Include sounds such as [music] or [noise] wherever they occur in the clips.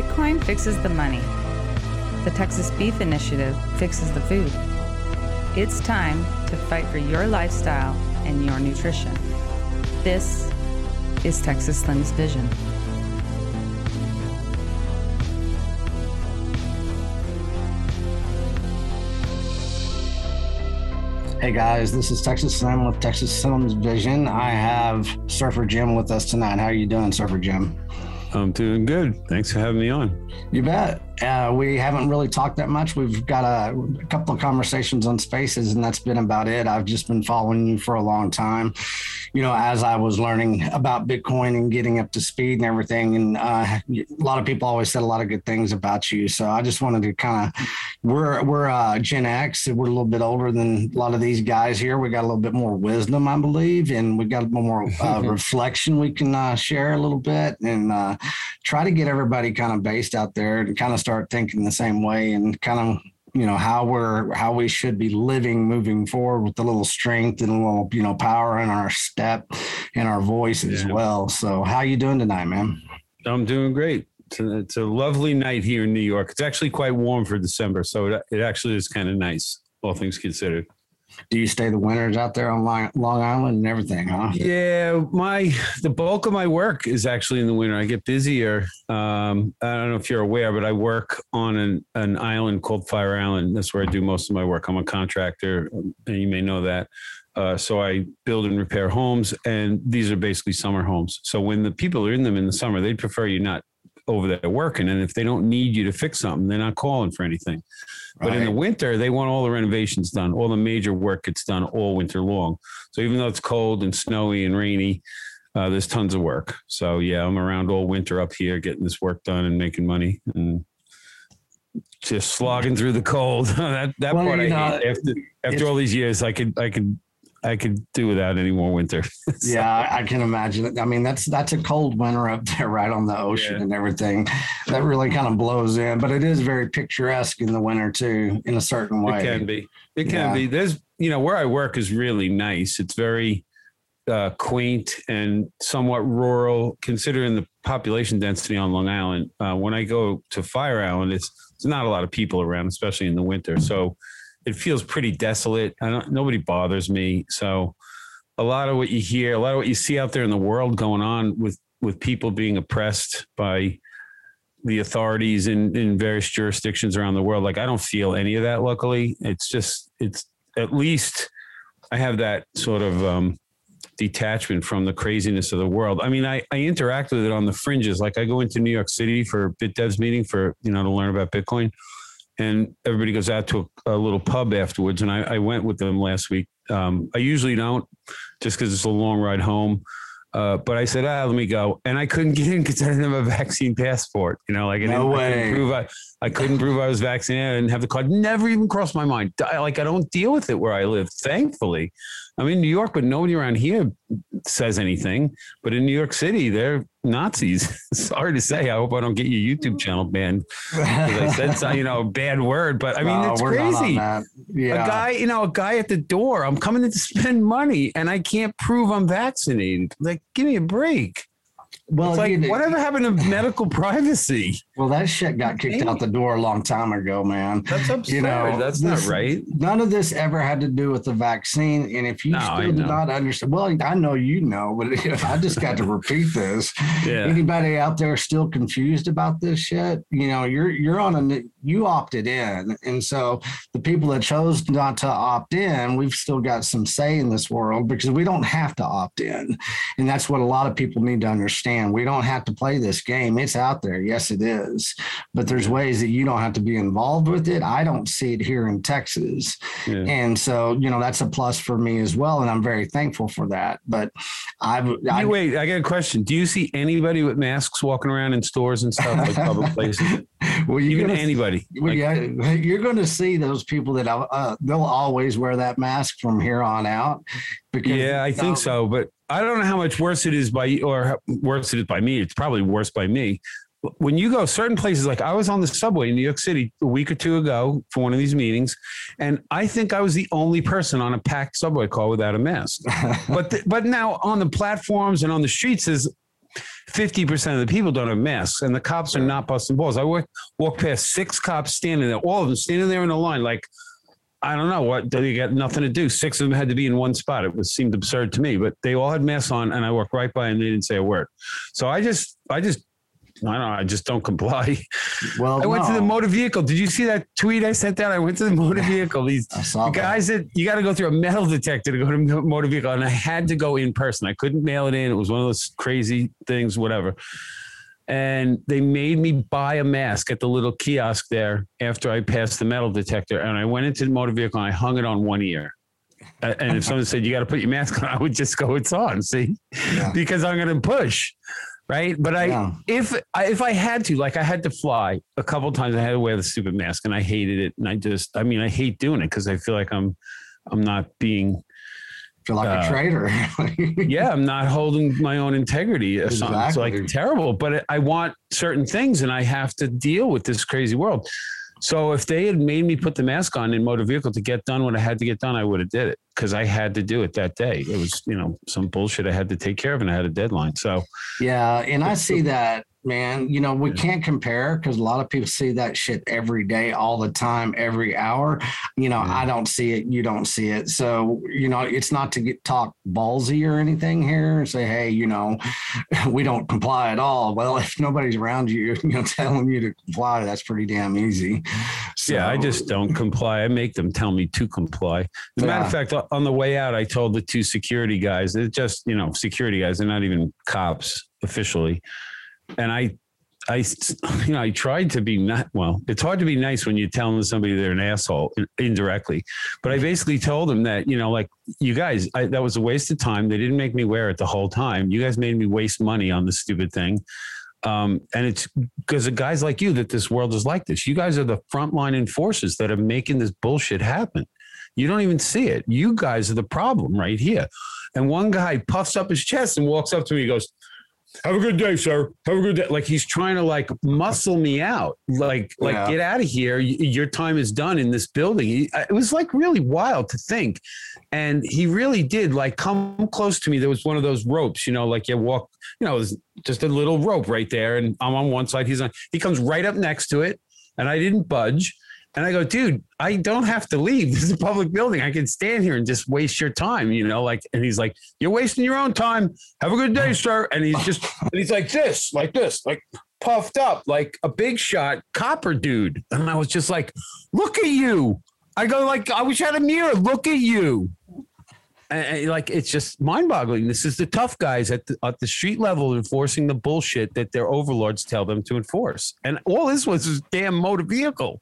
Bitcoin fixes the money. The Texas Beef Initiative fixes the food. It's time to fight for your lifestyle and your nutrition. This is Texas Slim's vision. Hey guys, this is Texas Slim with Texas Slim's Vision. I have Surfer Jim with us tonight. How are you doing, Surfer Jim? I'm doing good. Thanks for having me on. You bet. Uh, we haven't really talked that much. We've got a, a, couple of conversations on spaces, and that's been about it. I've just been following you for a long time. You know, as I was learning about Bitcoin and getting up to speed and everything, and uh, a lot of people always said a lot of good things about you. So I just wanted to kind of, we're we're uh, Gen X. We're a little bit older than a lot of these guys here. We got a little bit more wisdom, I believe, and we got a little more uh, [laughs] reflection we can uh, share a little bit and uh, try to get everybody kind of based out there and kind of start thinking the same way and kind of you know how we're how we should be living moving forward with a little strength and a little you know power in our step and our voice as well so how you doing tonight man i'm doing great it's a, lovely night here in new york it's actually quite warm for december so it, it actually is kind of nice all things considered do you stay the winters out there on Long Island and everything, huh? Yeah, my the bulk of my work is actually in the winter. I get busier. Um, I don't know if you're aware, but I work on an, an island called Fire Island. That's where I do most of my work. I'm a contractor, and you may know that. Uh, so I build and repair homes, and these are basically summer homes. So when the people are in them in the summer, they'd prefer you not over there working. And if they don't need you to fix something, they're not calling for anything. But in the winter, they want all the renovations done. All the major work gets done all winter long. So even though it's cold and snowy and rainy, uh, there's tons of work. So yeah, I'm around all winter up here getting this work done and making money and just slogging through the cold. [laughs] that that well, part I know, hate. After after all these years, I could I could I could do without any more winter. [laughs] so. Yeah, I can imagine it. I mean, that's that's a cold winter up there, right on the ocean yeah. and everything. That really kind of blows in, but it is very picturesque in the winter too, in a certain way. It can be. It can yeah. be. There's, you know, where I work is really nice. It's very uh, quaint and somewhat rural, considering the population density on Long Island. Uh, when I go to Fire Island, it's it's not a lot of people around, especially in the winter. So it feels pretty desolate. Nobody bothers me. So a lot of what you hear, a lot of what you see out there in the world going on with with people being oppressed by the authorities in, in various jurisdictions around the world. Like I don't feel any of that. Luckily, it's just it's at least I have that sort of um, detachment from the craziness of the world. I mean, I, I interact with it on the fringes. Like I go into New York City for BitDevs meeting for you know to learn about Bitcoin and everybody goes out to a, a little pub afterwards. And I, I, went with them last week. Um, I usually don't, just because it's a long ride home. Uh, but I said, ah, let me go, and I couldn't [laughs] get in because I didn't have a vaccine passport. You know, like I no way. I couldn't, prove I, I couldn't prove I was vaccinated. I didn't have the card. Never even crossed my mind. Like I don't deal with it where I live, thankfully. I'm in New York, but nobody around here says anything. But in New York City, they're Nazis. [laughs] Sorry to say. I hope I don't get your YouTube channel banned [laughs] because I said some, you know, bad word. But I mean, it's crazy. Yeah. A guy, you know, a guy at the door. I'm coming in to spend money, and I can't prove I'm vaccinated. Like, give me a break. Well, it's like, you, whatever happened to medical [laughs] privacy? Well, that shit got kicked out the door a long time ago, man. That's absurd. You know, that's this, not right. None of this ever had to do with the vaccine. And if you no, still do not understand, well, I know you know, but [laughs] I just got to repeat this. Yeah. Anybody out there still confused about this shit? You know, you're you're on a you opted in, and so the people that chose not to opt in, we've still got some say in this world because we don't have to opt in, and that's what a lot of people need to understand understand we don't have to play this game. It's out there. Yes, it is. But there's ways that you don't have to be involved with it. I don't see it here in Texas. Yeah. And so, you know, that's a plus for me as well. And I'm very thankful for that. But I've. I, wait, I got a question. Do you see anybody with masks walking around in stores and stuff like public [laughs] places? well, you even anybody. Well, like, yeah, you're going to see those people that uh, they'll always wear that mask from here on out. Because yeah, I think so. But I don't know how much worse it is by or worse it is by me. It's probably worse by me. When you go certain places, like I was on the subway in New York City a week or two ago for one of these meetings, and I think I was the only person on a packed subway car without a mask. [laughs] but the, but now on the platforms and on the streets, is 50% of the people don't have masks and the cops are not busting balls. I walk, walk past six cops standing there, all of them standing there in a line, like, I don't know what they got nothing to do. Six of them had to be in one spot. It was seemed absurd to me, but they all had masks on, and I walked right by and they didn't say a word. So I just, I just I don't know. I just don't [laughs] comply. Well, I went no. to the motor vehicle. Did you see that tweet I sent out? I went to the motor vehicle. These the guys that you got to go through a metal detector to go to motor vehicle, and I had to go in person. I couldn't mail it in. It was one of those crazy things, whatever. And they made me buy a mask at the little kiosk there after I passed the metal detector. And I went into the motor vehicle and I hung it on one ear. and if someone said you got to put your mask on, [laughs] I would just go, "It's on." See, yeah. [laughs] because I'm going to push right? But I, yeah. if if I had to, like I had to fly a couple times, I had to wear the stupid mask, and I hated it. And I just, I mean, I hate doing it because I feel like I'm, I'm not being. Feel like uh, a traitor. [laughs] yeah, I'm not holding my own integrity or something. It's like terrible. But I want certain things, and I have to deal with this crazy world. So if they had made me put the mask on in motor vehicle to get done what I had to get done, I would have did it because I had to do it that day. It was, you know, some bullshit I had to take care of and I had a deadline. So yeah, and I see that man. You know, we can't compare because a lot of people see that shit every day, all the time, every hour. You know, yeah. I don't see it. You don't see it. So, you know, it's not to get talk ballsy or anything here and say, hey, you know, [laughs] we don't comply at all. Well, [laughs] if nobody's around you, you know, [laughs] telling you to comply, that's pretty damn easy. So, yeah, I just don't comply. I make them tell me to comply. As a yeah. matter of fact, on the way out, I told the two security guys, they're just, you know, security guys, they're not even cops officially and I, I, [laughs] you know, I tried to be not well. It's hard to be nice when you're telling somebody they're an asshole indirectly, but I basically told them that you know, like you guys, I, that was a waste of time. They didn't make me wear it the whole time. You guys made me waste money on this stupid thing. Um, and it's because of guys like you that this world is like this. You guys are the frontline enforcers that are making this bullshit happen. You don't even see it. You guys are the problem right here. And one guy puffs up his chest and walks up to me. He goes, have a good day, sir. Have a good day. Like he's trying to like muscle me out. Like, like yeah. get out of here. Your time is done in this building. It was like really wild to think. And he really did like come close to me. There was one of those ropes, you know, like you walk, you know, just a little rope right there. And I'm on one side. He's on, he comes right up next to it. And I didn't budge. And I go, dude, I don't have to leave. [laughs] This is a public building. I can stand here and just waste your time, you know, like, and he's like, you're wasting your own time. Have a good day, sir. And he's just, and he's like this, like this, like puffed up, like a big shot copper dude. And I was just like, look at you. I go like, I wish I had a mirror. Look at you. And, like it's just mind-boggling. This is the tough guys at the, at the street level enforcing the bullshit that their overlords tell them to enforce. And all this was this damn motor vehicle.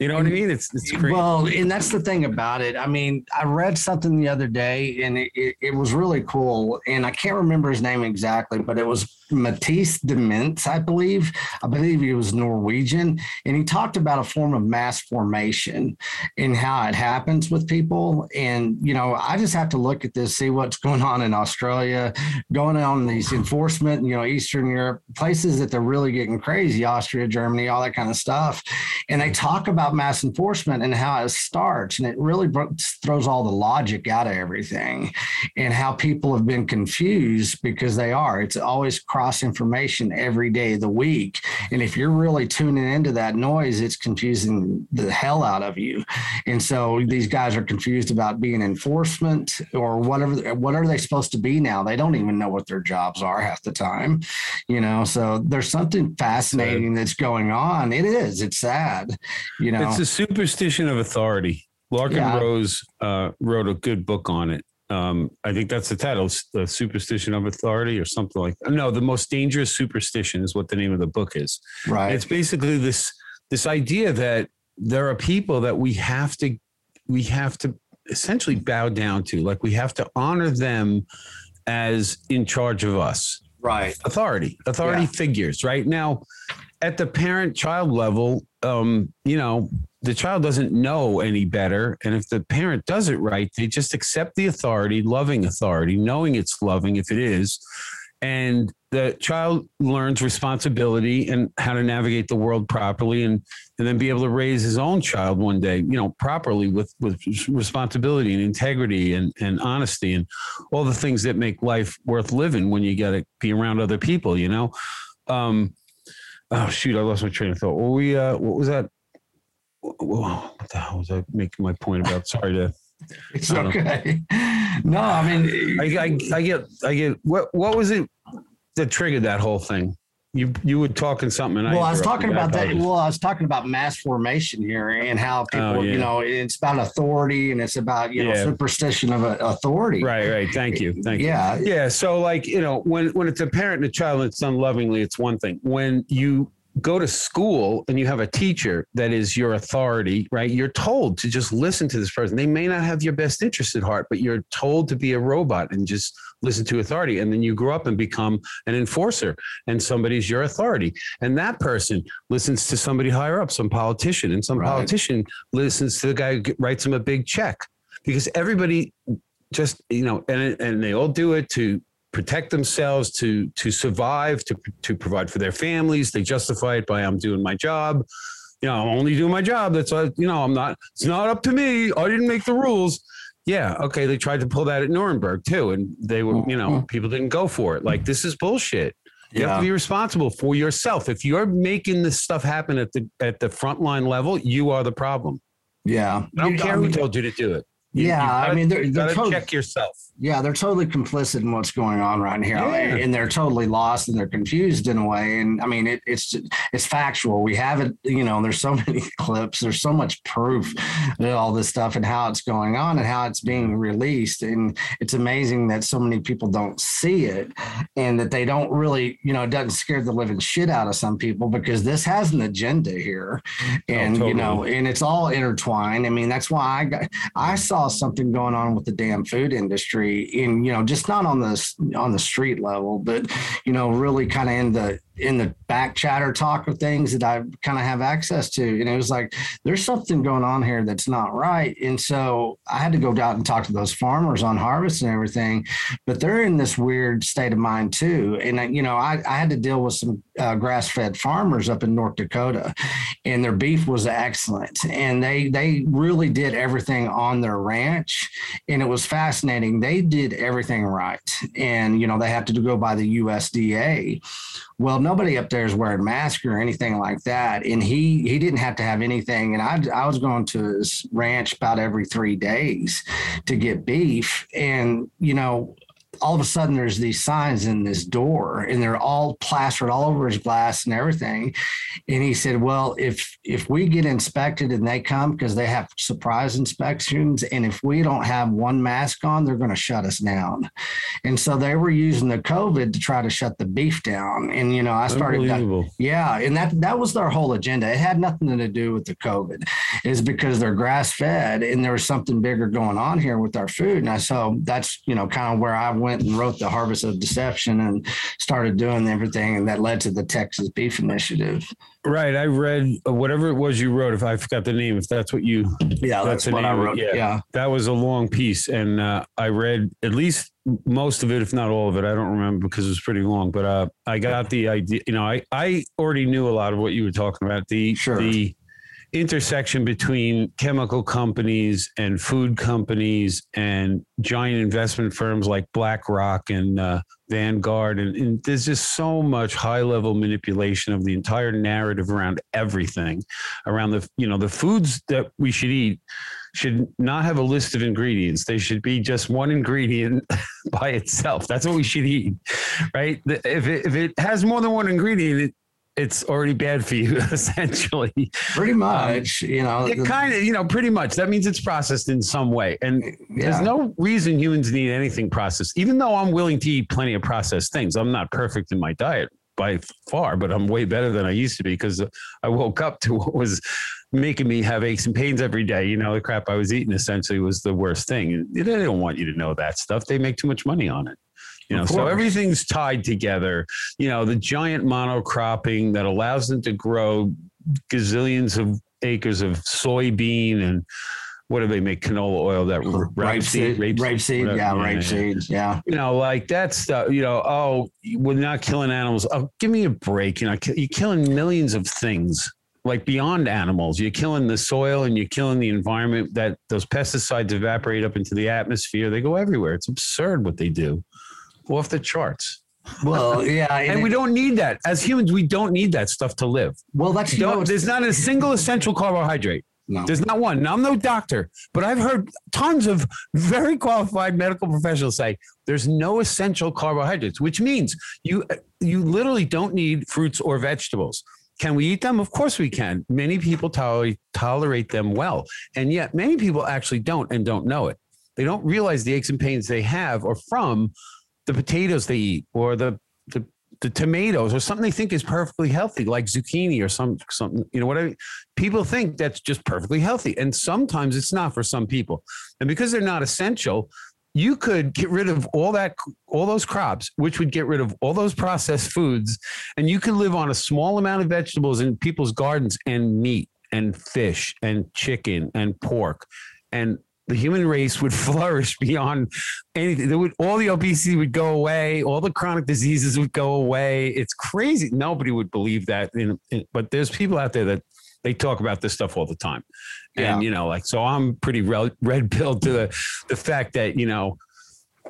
You know what I mean? It's it's crazy. Well, and that's the thing about it. I mean, I read something the other day, and it, it, it was really cool. And I can't remember his name exactly, but it was Matisse de Mintz, I believe. I believe he was Norwegian, and he talked about a form of mass formation and how it happens with people. And you know, I just have to look at this, see what's going on in Australia, going on these enforcement, you know, Eastern Europe places that they're really getting crazy, Austria, Germany, all that kind of stuff. And they talk about mass enforcement and how it starts, and it really throws all the logic out of everything, and how people have been confused because they are. It's always cross information every day of the week. And if you're really tuning into that noise, it's confusing the hell out of you. And so these guys are confused about being enforcement or whatever what are they supposed to be now? They don't even know what their jobs are half the time. You know, so there's something fascinating that's going on. It is. It's sad. You know, it's a superstition of authority. Larken yeah. Rose uh, wrote a good book on it um, I think that's the title, the superstition of authority, or something like. That. No, the most dangerous superstition is what the name of the book is. Right. It's basically this this idea that there are people that we have to we have to essentially bow down to, like we have to honor them as in charge of us. Right. Authority, authority yeah. figures. Right now, at the parent child level, um, you know, the child doesn't know any better. And if the parent does it right, they just accept the authority, loving authority, knowing it's loving if it is, and the child learns responsibility and how to navigate the world properly and and then be able to raise his own child one day you know properly with with responsibility and integrity and and honesty and all the things that make life worth living when you got to be around other people you know um oh shoot i lost my train of thought well we uh what was that what the hell was i making my point about sorry to [laughs] it's okay. no, I mean, I, I, I, get, I get. What, what was it that triggered that whole thing? You, you were talking something. well, I, I was talking about that. Well, I was talking about mass formation here and how oh, people, oh, yeah. you know, it's about authority and it's about you know superstition of uh, authority. Right, right. Thank you, thank yeah. you. Yeah, yeah. So, like, you know, when when it's a parent and a child and it's done lovingly, it's one thing. When you go to school and you have a teacher that is your authority, right? You're told to just listen to this person. They may not have your best interest at heart, but you're told to be a robot and just listen to authority. And then you grow up and become an enforcer and somebody's your authority. And that person listens to somebody higher up, some politician, and some right. politician listens to the guy who writes him a big check because everybody just, you know, and, and they all do it to protect themselves, to to survive, to to provide for their families. They justify it by I'm doing my job. You know, I'm only doing my job. That's why, you know, I'm not. It's not up to me. I didn't make the rules. Yeah, okay. They tried to pull that at Nuremberg too, and they were, you know, mm-hmm. people didn't go for it. Like this is bullshit. You yeah. have to be responsible for yourself. If you're making this stuff happen at the at the frontline level, you are the problem. Yeah, I don't care who told you to do it. You, yeah, gotta, I mean, they're, they're totally, check yourself. Yeah, they're totally complicit in what's going on right here, yeah. and they're totally lost and they're confused in a way. And I mean, it, it's it's factual. We have it. You know, there's so [laughs] many clips. There's so much proof of all this stuff and how it's going on and how it's being released. And it's amazing that so many people don't see it, and that they don't really, you know, it doesn't scare the living shit out of some people because this has an agenda here, oh, and oh, totally. you know, and it's all intertwined. I mean, that's why I got I saw saw something going on with the damn food industry in, you know, just not on the on the street level, but you know, really kind of in the in the back chatter talk of things that I kind of have access to. And it was like, there's something going on here that's not right. And so I had to go out and talk to those farmers on harvest and everything, but they're in this weird state of mind too. And, you know, I, I had to deal with some uh, grass fed farmers up in North Dakota and their beef was excellent. And they, they really did everything on their ranch. And it was fascinating. They did everything right. And, you know, they have to go by the USDA. Well, nobody up there is wearing masks or anything like that, and he he didn't have to have anything. And I I was going to his ranch about every three days to get beef, and you know all of a sudden there's these signs in this door and they're all plastered all over his glass and everything. And he said well if if we get inspected and they come because they have surprise inspections and if we don't have one mask on they're going to shut us down. And so they were using the covid to try to shut the beef down. And you know i started yeah and that that was their whole agenda. It had nothing to do with the covid. Is because they're grass fed and there was something bigger going on here with our food. And i so that's you know kind of where i went went and wrote the Harvest of Deception and started doing everything, and that led to the Texas Beef Initiative. Right. I read whatever it was you wrote. If I forgot the name, if that's what you, yeah, that's, that's what I wrote. Yeah. yeah. that was a long piece, and uh, I read at least most of it, if not all of it. I don't remember because it was pretty long, but uh, I got the idea. You know, I I already knew a lot of what you were talking about. The sure. the intersection between chemical companies and food companies and giant investment firms like BlackRock and uh, Vanguard. And, and, there's just so much high level manipulation of the entire narrative around everything, around the, you know, the foods that we should eat should not have a list of ingredients. They should be just one ingredient [laughs] by itself. That's what we should eat, right? If it, if it has more than one ingredient, it, it's already bad for you [laughs] essentially. Pretty um, much you know it kind of you know pretty much. That means it's processed in some way. And yeah. there's no reason humans need anything processed. Even though i'm willing to eat plenty of processed things i'm not perfect in my diet by far but i'm way better than i used to be because i woke up to [laughs] what was making me have aches and pains every day. You know the crap i was eating essentially was the worst thing. They don't want you to know that stuff. They make too much money on it you know, so everything's tied together. You know, the giant monocropping that allows them to grow gazillions of acres of soybean and what do they make canola oil that rapeseed, rape, rapeseed, yeah, rapeseed, yeah, yeah. You know, like that stuff. You know, oh, we're not killing animals. Oh, give me a break. You know, you're killing millions of things like beyond animals. You're killing the soil and you're killing the environment. That those pesticides evaporate up into the atmosphere. They go everywhere. It's absurd what they do. Off the charts. Well, [laughs] yeah, and, and we don't need that as humans. We don't need that stuff to live. Well, that's know, there's not a single essential carbohydrate. No. There's not one. Now, I'm no doctor, but I've heard tons of very qualified medical professionals say there's no essential carbohydrates, which means you you literally don't need fruits or vegetables. Can we eat them? Of course we can. Many people tolerate tolerate them well, and yet many people actually don't and don't know it. They don't realize the aches and pains they have are from the potatoes they eat or the the the tomatoes or something they think is perfectly healthy, like zucchini or some something, you know, whatever. People think that's just perfectly healthy. And sometimes it's not for some people. And because they're not essential, you could get rid of all that all those crops which would get rid of all those processed foods and you could live on a small amount of vegetables in people's gardens and meat and fish and chicken and pork and the human race would [laughs] flourish beyond anything. There would all the obesity would go away, all the chronic diseases would go away. It's crazy. Nobody would believe that. In, in, but there's people out there that they talk about this stuff all the time, and yeah. you know, like so. I'm pretty red, red pilled to the the fact that you know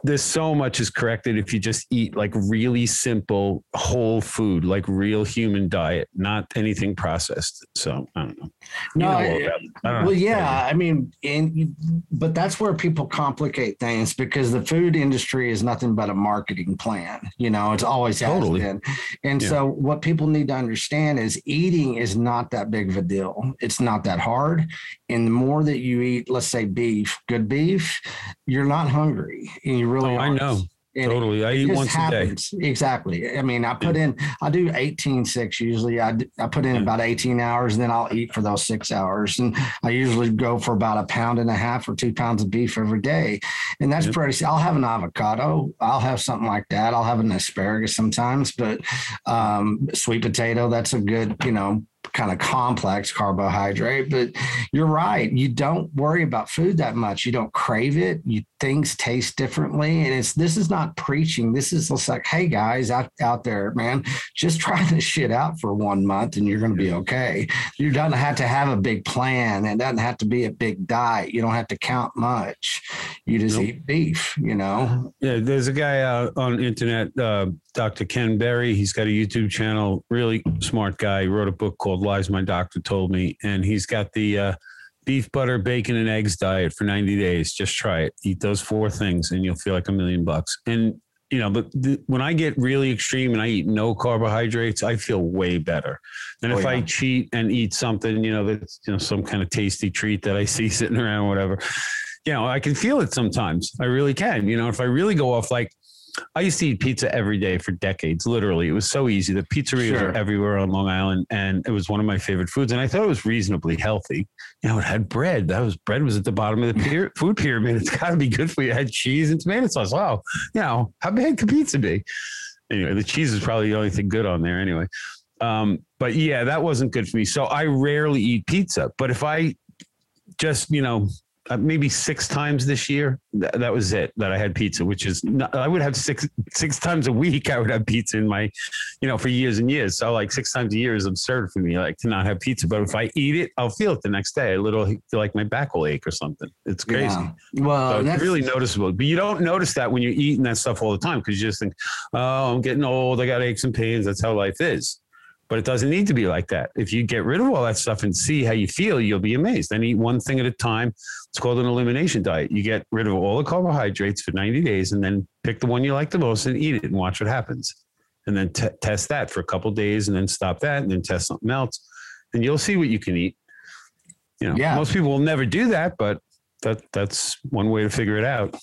there's so much is corrected if you just eat like really simple whole food, like real human diet, not anything processed. So I don't know. No, I, I well, yeah, I mean, and but that's where people complicate things because the food industry is nothing but a marketing plan. You know, it's always has totally. been. And yeah. so what people need to understand is eating is not that big of a deal. It's not that hard. And the more that you eat, let's say beef, good beef, you're not hungry. And you really oh, I know. And totally. I eat once happens. a day. Exactly. I mean, I put in, I do 18, six usually. I, I put in about 18 hours and then I'll eat for those six hours. And I usually go for about a pound and a half or two pounds of beef every day. And that's pretty, I'll have an avocado. I'll have something like that. I'll have an asparagus sometimes, but um, sweet potato, that's a good, you know, kind of complex carbohydrate but you're right you don't worry about food that much you don't crave it you things taste differently and it's this is not preaching this is just like hey guys out, out there man just [laughs] try this shit out for one month and you're going to be okay you don't have to have a big plan it doesn't have to be a big diet you don't have to count much you just nope. eat beef you know yeah there's a guy out on internet uh, Dr. Ken Berry. He's got a YouTube channel, really smart guy. He wrote a book called Lies My Doctor Told Me. And he's got the uh, beef, butter, bacon, and eggs diet for 90 days. Just try it. Eat those four things and you'll feel like a million bucks. And, you know, but the, when I get really extreme and I eat no carbohydrates, I feel way better than oh, if yeah. I cheat and eat something, you know, that's, you know, some kind of tasty treat that I see [laughs] sitting around, whatever. You know, I can feel it sometimes. I really can. You know, if I really go off like, I used to eat pizza every day for decades. Literally, it was so easy. The pizzerias sure. are everywhere on Long Island, and it was one of my favorite foods. And I thought it was reasonably healthy. You know, it had bread. That was bread was at the bottom of the food pyramid. It's got to be good for you. It had cheese and tomato sauce. Wow, you know, how bad could pizza be? Anyway, the cheese is probably the only thing good on there. Anyway, um, but yeah, that wasn't good for me. So I rarely eat pizza. But if I just you know uh, maybe six times this year. Th- that was it that I had pizza, which is not, I would have six six times a week. I would have pizza in my, you know, for years and years. So like six times a year is absurd for me, like to not have pizza. But if I eat it, I'll feel it the next day. A little feel like my back will ache or something. It's crazy. Yeah. Well, so it's really noticeable. But you don't notice that when you're eating that stuff all the time because you just think, oh, I'm getting old. I got aches and pains. That's how life is but it doesn't need to be like that. If you get rid of all that stuff and see how you feel, you'll be amazed. And eat one thing at a time. It's called an elimination diet. You get rid of all the carbohydrates for 90 days and then pick the one you like the most and eat it and watch what happens. And then t- test that for a couple days and then stop that and then test something else. And you'll see what you can eat. You know, yeah. most people will never do that, but that that's one way to figure it out.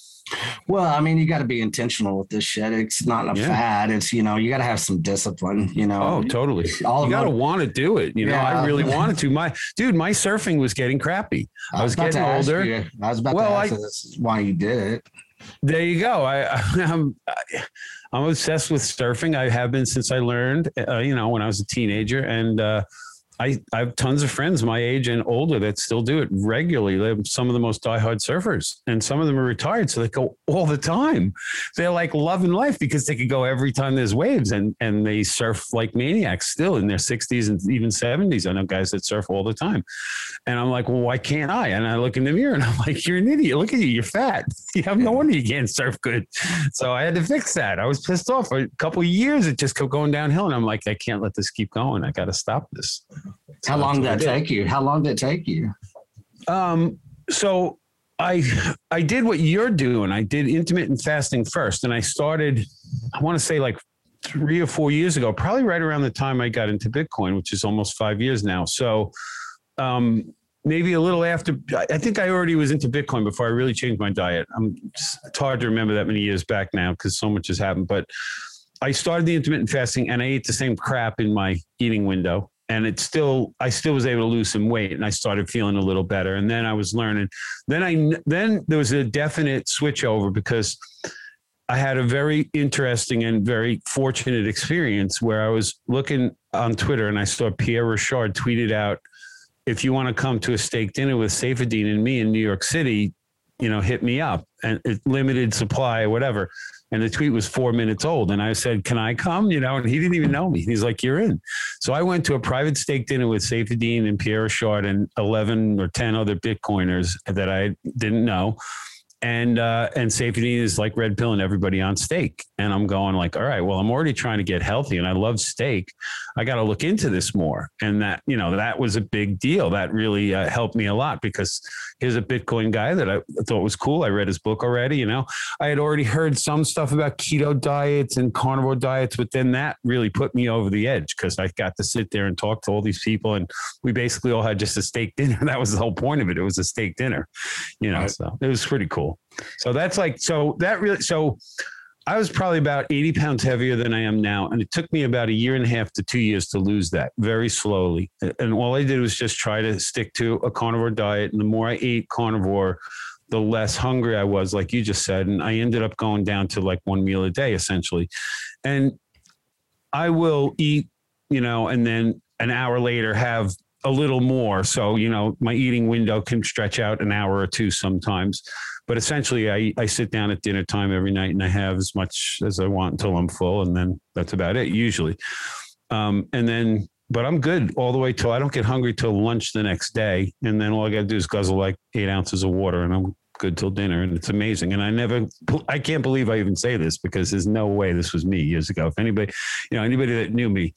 Well, I mean, you got to be intentional with this shit. It's not a yeah. fad. It's you know, you got to have some discipline. You know. Oh, totally. All you got to want to do it. You know, I really wanted to. [laughs] My dude, my surfing was getting crappy. I, I was, getting older. You, I was about well, to ask I, why you did it. There you go. I, [laughs] I'm I'm obsessed with surfing. I have been since I learned. Uh, you know, when I was a teenager, and uh, I, I have tons of friends my age and older that still do it regularly. They're some of the most diehard surfers, and some of them are retired, so they go all the time. They're like loving life because they could go every time there's waves, and and they surf like maniacs still in their 60s and even 70s. I know guys that surf all the time, and I'm like, well, why can't I? And I look in the mirror and I'm [laughs] like, you're an idiot. Look at you, you're fat. [laughs] You have no wonder you can't surf good. So I had to fix that. I was pissed off for a couple years. It just kept going downhill, and I'm like, I can't let this keep going. I got to stop this. So How long did that take you? How long did it take you? Um, so I I did what you're doing. I did intermittent fasting first, and I started. I want to say like three or four years ago, probably right around the time I got into Bitcoin, which is almost five years now. So, um, maybe a little after. I think I already was into Bitcoin before I really changed my diet. I'm, it's hard to remember that many years back now because so much has happened. But I started the intermittent fasting, and I ate the same crap in my eating window and it still i still was able to lose some weight and i started feeling a little better and then i was learning. Then i then there was a definite switch over because i had a very interesting and very fortunate experience where i was looking on twitter and i saw pierre rochard tweeted out if you want to come to a steak dinner with Saifedean and me in new york city you know hit me up and it limited supply whatever and the tweet was four minutes old. And I said, Can I come? You know, and he didn't even know me. He's like, You're in. So I went to a private steak dinner with Saifedean and Pierre Rochard and 11 or 10 other Bitcoiners that I didn't know and uh, and Saifedean is like red pill and everybody on steak, and I'm going like, all right, well, I'm already trying to get healthy, and I love steak. I got to look into this more, and that you know that was a big deal. That really uh, helped me a lot because here's a Bitcoin guy that I thought was cool. I read his book already. You know, I had already heard some stuff about keto diets and carnivore diets, but then that really put me over the edge because I got to sit there and talk to all these people, and we basically all had just a steak dinner. [laughs] That was the whole point of it. It was a steak dinner, you know. Right. So it was pretty cool. So that's like, so that really, so I was probably about 80 pounds heavier than I am now. And it took me about a year and a half to two years to lose that very slowly. And all I did was just try to stick to a carnivore diet. And the more I ate carnivore, the less hungry I was, like you just said. And I ended up going down to like one meal a day, essentially. And I will eat, you know, and then an hour later have a little more. So, you know, my eating window can stretch out an hour or two sometimes. But essentially, I, I sit down at dinner time every night and I have as much as I want until I'm full. And then that's about it, usually. Um, and then, but I'm good all the way till I don't get hungry till lunch the next day. And then all I got to do is guzzle like eight ounces of water and I'm good till dinner. And it's amazing. And I never, I can't believe I even say this because there's no way this was me years ago. If anybody, you know, anybody that knew me,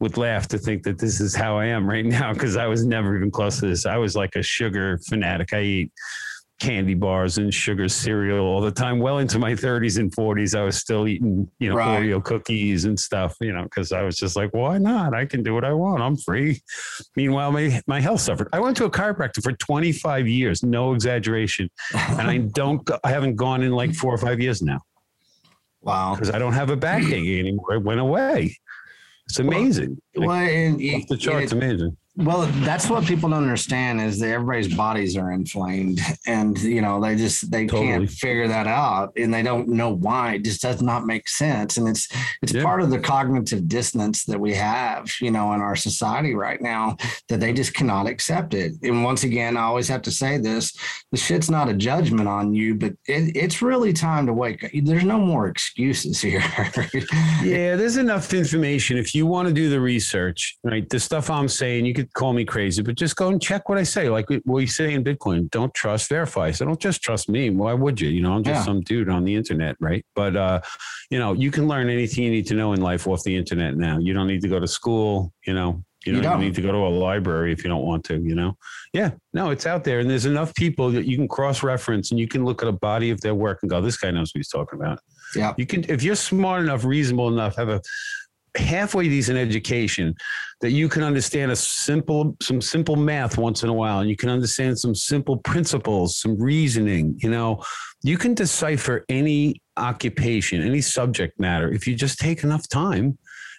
would laugh to think that this is how I am right now because I was never even close to this. I was like a sugar fanatic. I eat candy bars and sugar cereal all the time. Well into my 30s and 40s, I was still eating, you know, right. Oreo cookies and stuff, you know, because I was just like, why not? I can do what I want. I'm free. Meanwhile, my, my health suffered. I went to a chiropractor for 25 years, no exaggeration. and I [laughs] don't, I haven't gone in like four or five years now. Wow. Because I don't have a backache anymore. It went away. It's amazing. Well, well and off the charts, it, amazing. Well, that's what people don't understand is that everybody's bodies are inflamed, and you know they just they totally. can't figure that out, and they don't know why. It just does not make sense, and it's it's yeah. part of the cognitive dissonance that we have, you know, in our society right now that they just cannot accept it. And once again, I always have to say this: the shit's not a judgment on you, but it, it's really time to wake up. There's no more excuses here. [laughs] yeah, there's enough information if you want to do the research. Right, the stuff I'm saying, you could call me crazy, but just go and check what I say. Like we say in Bitcoin, don't trust, verify. So don't just trust me. Why would you? You know, I'm just yeah. some dude on the internet, right? But uh, you know, you can learn anything you need to know in life off the internet now. You don't need to go to school. You know, you don't, you don't. need to go to a library if you don't want to. You know, yeah, no, it's out there, and there's enough people that you can cross reference and you can look at a body of their work and go, this guy knows what he's talking about. Yeah, you can if you're smart enough, reasonable enough, have a halfway decent education that you can understand a simple some simple math once in a while and you can understand some simple principles some reasoning you know? You can decipher any occupation any subject matter if you just take enough time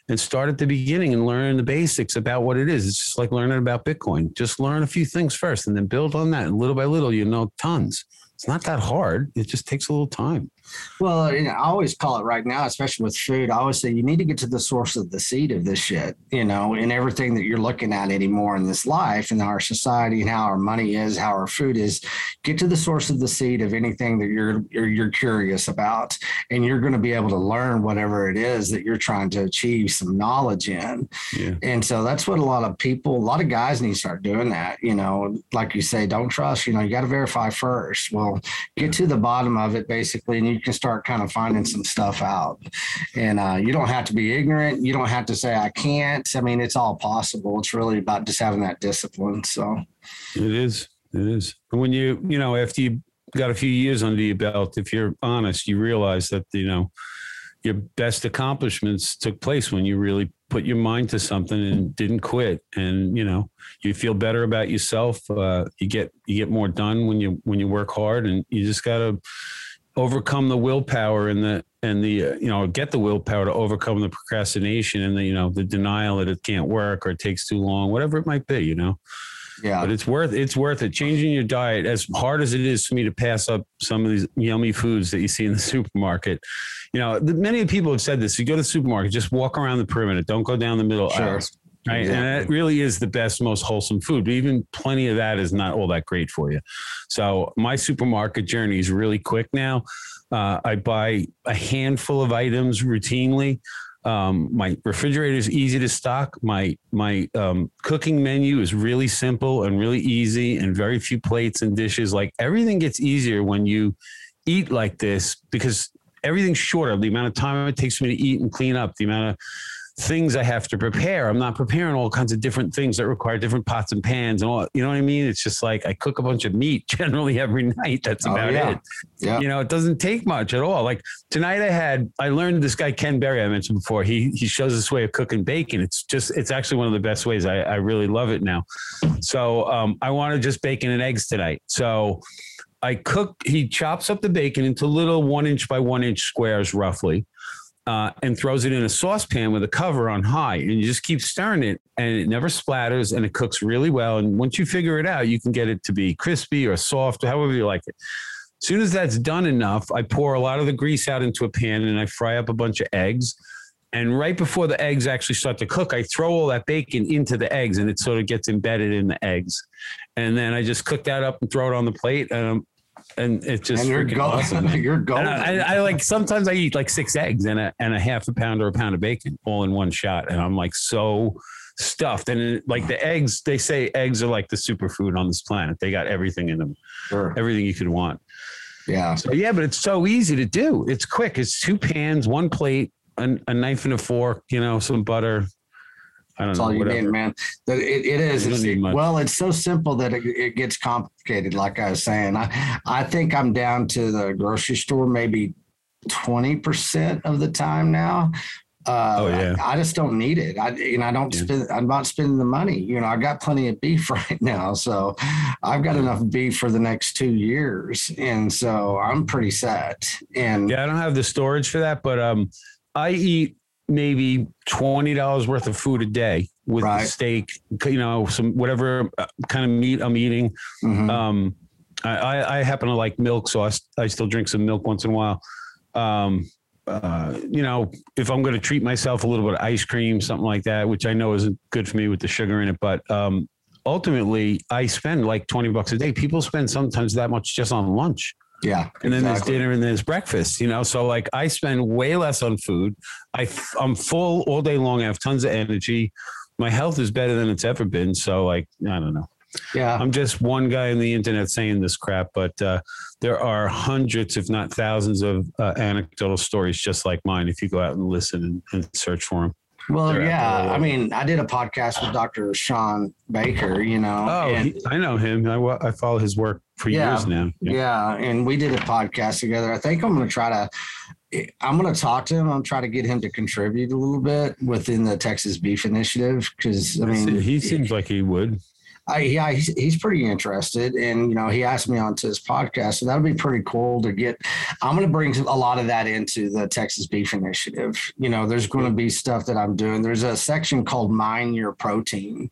and start at the beginning and learn the basics about what it is. It's just like learning about bitcoin. Just learn a few things first and then build on that and little by little you know tons. It's not that hard. It just takes a little time Well, I always call it right now, especially with food. I always say you need to get to the source of the seed of this shit, you know, in everything that you're looking at anymore in this life and our society and how our money is, how our food is. Get to the source of the seed of anything that you're you're, you're curious about, and you're going to be able to learn whatever it is that you're trying to achieve some knowledge in. Yeah. And so that's what a lot of people, a lot of guys need to start doing that. You know, like you say, don't trust. You know, you got to verify first. Well, get to the bottom of it basically, and you can start kind of finding some stuff out. And uh, you don't have to be ignorant. You don't have to say, I can't. I mean, it's all possible. It's really about just having that discipline. So it is. It is. when you, you know, after you got a few years under your belt, if you're honest, you realize that, you know, your best accomplishments took place when you really put your mind to something and didn't quit and you know you feel better about yourself uh, you get you get more done when you when you work hard and you just got to overcome the willpower and the and the uh, you know get the willpower to overcome the procrastination and the you know the denial that it can't work or it takes too long whatever it might be you know? Yeah. But it's worth it's worth it. Changing your diet as hard as it is for me to pass up some of these yummy foods that you see in the [laughs] supermarket you know many people have said this you go to the supermarket just walk around the perimeter don't go down the middle sure. aisles Right. Exactly. And it really is the best, most wholesome food. But even plenty of that is not all that great for you. So my supermarket journey is really quick now. Uh, I buy a handful of items routinely. Um, my refrigerator is easy to stock. My my um, cooking menu is really simple and really easy, and very few plates and dishes. Like everything gets easier when you eat like this because everything's shorter. The amount of time it takes me to eat and clean up, the amount of things I have to prepare. I'm not preparing all kinds of different things that require different pots and pans and all. You know what I mean? It's just like I cook a bunch of meat [laughs] generally every night. That's oh, about yeah. it. Yeah. You know, it doesn't take much at all. Like tonight, I had I learned this guy Ken Berry I mentioned before. He he shows this way of cooking bacon. It's just it's actually one of the best ways. I I really love it now. So um, I wanted just bacon and eggs tonight. So. I cook, he chops up the bacon into little one inch by one inch squares roughly uh, and throws it in a saucepan with a cover on high, and you just keep stirring it, and it never splatters, and it cooks really well. And once you figure it out, you can get it to be crispy or soft, however you like it. As soon as that's done enough, I pour a lot of the grease out into a pan, and I fry up a bunch of eggs. And right before the eggs actually start to cook, I throw all that bacon into the eggs, and it sort of gets embedded in the eggs. And then I just cook that up and throw it on the plate. And and it's just and awesome. [laughs] you're golden. I, I, I, like sometimes I eat like six eggs and a and a half a pound or a pound of bacon all in one shot, and I'm like so stuffed. And it, like the eggs, they say eggs are like the superfood on this planet. They got everything in them, sure. everything you could want. Yeah. So yeah, but it's so easy to do. It's quick. It's two pans, one plate, a, a knife and a fork. You know, some butter, That's know. all you whatever. need, man. It, it is. It's, well, it's so simple that it, it gets complicated. Like I was saying, I I think I'm down to the grocery store maybe twenty percent of the time now. Uh, oh yeah. I, I, just don't need it. I you know I don't yeah. spend. I'm not spending the money. You know I got plenty of beef [laughs] right now, so I've got enough beef for the next two years, and so I'm pretty set. And yeah, I don't have the storage for that, but um, I eat maybe twenty dollars worth of food a day with right. steak, you know, some whatever uh, kind of meat I'm eating. Mm-hmm. Um, I, I happen to like milk, so I, I still drink some milk once in a while. Um, uh, you know, if I'm going to treat myself a little bit of ice cream, something like that, which I know isn't good for me with the sugar in it, but um, ultimately, I spend like 20 bucks a day. People spend sometimes that much just on lunch. Yeah. And then exactly. there's dinner and there's breakfast, you know? So like I spend way less on food. I, I'm full all day long. I have tons of energy. My health is better than it's ever been. So like, I don't know. Yeah. I'm just one guy on the internet saying this crap, but uh, there are hundreds, if not thousands of uh, anecdotal stories just like mine. If you go out and listen and, and search for them. Well, yeah. I mean, I did a podcast with Dr. Shawn Baker, you know. Oh, and, he, I know him. I, I follow his work for yeah, years now. Yeah. yeah. And we did a podcast together. I think I'm going to try to, I'm going to talk to him. I'm trying to get him to contribute a little bit within the Texas Beef Initiative because, I mean, he seems like he would. I, yeah, he's, he's pretty interested, and you know, he asked me onto his podcast, so that'll be pretty cool to get. I'm going to bring a lot of that into the Texas Beef Initiative. You know, there's going to be stuff that I'm doing. There's a section called Mine Your Protein,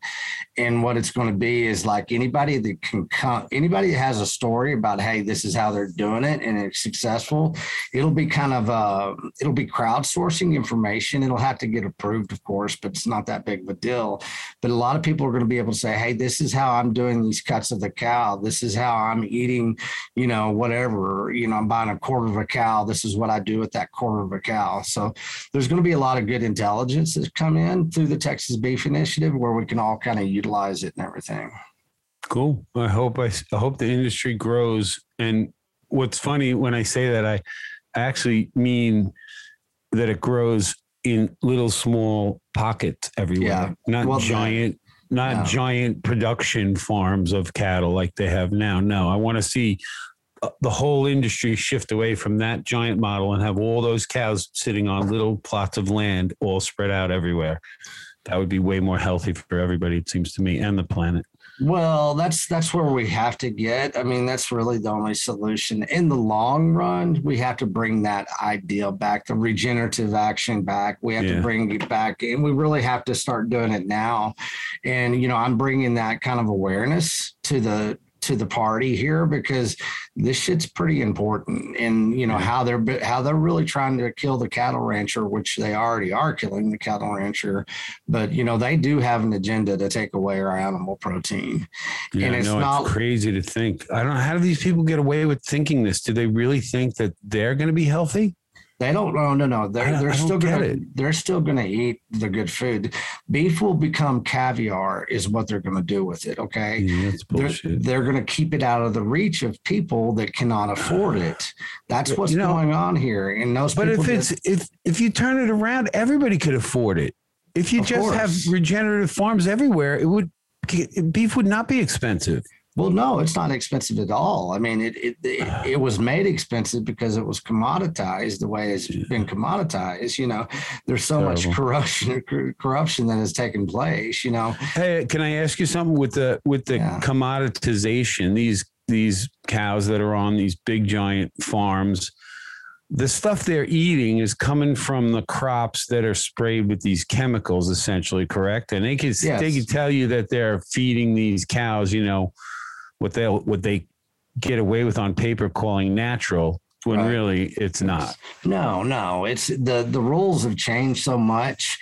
and what it's going to be is like anybody that can come, anybody that has a story about, hey, this is how they're doing it, and it's successful. It'll be kind of uh, it'll be crowdsourcing information. It'll have to get approved, of course, but it's not that big of a deal. But a lot of people are going to be able to say, hey, this is is how I'm doing these cuts of the cow. This is how I'm eating, you know, whatever, you know, I'm buying a quarter of a cow. This is what I do with that quarter of a cow. So there's going to be a lot of good intelligence that's come in through the Texas Beef Initiative where we can all kind of utilize it and everything. Cool. I hope I, I hope the industry grows. And what's funny when I say that, I actually mean that it grows in little small pockets everywhere, yeah. not well, giant not giant production farms of cattle like they have now. No, I want to see uh, the whole industry shift away from that giant model and have all those cows sitting on little plots of land all spread out everywhere. That would be way more healthy for everybody, it seems to me, and the planet. Well, that's that's where we have to get. I mean, that's really the only solution in the long run. We have to bring that ideal back, the regenerative action back. We have yeah. to bring it back, and we really have to start doing it now. And you know, I'm bringing that kind of awareness to the to the party here because this shit's pretty important. And you know mm-hmm. how they're how they're really trying to kill the cattle rancher which they already are killing the cattle rancher. But you know they do have an agenda to take away our animal protein. Yeah, and it's no, not it's crazy to think. I don't know how do these people get away with thinking this? Do they really think that they're going to be healthy they don't. No, no, no. They're they're still gonna they're still gonna eat the good food. Beef will become caviar, is what they're gonna do with it. Okay, yeah, that's bullshit. They're, they're gonna keep it out of the reach of people that cannot afford [sighs] it. That's what's you know, going on here. And those. But if it's if if you turn it around, everybody could afford it. If you just course. have regenerative farms everywhere, it would beef would not be expensive. Well, no, it's not expensive at all. I mean, it it, it, ah. it was made expensive because it was commoditized the way it's been commoditized. You know, there's so Terrible. much corruption [laughs] corruption that has taken place. You know. Hey, can I ask you something with the with the yeah. commoditization? These these cows that are on these big giant farms the stuff they're eating is coming from the crops that are sprayed with these chemicals essentially correct and they can yes. they can tell you that they're feeding these cows you know what they what they get away with on paper calling natural when right. really it's not. No, no, it's the the rules have changed so much,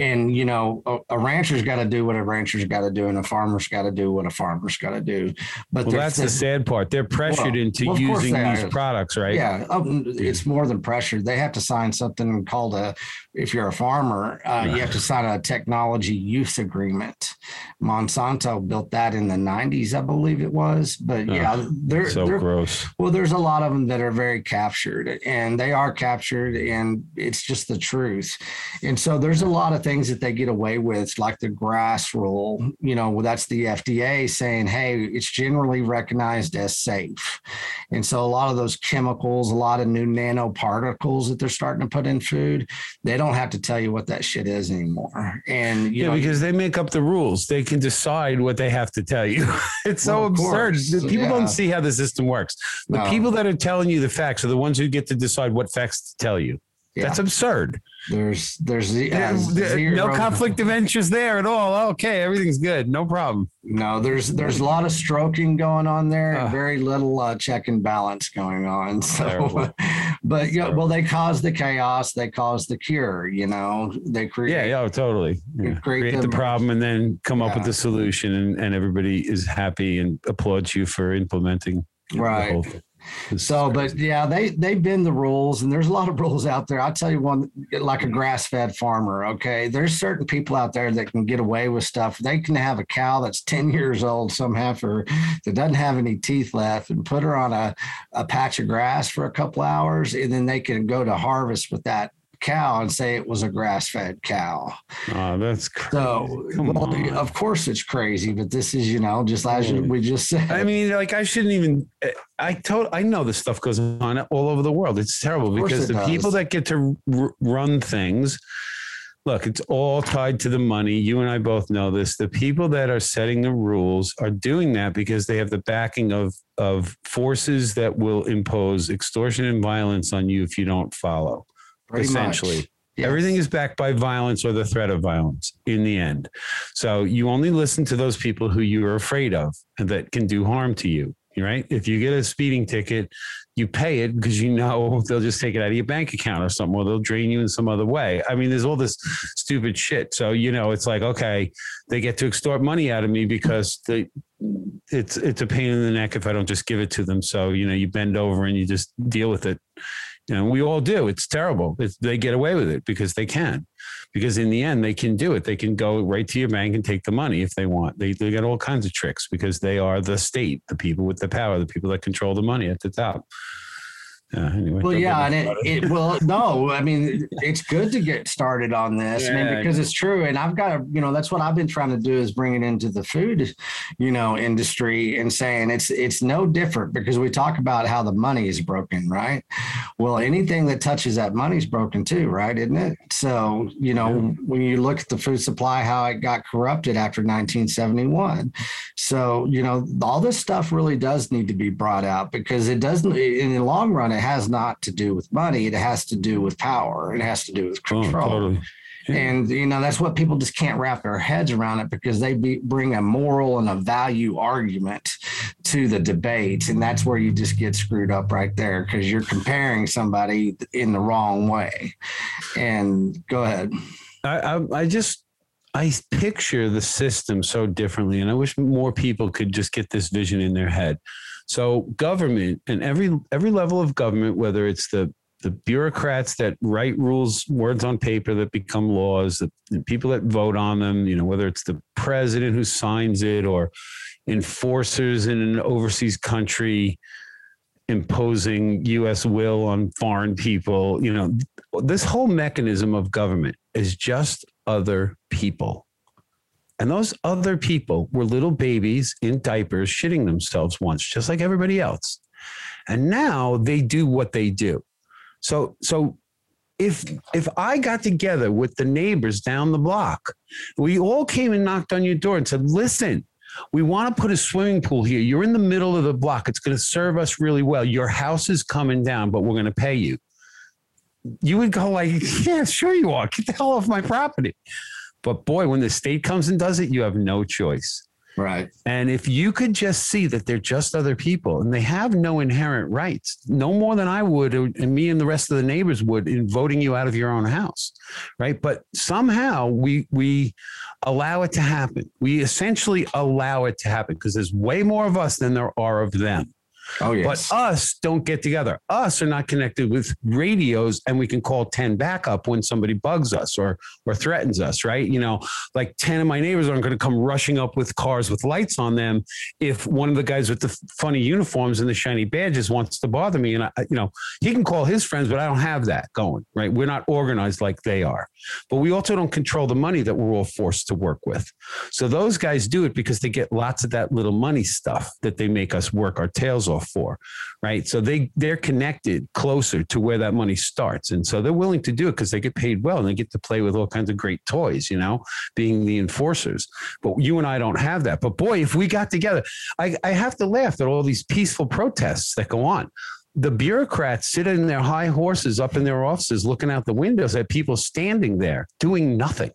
and you know a, a rancher's got to do what a rancher's got to do, and a farmer's got to do what a farmer's got to do. But well, that's the, sad part. They're pressured well, into well, using these are. products, right? Yeah, oh, it's more than pressure. They have to sign something called a. If you're a farmer, uh, you have to sign a technology use agreement. Monsanto built that in the 90s, I believe it was. But yeah, oh, they're so they're, gross. Well, there's a lot of them that are very captured and they are captured and it's just the truth. And so there's a lot of things that they get away with, like the GRAS rule, you know, that's the FDA saying, hey, it's generally recognized as safe. And so a lot of those chemicals, a lot of new nanoparticles that they're starting to put in food, they don't have to tell you what that shit is anymore. And yeah, know, because they make up the rules. They can decide what they have to tell you. [laughs] it's so well, absurd. People yeah. don't see how the system works. The no. people that are telling you the facts are the ones who get to decide what facts to tell you. Yeah. That's absurd. There's there's uh, no conflict of interest there at all. Okay, everything's good, no problem. No, there's there's a lot of stroking going on there, uh, very little uh, check and balance going on. [laughs] So, but yeah, well, they cause the chaos, they cause the cure. You know, they create. Yeah, yeah, totally. Yeah. Create, create the, the, problem and then come yeah. up with the solution, and, and everybody is happy and applauds you for implementing. Right. So, but yeah, they they bend the rules, and there's a lot of rules out there. I'll tell you one, like a grass fed farmer. Okay, there's certain people out there that can get away with stuff. They can have a cow that's [laughs] ten years old, some heifer that doesn't have any teeth left, and put her on a a patch of grass for a couple hours, and then they can go to harvest with that cow and say it was a grass fed cow. Oh, that's crazy. So, well, of course it's crazy, but this is, you know, just as we just said. I mean, like I shouldn't even, eh, I told, I know this stuff goes on all over the world. It's terrible because the does. people that get to r- run things, look, it's all tied to the money. You and I both know this. The people that are setting the rules are doing that because they have the backing of of forces that will impose extortion and violence on you if you don't follow. Essentially. Yes. Everything is backed by violence or the threat of violence in the end. So you only listen to those people who you are afraid of and that can do harm to you right? If you get a speeding ticket, you pay it because you know [laughs] they'll just take it out of your bank account or something, or they'll drain you in some other way. I mean, there's all this stupid shit. So you know, it's like okay, they get to extort money out of me because they, it's it's a pain in the neck if I don't just give it to them. So you know, you bend over and you just deal with it. Know, we all do. It's terrible. It's, they get away with it because they can, because in the end they can do it. They can go right to your bank and take the money if they want. They they got all kinds of tricks because they are the state, the people with the power, the people that control the money at the top. Yeah, anyway, well, yeah, and it, it, well, no, I mean, it's good to get started on this, yeah, I mean, because it's true. And I've got to, you know, that's what I've been trying to do is bring it into the food, you know, industry and saying it's it's no different because we talk about how the money is broken, right? Well, anything that touches that money is broken too, right? Isn't it? So, you know, yeah. when you look at the food supply, how it got corrupted after 1971. So, you know, all this stuff really does need to be brought out because it doesn't in the long run it has not to do with money. It has to do with power. It has to do with oh, control. Oh, totally. Yeah. And you know that's what people just can't wrap their heads around it because they be, bring a moral and a value argument to the debate, and that's where you just get screwed up right there because you're comparing somebody in the wrong way. And go ahead. I, I, I just I picture the system so differently, and I wish more people could just get this vision in their head. So government and every every level of government, whether it's the the bureaucrats that write rules, words on paper that become laws, the, the people that vote on them, you know, whether it's the president who signs it or enforcers in an overseas country imposing US will on foreign people, you know, this whole mechanism of government is just other people. And those other people were little babies in diapers shitting themselves once, just like everybody else. And now they do what they do. So, so if if I got together with the neighbors down the block, we all came and knocked on your door and said, listen, we want to put a swimming pool here. You're in the middle of the block. It's going to serve us really well. Your house is coming down, but we're going to pay you. You would go like, yeah, sure you are. Get the hell off my property. But boy, when the state comes and does it, you have no choice. Right. And if you could just see that they're just other people and they have no inherent rights, no more than I would, and me and the rest of the neighbors would in voting you out of your own house. Right. But somehow we we allow it to happen. We essentially allow it to happen because there's way more of us than there are of them. Oh, yes. But us don't get together. Us are not connected with radios and we can call 10 backup when somebody bugs us or or threatens us, right? You know, like 10 of my neighbors aren't going to come rushing up with cars with lights on them if one of the guys with the funny uniforms and the shiny badges wants to bother me. And I, you know, he can call his friends, but I don't have that going, right? We're not organized like they are. But we also don't control the money that we're all forced to work with. So those guys do it because they get lots of that little money stuff that they make us work our tails off for, right? So they they're connected closer to where that money starts, and so they're willing to do it because they get paid well and they get to play with all kinds of great toys, you know, being the enforcers. But you and I don't have that. But boy, if we got together, I, I have to laugh at all these peaceful protests that go on the bureaucrats sitting in their high horses up in their offices looking out the windows at people standing there doing nothing.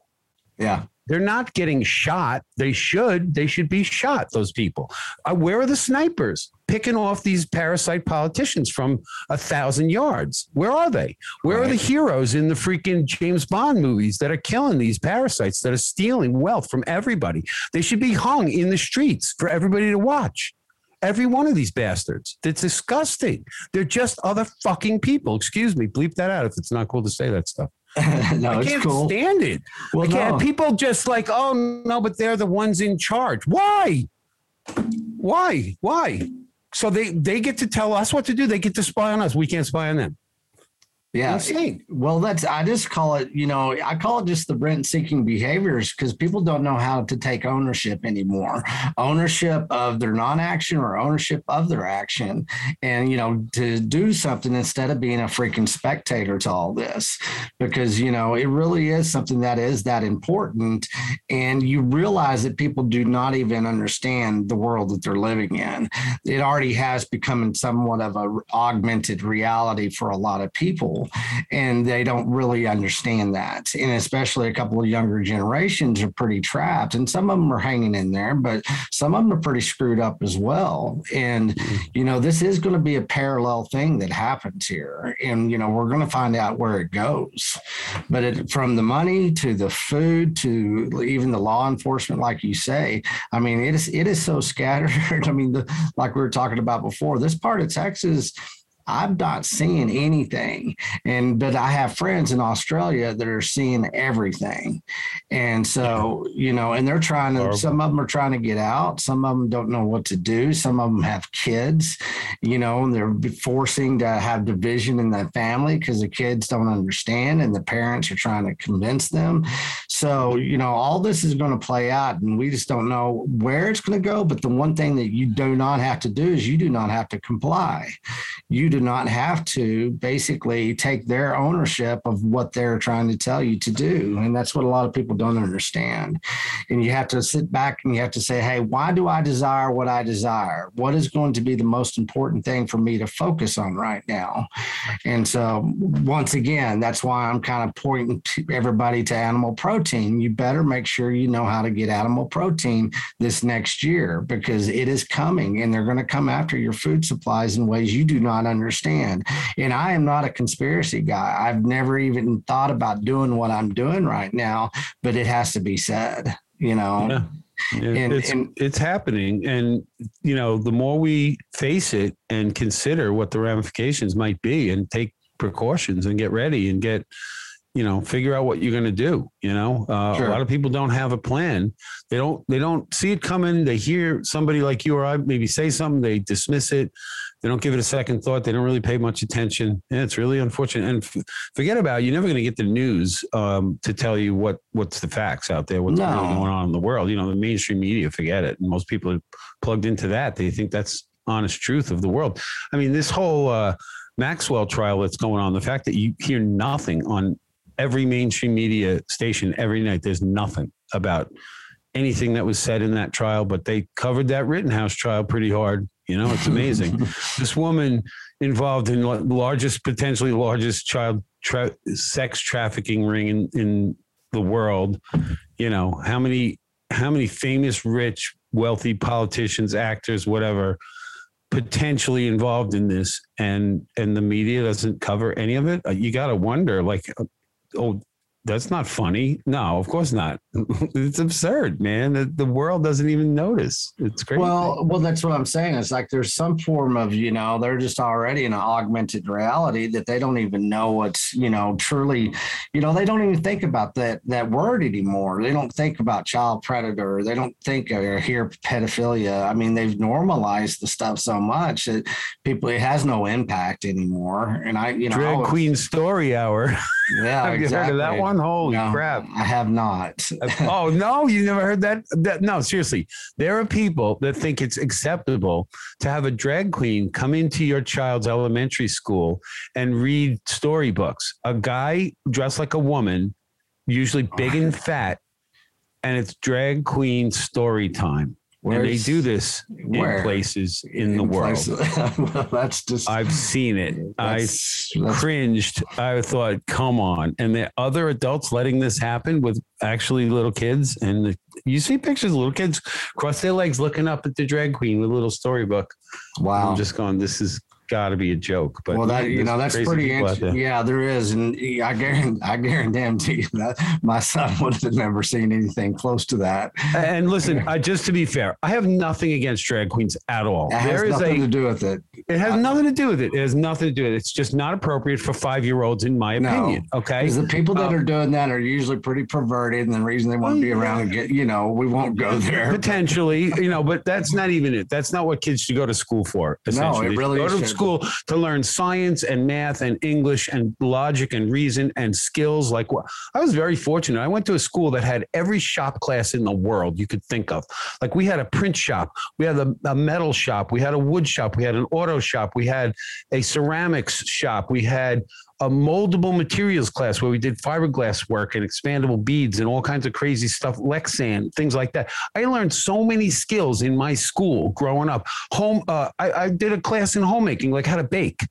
Yeah. They're not getting shot. They should. They should be shot, those people. Uh, where are the snipers picking off these parasite politicians from a thousand yards? Where are they? Where right. are the heroes in the freaking James Bond movies that are killing these parasites that are stealing wealth from everybody? They should be hung in the streets for everybody to watch. Every one of these bastards. It's disgusting. They're just other fucking people. Excuse me. Bleep that out if it's not cool to say that stuff. [laughs] no, I can't cool. stand it. Well. No. People just like, oh no, but they're the ones in charge. Why? Why? Why? So they they get to tell us what to do. They get to spy on us. We can't spy on them. Yeah. Insane. Well, that's, I just call it, you know, I call it just the rent seeking behaviors because people don't know how to take ownership anymore. Ownership of their non action or ownership of their action. And, you know, to do something instead of being a freaking spectator to all this because, you know, it really is something that is that important. And you realize that people do not even understand the world that they're living in. It already has become somewhat of a augmented reality for a lot of people and they don't really understand that. And especially a couple of younger generations are pretty trapped, and some of them are hanging in there, but some of them are pretty screwed up as well. And, mm-hmm. you know, this is going to be a parallel thing that happens here. And, you know, we're going to find out where it goes. But it, from the money to the food to even the law enforcement, like you say, I mean, it is, it is so scattered. [laughs] I mean, the, like we were talking about before, this part of Texas, I'm not seeing anything. And but I have friends in Australia that are seeing everything. And so, you know, and they're trying to some of them are trying to get out, some of them don't know what to do, some of them have kids, you know, and they're forcing to have division in the family because the kids don't understand and the parents are trying to convince them. So, you know, all this is going to play out and we just don't know where it's going to go, but the one thing that you do not have to do is you do not have to comply. You do not have to basically take their ownership of what they're trying to tell you to do. And that's what a lot of people don't understand. And you have to sit back and you have to say, hey, why do I desire what I desire? What is going to be the most important thing for me to focus on right now? And so, once again, that's why I'm kind of pointing to everybody to animal protein. You better make sure you know how to get animal protein this next year because it is coming and they're going to come after your food supplies in ways you do not understand understand. And I am not a conspiracy guy. I've never even thought about doing what I'm doing right now, but it has to be said, you know. Yeah. And, it's and, it's happening, and you know, the more we face it and consider what the ramifications might be, and take precautions and get ready and get you know figure out what you're going to do you know? Uh, sure. a lot of people don't have a plan. They don't they don't see it coming. They hear somebody like you or i maybe say something they dismiss it. They don't give it a second thought. They don't really pay much attention. And it's really unfortunate. And f- forget about it, you're never going to get the news um, to tell you what what's the facts out there what's no. really going on in the world. You know the mainstream media forget it. And most people are plugged into that. They think that's honest truth of the world. I mean this whole uh, Maxwell trial that's going on, the fact that you hear nothing on every mainstream media station every night. There's nothing about anything that was said in that trial, but they covered that Rittenhouse trial pretty hard. You know, it's amazing. [laughs] this woman involved in the largest, potentially largest child tra- sex trafficking ring in, in the world. You know, how many, how many famous, rich, wealthy politicians, actors, whatever, potentially involved in this and and the media doesn't cover any of it uh, you got to wonder like oh, that's not funny. No, of course not. [laughs] it's absurd, man. The, the, world doesn't even notice. It's crazy. Well, well, that's what I'm saying. It's like there's some form of, you know, they're just already in an augmented reality that they don't even know what's, you know, truly, you know, they don't even think about that that word anymore. They don't think about child predator. They don't think uh, or hear pedophilia. I mean, they've normalized the stuff so much that people it has no impact anymore. And I, you know, drag queen story hour. [laughs] Yeah, have exactly. you heard of that one? Holy no, crap! I have not. Uh, oh no, you never heard that? that? No, seriously, there are people that think it's acceptable to have a drag queen come into your child's elementary school and read storybooks. A guy dressed like a woman, usually big and fat, and it's drag queen story time. Where's, and they do this where? in places in, in the world. [laughs] well, that's just. I've seen it. I cringed. I thought, come on. And the other adults letting this happen with actually little kids. And the, you see pictures of little kids cross their legs looking up at the drag queen with a little storybook. Wow. I'm just going, this is got to be a joke. But well, that you know that's pretty interesting. Yeah, there is, and I guarantee, I guarantee [laughs] that my son would have never seen anything close to that. And listen, [laughs] uh, just to be fair, I have nothing against drag queens at all. It has there is nothing a, to do with it. It has nothing to do with it. It has nothing to do with it. It's just not appropriate for five year olds, in my opinion. No, okay. Because the people that um, are doing that are usually pretty perverted. And the reason they want to be around and get, you know, we won't go there. Potentially, you know, but that's not even it. That's not what kids should go to school for. Essentially. No, it really should. School to learn science and math and English and logic and reason and skills. Like I was very fortunate. I went to a school that had every shop class in the world you could think of. Like we had a print shop, we had a, a metal shop, we had a wood shop, we had an auto shop, we had a ceramics shop, we had a moldable materials class where we did fiberglass work and expandable beads and all kinds of crazy stuff, Lexan, things like that. I learned so many skills in my school growing up. Home, uh, I, I did a class in homemaking, like how to bake.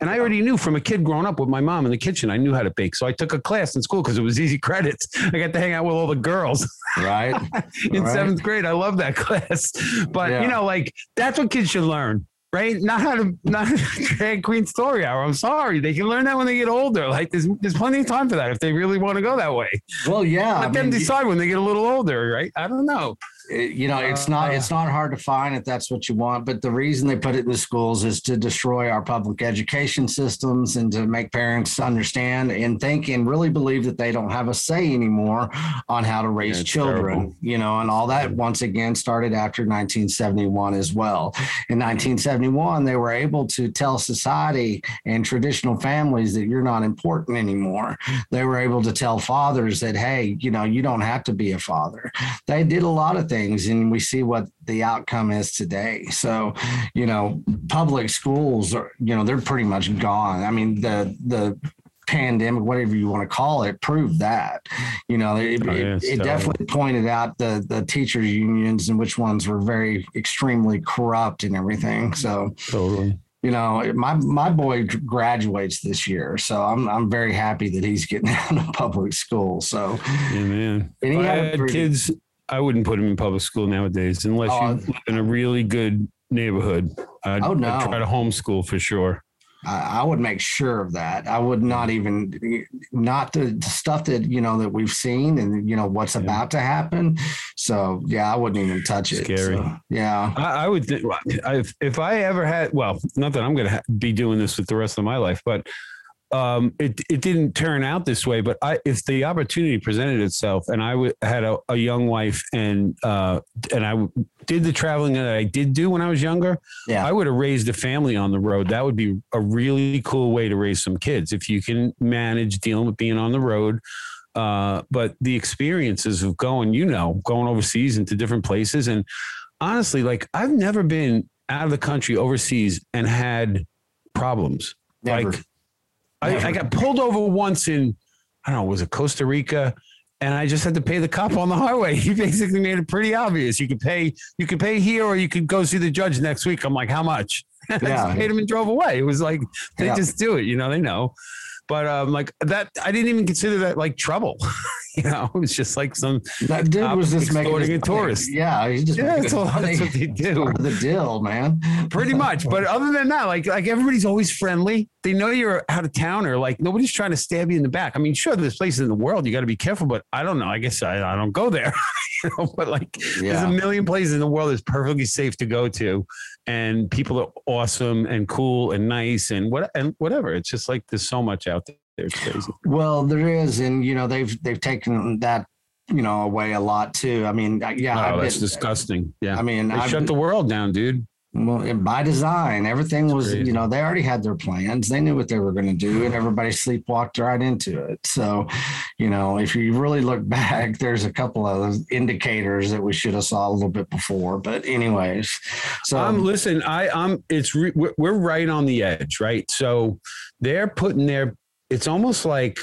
And I already knew from a kid growing up with my mom in the kitchen, I knew how to bake. So I took a class in school because it was easy credits. [laughs] I got to hang out with all the girls. Right. [laughs] in right. seventh grade. I love that [laughs] class. But, yeah. you know, like that's what kids should learn right? Not how to not [laughs] drag queen story hour. I'm sorry. They can learn that when they get older. Like there's there's plenty of time for that if they really want to go that way. Well, yeah. Let I them mean, decide when they get a little older, right? I don't know you know it's not it's not hard to find if that's what you want but the reason they put it in the schools is to destroy our public education systems and to make parents understand and think and really believe that they don't have a say anymore on how to raise yeah, children terrible. you know and all that once again started after 1971 as well. In 1971 they were able to tell society and traditional families that you're not important anymore. They were able to tell fathers that hey you know you don't have to be a father. They did a lot of things things and we see what the outcome is today so you know public schools are you know they're pretty much gone i mean the the pandemic, whatever you want to call it, proved that. You know, it, oh, it, it definitely pointed out the the teachers unions and which ones were very extremely corrupt and everything. So totally. You know, my my boy graduates this year, so I'm I'm very happy that he's getting [laughs] out of public school. So, yeah, man. And he had, had kids I wouldn't put him in public school nowadays unless you oh. live in a really good neighborhood. I'd, oh, no. I'd try to homeschool for sure. I, would make sure of that. I would not even not the, the, stuff that you know that we've seen and you know what's yeah. about to happen. So yeah, I wouldn't even touch it. Scary. So, yeah, I, I would. Th- if if I ever had, well, not that I'm going to ha- be doing this with the rest of my life, but um, it it didn't turn out this way, but I if the opportunity presented itself and I w- had a, a young wife and uh, and I w- did the traveling that I did do when I was younger, yeah. I would have raised a family on the road. That would be a really cool way to raise some kids if you can manage dealing with being on the road. Uh, but the experiences of going, you know, going overseas into different places, and honestly, like I've never been out of the country overseas and had problems. Never. Like I, I, got pulled over once in, I don't know, was it Costa Rica? And I just had to pay the cop on the highway. [laughs] He basically made it pretty obvious. You could pay, you could pay here, or you could go see the judge next week. I'm like, how much? [laughs] Yeah. I just paid him and drove away. It was like they yeah. just do it, you know. They know. But um, like that, I didn't even consider that like trouble. [laughs] [laughs] you know, it was just like some that dude was just making a tourist. Yeah, he's just yeah, that's, all, that's what they do. the deal, man. Pretty much. But other than that, like like everybody's always friendly. They know you're out of town, or like nobody's trying to stab you in the back. I mean, sure, there's places in the world you got to be careful, but I don't know. I guess I, I don't go there. [laughs] you know, but like yeah. there's a million places in the world that's perfectly safe to go to and people are awesome and cool and nice and what and whatever. It's just like there's so much out there. It's crazy. Well, there is, and you know they've they've taken that you know away a lot too. I mean, yeah, oh, that's been, disgusting. Yeah, I mean, they I've, shut the world down, dude. Well, by design, everything was, crazy. you know, they already had their plans. They knew what they were going to do, and everybody sleepwalked right into it. So, you know, if you really look [laughs] back, there's a couple of indicators that we should have saw a little bit before. But, anyways, so um, listen, I I'm it's re- we're right on the edge, right? So they're putting their. It's almost like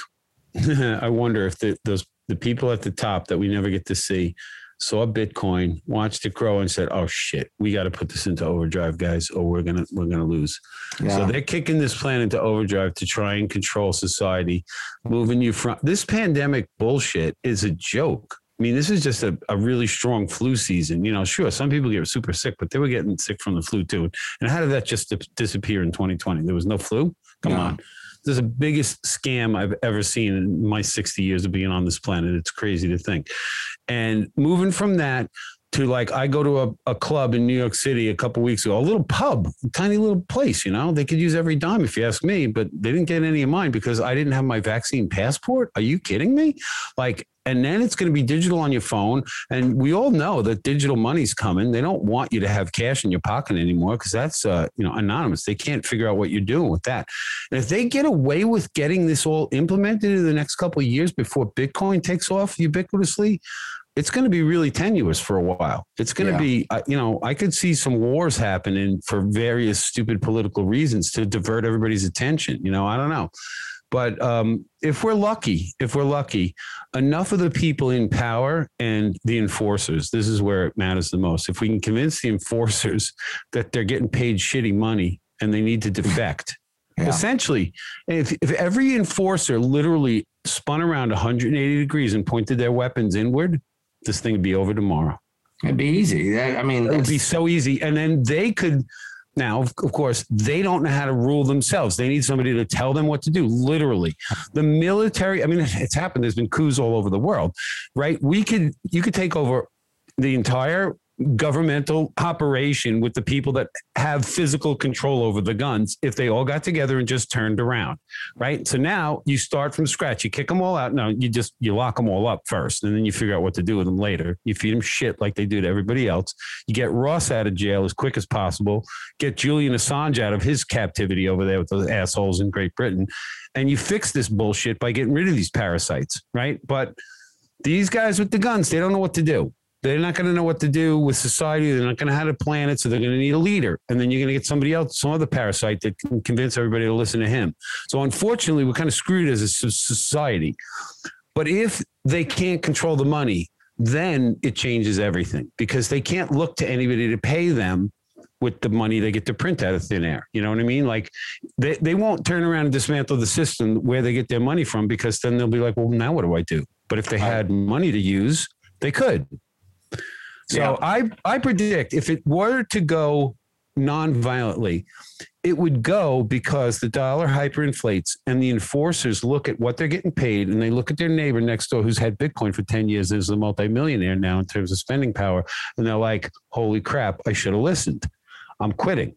[laughs] I wonder if the, those the people at the top that we never get to see saw Bitcoin, watched it grow, and said, "Oh shit, we got to put this into overdrive, guys, or we're gonna we're gonna lose." Yeah. So they're kicking this plan into overdrive to try and control society, moving you from this pandemic bullshit is a joke. I mean, this is just a, a really strong flu season. You know, sure, some people get super sick, but they were getting sick from the flu too. And how did that just disappear in 2020? There was no flu. Come on this is the biggest scam I've ever seen in my 60 years of being on this planet. It's crazy to think. And moving from that to like I go to a, a club in New York City a couple weeks ago, a little pub, tiny little place, you know, they could use every dime if you ask me, but they didn't get any of mine because I didn't have my vaccine passport. Are you kidding me? Like, and then it's going to be digital on your phone. And we all know that digital money's coming. They don't want you to have cash in your pocket anymore because that's, uh, you know, anonymous. They can't figure out what you're doing with that. And if they get away with getting this all implemented in the next couple of years before Bitcoin takes off ubiquitously, it's going to be really tenuous for a while. It's going yeah. to be, uh, you know, I could see some wars happening for various stupid political reasons to divert everybody's attention. You know, I don't know. But um, if we're lucky, if we're lucky, enough of the people in power and the enforcers, this is where it matters the most. If we can convince the enforcers [laughs] that they're getting paid shitty money and they need to defect, [laughs] yeah. essentially, if, if every enforcer literally spun around 180 degrees and pointed their weapons inward, this thing would be over tomorrow. It'd be easy. I mean, it would be so easy. And then they could, now, of course, they don't know how to rule themselves. They need somebody to tell them what to do, literally. The military, I mean, it's happened. There's been coups all over the world, right? We could, you could take over the entire governmental operation with the people that have physical control over the guns if they all got together and just turned around right? So now you start from scratch. You kick them all out. No you just you lock them all up first and then you figure out what to do with them later. You feed them shit like they do to everybody else. You get ross out of jail as quick as possible. Get julian assange out of his captivity over there with those assholes in great britain. And you fix this bullshit by getting rid of these parasites right? But these guys with the guns they don't know what to do they're not going to know what to do with society. They're not going to know how to plan it. So they're going to need a leader. And then you're going to get somebody else, some other parasite that can convince everybody to listen to him. So unfortunately, we're kind of screwed as a society. But if they can't control the money, then it changes everything because they can't look to anybody to pay them with the money they get to print out of thin air. You know what I mean? Like they, they won't turn around and dismantle the system where they get their money from because then they'll be like, well, now what do I do? But if they had money to use, they could. So yeah. I I predict if it were to go non-violently, it would go because the dollar hyperinflates and the enforcers look at what they're getting paid and they look at their neighbor next door who's had Bitcoin for 10 years and is a multimillionaire now in terms of spending power. And they're like, holy crap, I should have listened. I'm quitting.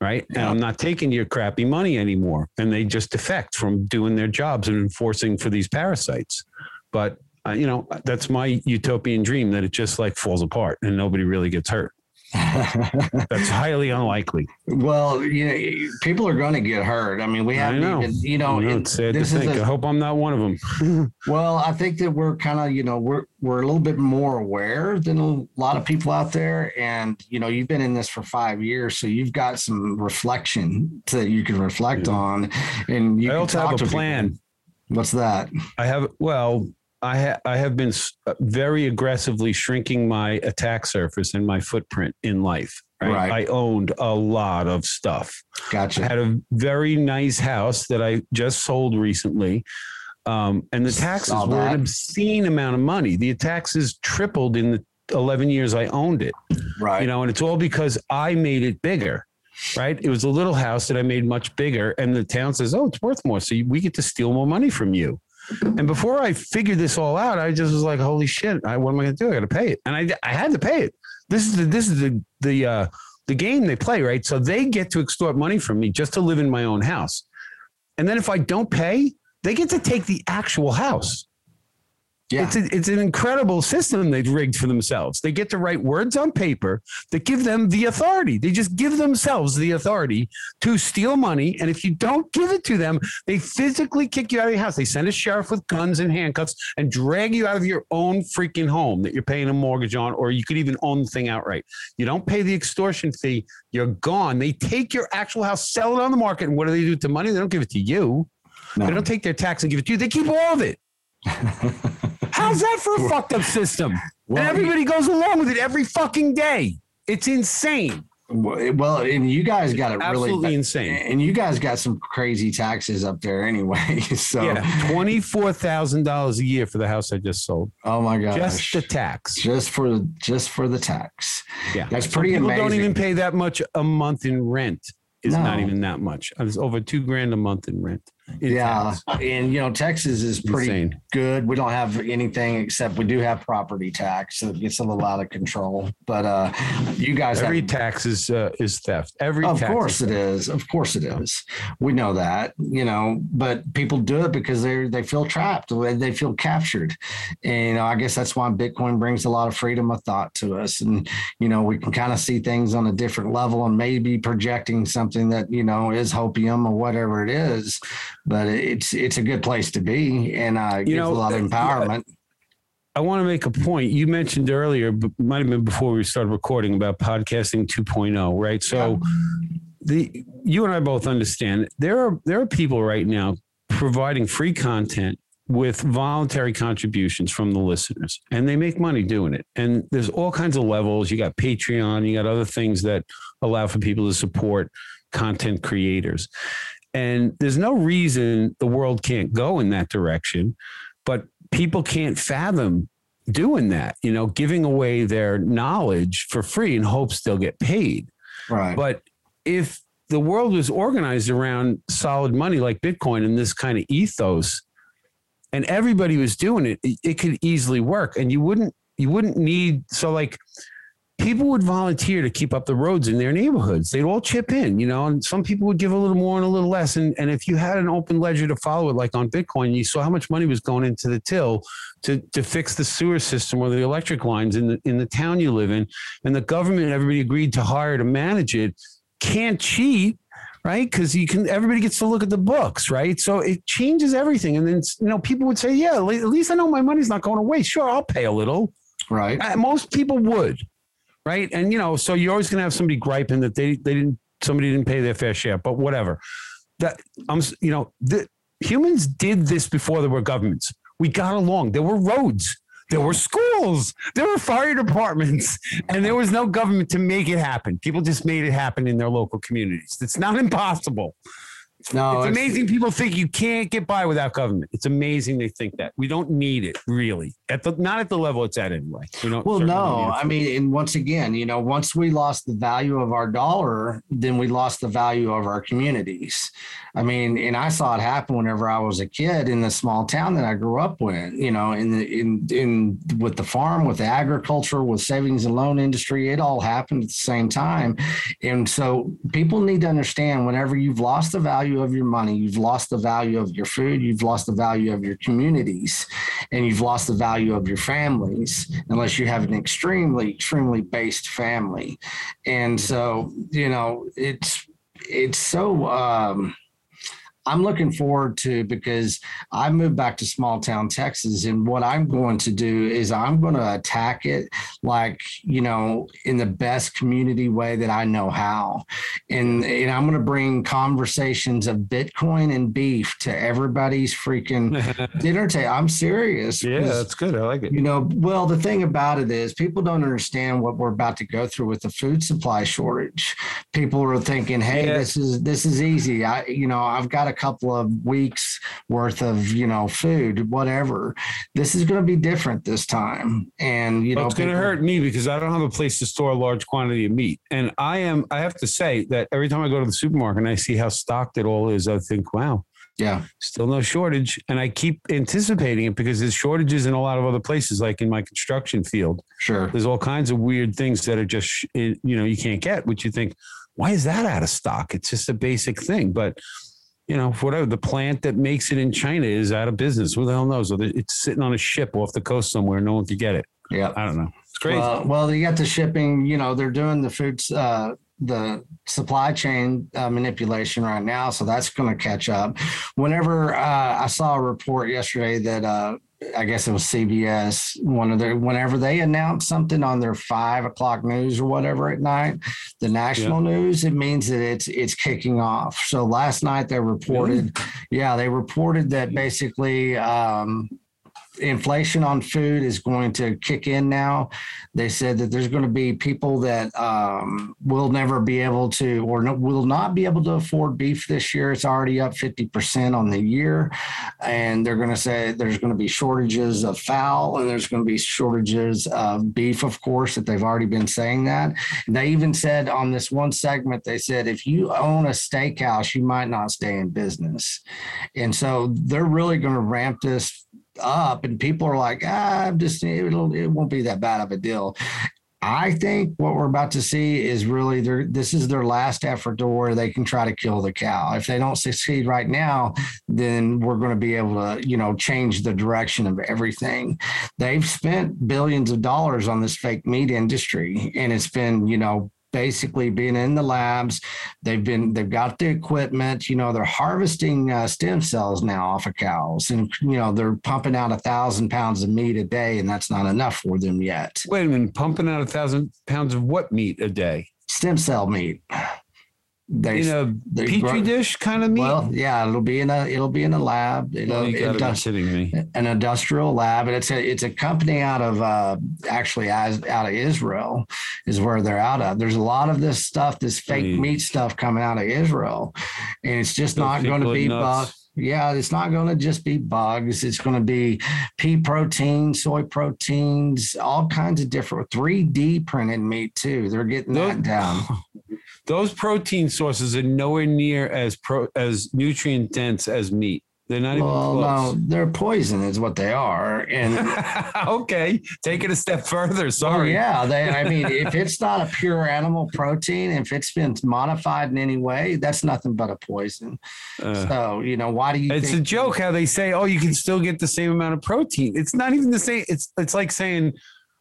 Right. Yeah. And I'm not taking your crappy money anymore. And they just defect from doing their jobs and enforcing for these parasites. But uh, you know, that's my utopian dream that it just like falls apart and nobody really gets hurt. [laughs] that's highly unlikely. Well, you know, people are going to get hurt. I mean, we have, know. Even, you know, know it's sad to think. A, I hope I'm not one of them. [laughs] well, I think that we're kind of, you know, we're we're a little bit more aware than a lot of people out there. And you know, you've been in this for five years, so you've got some reflection that you can reflect yeah. on. And you I also have a plan. People. What's that? I have well, I, ha- I have been uh, very aggressively shrinking my attack surface and my footprint in life. Right? right? I owned a lot of stuff. Gotcha. I had a very nice house that I just sold recently. Um, and the taxes were an obscene amount of money. The taxes tripled in the 11 years I owned it. Right. You know, and it's all because I made it bigger. Right. It was a little house that I made much bigger. And the town says, oh, it's worth more. So we get to steal more money from you. And before I figured this all out, I just was like, "Holy shit! I, what am I going to do? I got to pay it." And I, I had to pay it. This is the this is the the uh, the game they play, right? So they get to extort money from me just to live in my own house, and then if I don't pay, they get to take the actual house. Yeah. It's, a, it's an incredible system they've rigged for themselves. They get to write words on paper that give them the authority. They just give themselves the authority to steal money. And if you don't give it to them, they physically kick you out of your house. They send a sheriff with guns and handcuffs and drag you out of your own freaking home that you're paying a mortgage on, or you could even own the thing outright. You don't pay the extortion fee, you're gone. They take your actual house, sell it on the market. And what do they do to money? They don't give it to you. No. They don't take their tax and give it to you. They keep all of it. [laughs] How's that for a fucked up system? Well, and everybody goes along with it every fucking day. It's insane. Well, and you guys got it absolutely really insane. And you guys got some crazy taxes up there anyway. [laughs] So yeah, twenty four thousand dollars a year for the house I just sold. Oh my god! Just the tax. Just for just for the tax. Yeah, that's pretty people amazing. Don't even pay that much a month in rent. It's no. not even that much. It's over two grand a month in rent. Yeah, and you know Texas is pretty Insane. good. We don't have anything except we do have property tax, so it gets a little out of control. But uh, you guys, every have, tax is uh, is theft. Every of course it is. Of course it is. We know that, you know, but people do it because they they feel trapped. They feel captured, and you know I guess that's why Bitcoin brings a lot of freedom of thought to us, and you know we can kind of see things on a different level and maybe projecting something that you know is hopium or whatever it is but it's it's a good place to be and uh, gives know, a lot of empowerment. I want to make a point. You mentioned earlier, but might have been before we started recording about podcasting 2.0, right? So yeah. the you and I both understand there are there are people right now providing free content with voluntary contributions from the listeners and they make money doing it and there's all kinds of levels you got patreon you got other things that allow for people to support content creators and there's no reason the world can't go in that direction, but people can't fathom doing that, you know, giving away their knowledge for free in hopes they'll get paid. Right. But if the world was organized around solid money like Bitcoin and this kind of ethos, and everybody was doing it, it, it could easily work. And you wouldn't you wouldn't need so like people would volunteer to keep up the roads in their neighborhoods. They'd all chip in, you know, and some people would give a little more and a little less. And, and if you had an open ledger to follow it, like on Bitcoin, you saw how much money was going into the till to, to fix the sewer system or the electric lines in the, in the town you live in. And the government, everybody agreed to hire to manage it, can't cheat. Right, because you can. Everybody gets to look at the books, right? So it changes everything. And then you know, people would say, "Yeah, at least I know my money's not going away. Sure, I'll pay a little." Right. Uh, most people would, right? And you know, so you're always going to have somebody griping that they they didn't somebody didn't pay their fair share, but whatever. That I'm you know, the humans did this before there were governments. We got along. There were roads. There were schools, there were fire departments, [laughs] and there was no government to make it happen. People just made it happen in their local communities. It's not impossible. No, it's, amazing people think you can't get by without government. It's amazing they think that. We don't need it really. At the not at the level it's at anyway. We don't well, no. I mean, and once again, you know, once we lost the value of our dollar, then we lost the value of our communities. I mean, and I saw it happen whenever I was a kid in the small town that I grew up with, you know, in the in in with the farm, with the agriculture, with savings and loan industry, it all happened at the same time. And so people need to understand whenever you've lost the value value of your money, you've lost the value of your food, you've lost the value of your communities, and you've lost the value of your families, unless you have an extremely, extremely based family. And so, you know, it's it's so um I'm looking forward to because I moved back to small town Texas, and what I'm going to do is I'm going to attack it like you know in the best community way that I know how, and and I'm going to bring conversations of Bitcoin and beef to everybody's freaking [laughs] dinner table. I'm serious. Yeah, that's good. I like it. You know, well, the thing about it is people don't understand what we're about to go through with the food supply shortage. People are thinking, "Hey, yeah. this is this is easy." I, you know, I've got a couple of weeks worth of you know food whatever this is going to be different this time and you well, know it's going to hurt me because i don't have a place to store a large quantity of meat and i am i have to say that every time i go to the supermarket and i see how stocked it all is i think wow yeah. Still no shortage. And I keep anticipating it because there's shortages in a lot of other places, like in my construction field. Sure. There's all kinds of weird things that are just, you know, you can't get, which you think, why is that out of stock? It's just a basic thing. But you know, whatever the plant that makes it in China is out of business. Who the hell knows? It's sitting on a ship off the coast somewhere. No one could get it. Yeah. I don't know. It's crazy. Well, well, they got the shipping, you know, they're doing the foods, uh, the supply chain uh, manipulation right now. So that's going to catch up. Whenever uh, I saw a report yesterday that uh, I guess it was CBS, one of their, whenever they announce something on their five o'clock news or whatever at night, the national yeah. news, it means that it's, it's kicking off. So last night they reported, really? yeah, they reported that basically, um, inflation on food is going to kick in now. They said that there's going to be people that um, will never be able to or no, will not be able to afford beef this year. It's already up 50% on the year. And they're going to say there's going to be shortages of fowl and there's going to be shortages of beef, of course, that they've already been saying that. And they even said on this one segment, they said, if you own a steakhouse, you might not stay in business. And so they're really going to ramp this up and people are like, ah, I'm just, it'll, it won't be that bad of a deal. I think what we're about to see is really their this is their last effort to where they can try to kill the cow. If they don't succeed right now, then we're going to be able to, you know, change the direction of everything. They've spent billions of dollars on this fake meat industry and it's been, you know, basically being in the labs. They've been they've got the equipment. You know, they're harvesting uh, stem cells now off of cows, and you know they're pumping out a thousand pounds of meat a day, and that's not enough for them yet. Wait a minute, pumping out a thousand pounds of what meat a day? Stem cell meat they, in a petri grow, dish kind of meat. Well, yeah, it'll be in a it'll be in a lab. It'll, oh, you industri- me. An industrial lab, and it's a it's a company out of uh, actually as out of Israel is where they're out of. There's a lot of this stuff, this fake meat stuff coming out of Israel, and it's just Those not going to be. Nuts. Yeah, it's not going to just be bugs. It's going to be pea protein, soy proteins, all kinds of different 3D printed meat too. They're getting that down. [laughs] Those protein sources are nowhere near as pro as nutrient dense as meat. They're not well, even close. no, they're poison, is what they are. And [laughs] okay, take it a step further. Oh, Sorry. yeah, they. I mean, [laughs] if it's not a pure animal protein, if it's been modified in any way, that's nothing but a poison. Uh, so you know, why do you? It's a joke how they say, "Oh, you can still get the same amount of protein." It's not even the same. It's it's like saying.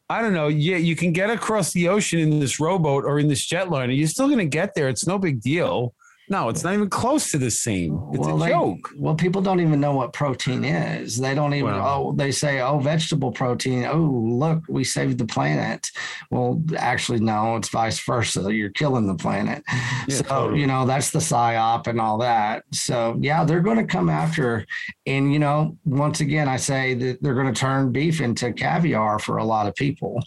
I don't know. Yeah, you can get across the ocean in this rowboat or in this jetliner. You're still going to get there. It's no big deal. No, it's not even close to the same. It's well, a they, joke. Well, people don't even know what protein is. They don't even. Well, oh, they say, oh, vegetable protein. Oh, look, we saved the planet. Well, actually, no, it's vice versa. You're killing the planet. Yeah, so totally. you know that's the psyop and all that. So yeah, they're going to come after. And you know, once again, I say that they're going to turn beef into caviar for a lot of people,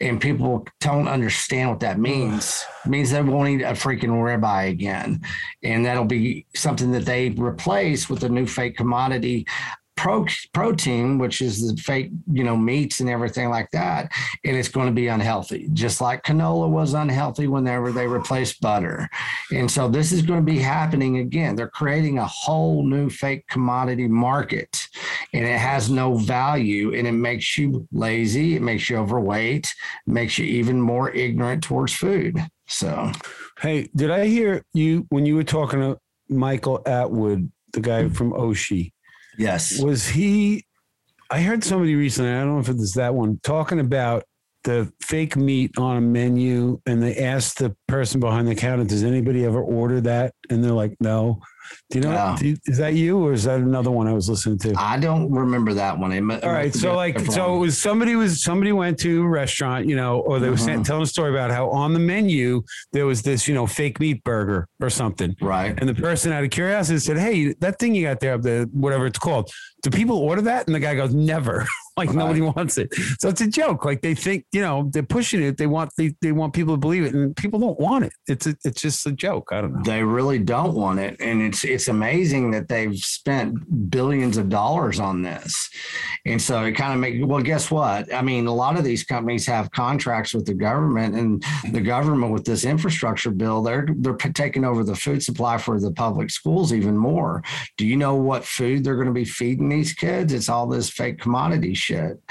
and people don't understand what that means. it means they won't eat a freaking ribeye again and that'll be something that they replace with a new fake commodity pro- protein, which is the fake, you know, meats and everything like that, and it's going to be unhealthy, just like canola was unhealthy whenever they replaced butter. And so this is going to be happening again. They're creating a whole new fake commodity market, and it has no value, and it makes you lazy, it makes you overweight, makes you even more ignorant towards food. So, hey, did I hear you when you were talking to Michael Atwood, the guy hmm. from Oshi? Yes. Was he? I heard somebody recently. I don't know if it was that one talking about the fake meat on a menu, and they asked the person behind the counter, "Does anybody ever order that?" And they're like, "No." Do you know? Yeah. Do you, is that you or is that another one I was listening to? I don't remember that one. All right, so like, so it was somebody was somebody went to a restaurant, you know, or they were uh-huh. telling a story about how on the menu there was this, you know, fake meat burger or something. Right. And the person out of curiosity said, "Hey, that thing you got there, the whatever it's called, do people order that?" And the guy goes, "Never." [laughs] like right. nobody wants it. So it's a joke. Like they think, you know, they're pushing it. They want they, they want people to believe it, and people don't want it. It's a, it's just a joke. I don't know. They really don't want it, and it's it's amazing that they've spent billions of dollars on this. And so it kind of make well, guess what? I mean, a lot of these companies have contracts with the government, and the government with this infrastructure bill, they're they're taking over the food supply for the public schools even more. Do you know what food they're going to be feeding these kids? It's all this fake commodity shit.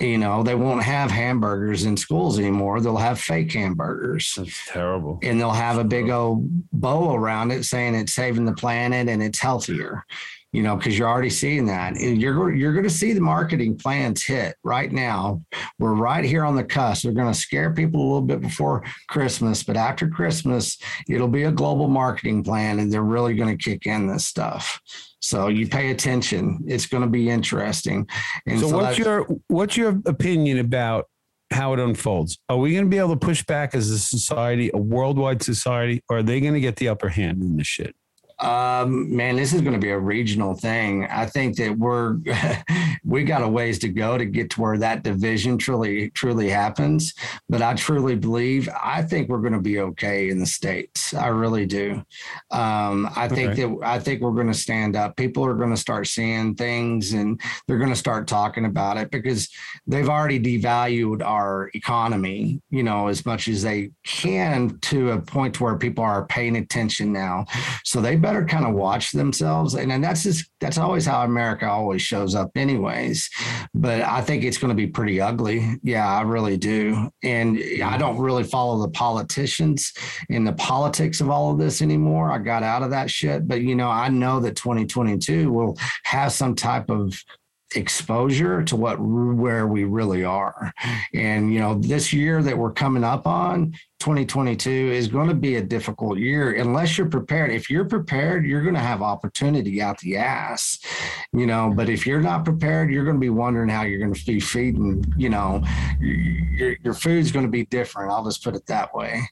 You know, they won't have hamburgers in schools anymore. They'll have fake hamburgers. That's terrible. And they'll have a big old bow around it saying it's saving the planet and it's healthier you know, because you're already seeing that. And you're you're going to see the marketing plans hit right now. We're right here on the cusp. They're going to scare people a little bit before Christmas, but after Christmas, it'll be a global marketing plan, and they're really going to kick in this stuff. So you pay attention. It's going to be interesting. And so, so what's your what's your opinion about how it unfolds? Are we going to be able to push back as a society, a worldwide society, or are they going to get the upper hand in this shit? Um, man, this is going to be a regional thing. I think that we're [laughs] we got a ways to go to get to where that division truly truly happens. But I truly believe I think we're going to be okay in the states. I really do. Um, I think that I think we're going to stand up. People are going to start seeing things and they're going to start talking about it because they've already devalued our economy, you know, as much as they can to a point where people are paying attention now. So they better kind of watch themselves. And, and that's just, that's always how America always shows up, anyways. But I think it's going to be pretty ugly. Yeah, I really do. And I don't really follow the politicians in the politics of all of this anymore. I got out of that shit. But, you know, I know that 2022 will have some type of exposure to what where we really are. And you know this year that we're coming up on 2022 is going to be a difficult year. Unless you're prepared if you're prepared you're going to have opportunity out the ass you know. But if you're not prepared you're going to be wondering how you're going to be feeding you know. Your, your food's going to be different i'll just put it that way.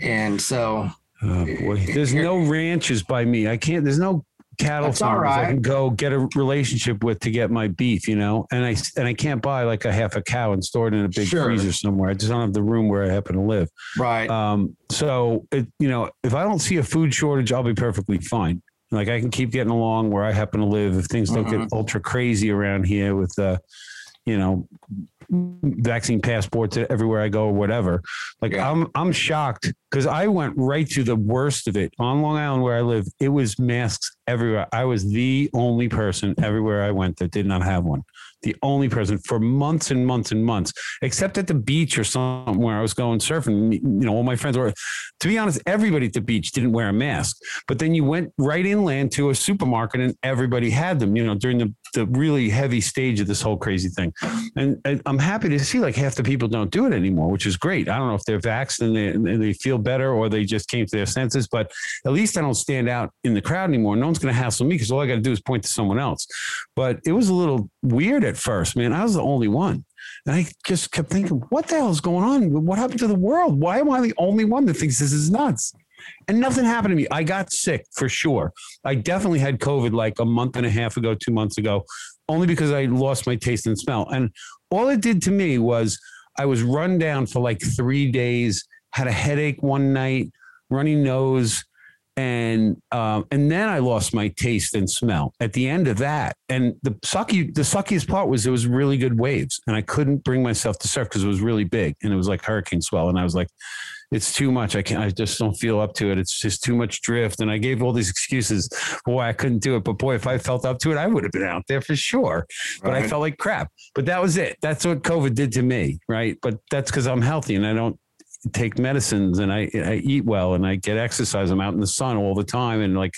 And so Oh boy, there's no ranches by me. I can't. There's no cattle That's farmers right. I can go get a relationship with to get my beef, you know, and I and I can't buy like a half a cow and store it in a big sure. freezer somewhere. I just don't have the room where I happen to live. Right. Um. So it, you know, if I don't see a food shortage, I'll be perfectly fine. Like I can keep getting along where I happen to live. If things don't mm-hmm. get ultra crazy around here with uh, you know, vaccine passports everywhere I go or whatever. Like yeah. I'm I'm shocked because I went right to the worst of it on Long Island where I live. It was masks everywhere. I was the only person everywhere I went that did not have one the only person for months and months and months, except at the beach or somewhere I was going surfing. You know, all my friends were, to be honest, everybody at the beach didn't wear a mask. But then you went right inland to a supermarket and everybody had them, you know, during the, the really heavy stage of this whole crazy thing. And, and I'm happy to see like half the people don't do it anymore, which is great. I don't know if they're vaccinated and they, and they feel better or they just came to their senses, but at least I don't stand out in the crowd anymore. No one's going to hassle me because all I got to do is point to someone else. But it was a little weird at first, man. I was the only one. And I just kept thinking, what the hell is going on? What happened to the world? Why am I the only one that thinks this is nuts? And nothing happened to me. I got sick for sure. I definitely had COVID like a month and a half ago, two months ago, only because I lost my taste and smell. And all it did to me was I was run down for like three days, had a headache one night, runny nose, and um, and then I lost my taste and smell at the end of that. And the sucky, the suckiest part was it was really good waves, and I couldn't bring myself to surf because it was really big and it was like hurricane swell, and I was like, it's too much. I can't. I just don't feel up to it. It's just too much drift. And I gave all these excuses for why I couldn't do it. But boy, if I felt up to it, I would have been out there for sure. But right. I felt like crap. But that was it. That's what COVID did to me, right? But that's because I'm healthy and I don't take medicines and I, I eat well and I get exercise. I'm out in the sun all the time and like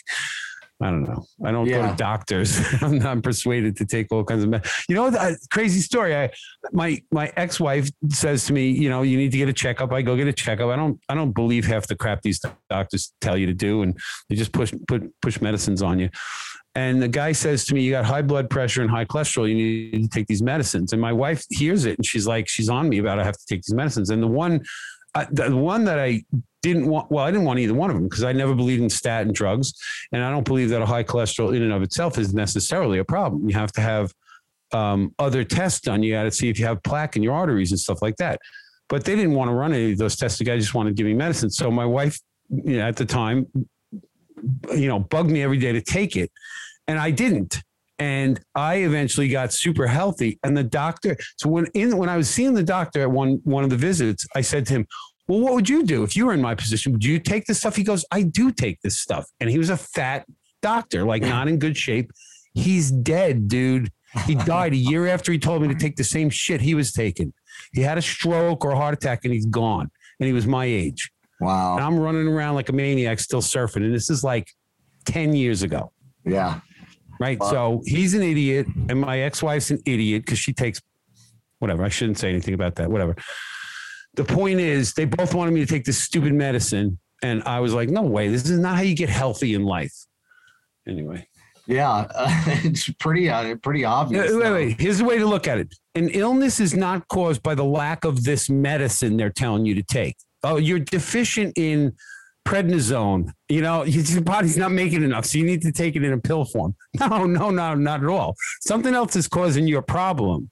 I don't know. I don't yeah. go to doctors. [laughs] I'm not persuaded to take all kinds of. Med- you know, a uh, crazy story. I my my ex wife says to me, you know, you need to get a checkup. I go get a checkup. I don't I don't believe half the crap these doctors tell you to do, and they just push put push medicines on you. And the guy says to me, "You got high blood pressure and high cholesterol. You need to take these medicines." And my wife hears it, and she's like, she's on me about I have to take these medicines. And the one uh, the one that I didn't want, well, I didn't want either one of them because I never believed in statin drugs. And I don't believe that a high cholesterol in and of itself is necessarily a problem. You have to have um, other tests done. You got to see if you have plaque in your arteries and stuff like that. But they didn't want to run any of those tests. The guy just wanted to give me medicine. So my wife, you know, at the time, you know, bugged me every day to take it. And I didn't and I eventually got super healthy. And the doctor, so when in when I was seeing the doctor at one one of the visits, I said to him, "Well, what would you do if you were in my position? Would you take this stuff?" He goes, "I do take this stuff." And he was a fat doctor, like not in good shape. He's dead, dude. He [laughs] died a year after he told me to take the same shit he was taking. He had a stroke or a heart attack, and he's gone. And he was my age. Wow. And I'm running around like a maniac, still surfing, and this is like ten years ago. Yeah right? So he's an idiot, and my ex-wife's an idiot because she takes whatever. I shouldn't say anything about that. Whatever. The point is, they both wanted me to take this stupid medicine, and I was like, "No way! This is not how you get healthy in life." Anyway. Yeah, uh, [laughs] it's pretty uh, pretty obvious. Wait, wait, wait. Here's the way to look at it: an illness is not caused by the lack of this medicine they're telling you to take. Oh, you're deficient in prednisone. You know, [laughs] your body's not making enough, so you need to take it in a pill form. [laughs] No, no, no, not at all. Something else is causing you a problem.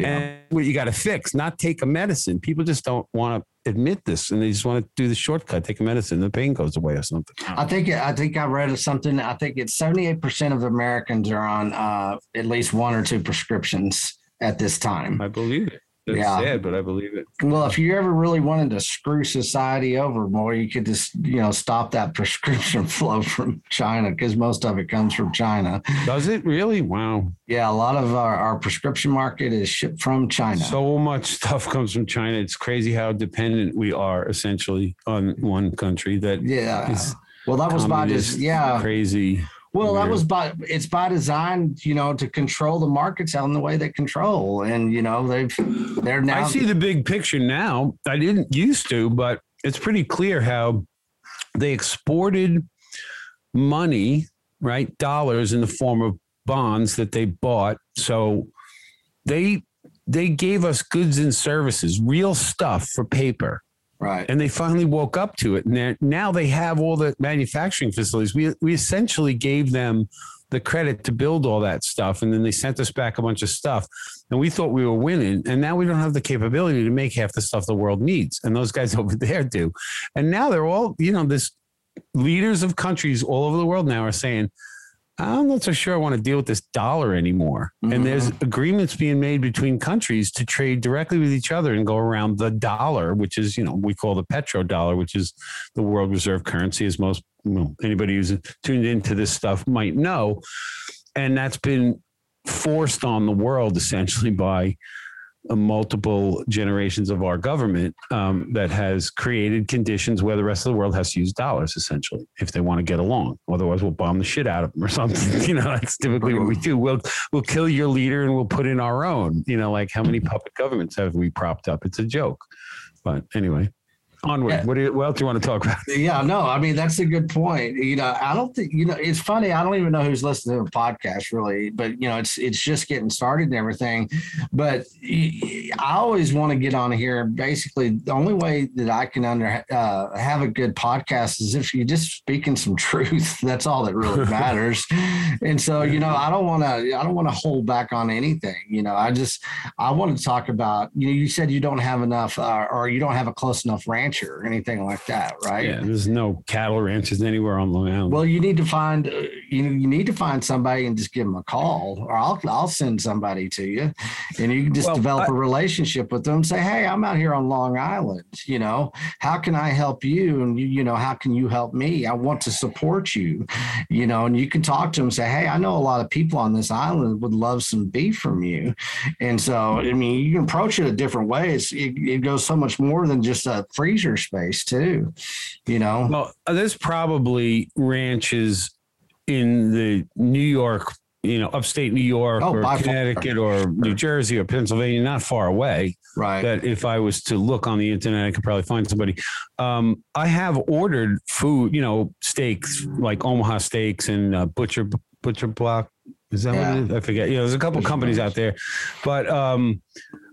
Yeah. And what you got to fix, not take a medicine. People just don't want to admit this, and they just want to do the shortcut, take a medicine, the pain goes away or something. I think I think I read something. I think it's seventy eight percent of Americans are on uh, at least one or two prescriptions at this time. I believe it. That's yeah. sad, but I believe it. Well, if you ever really wanted to screw society over more, you could just, you know, stop that [laughs] prescription flow from China because most of it comes from China. Does it really? Wow. Yeah, a lot of our, our prescription market is shipped from China. So much stuff comes from China. It's crazy how dependent we are essentially on one country that yeah. Well, that was by this, yeah. Crazy. Well, that was by it's by design, you know, to control the markets out in the way they control, and you know they've they're now. I see the big picture now. I didn't used to, but it's pretty clear how they exported money, right, dollars in the form of bonds that they bought. So they they gave us goods and services, real stuff for paper Right. And they finally woke up to it. And now they have all the manufacturing facilities. We, we essentially gave them the credit to build all that stuff. And then they sent us back a bunch of stuff. And we thought we were winning. And now we don't have the capability to make half the stuff the world needs. And those guys [laughs] over there do. And now they're all, you know, this leaders of countries all over the world now are saying, I'm not so sure I want to deal with this dollar anymore. Mm-hmm. And there's agreements being made between countries to trade directly with each other and go around the dollar, which is, you know, we call the petrodollar, which is the world reserve currency, as most well, anybody who's tuned into this stuff might know. And that's been forced on the world essentially by multiple generations of our government um, that has created conditions where the rest of the world has to use dollars essentially if they want to get along. Otherwise, we'll bomb the shit out of them or [laughs] something. you know, that's typically what we do. We'll we'll kill your leader and we'll put in our own. You know, like how many puppet governments have we propped up? It's a joke. But anyway, onward. Yeah. What, do you, what else do you want to talk about? Yeah, no, I mean that's a good point. You know, I don't think you know. It's funny. I don't even know who's listening to the podcast really, but you know, it's it's just getting started and everything. But I always want to get on here. Basically, the only way that I can under uh, have a good podcast is if you're just speaking some [laughs] truth. That's all that really [laughs] matters. and so, you know, I don't want to. I don't want to hold back on anything. You know, I just I want to talk about. You know, you said you don't have enough, uh, or you don't have a close enough ranch rancher or anything like that, right? Yeah, there's no cattle ranches anywhere on Long Island. Well, you need to find uh, you you need to find somebody and just give them a call, or I'll I'll send somebody to you, and you can just well, develop I, a relationship with them. Say, hey, I'm out here on Long Island. You know, how can I help you? And you you know, how can you help me? I want to support you. You know, and you can talk to them. Say, hey, I know a lot of people on this island would love some beef from you, and so I mean, you can approach it a different way. It's, it, it goes so much more than just a freezer leisure space too. You know, well, there's probably ranches in the New York, you know, upstate New York oh, or Connecticut far. or New Jersey or Pennsylvania, not far away. Right. That if I was to look on the internet, I could probably find somebody. Um, I have ordered food, you know, steaks like Omaha Steaks and uh, Butcher Butcher Block. Is that yeah. what it is? I forget. You know, there's a couple companies out there, but um,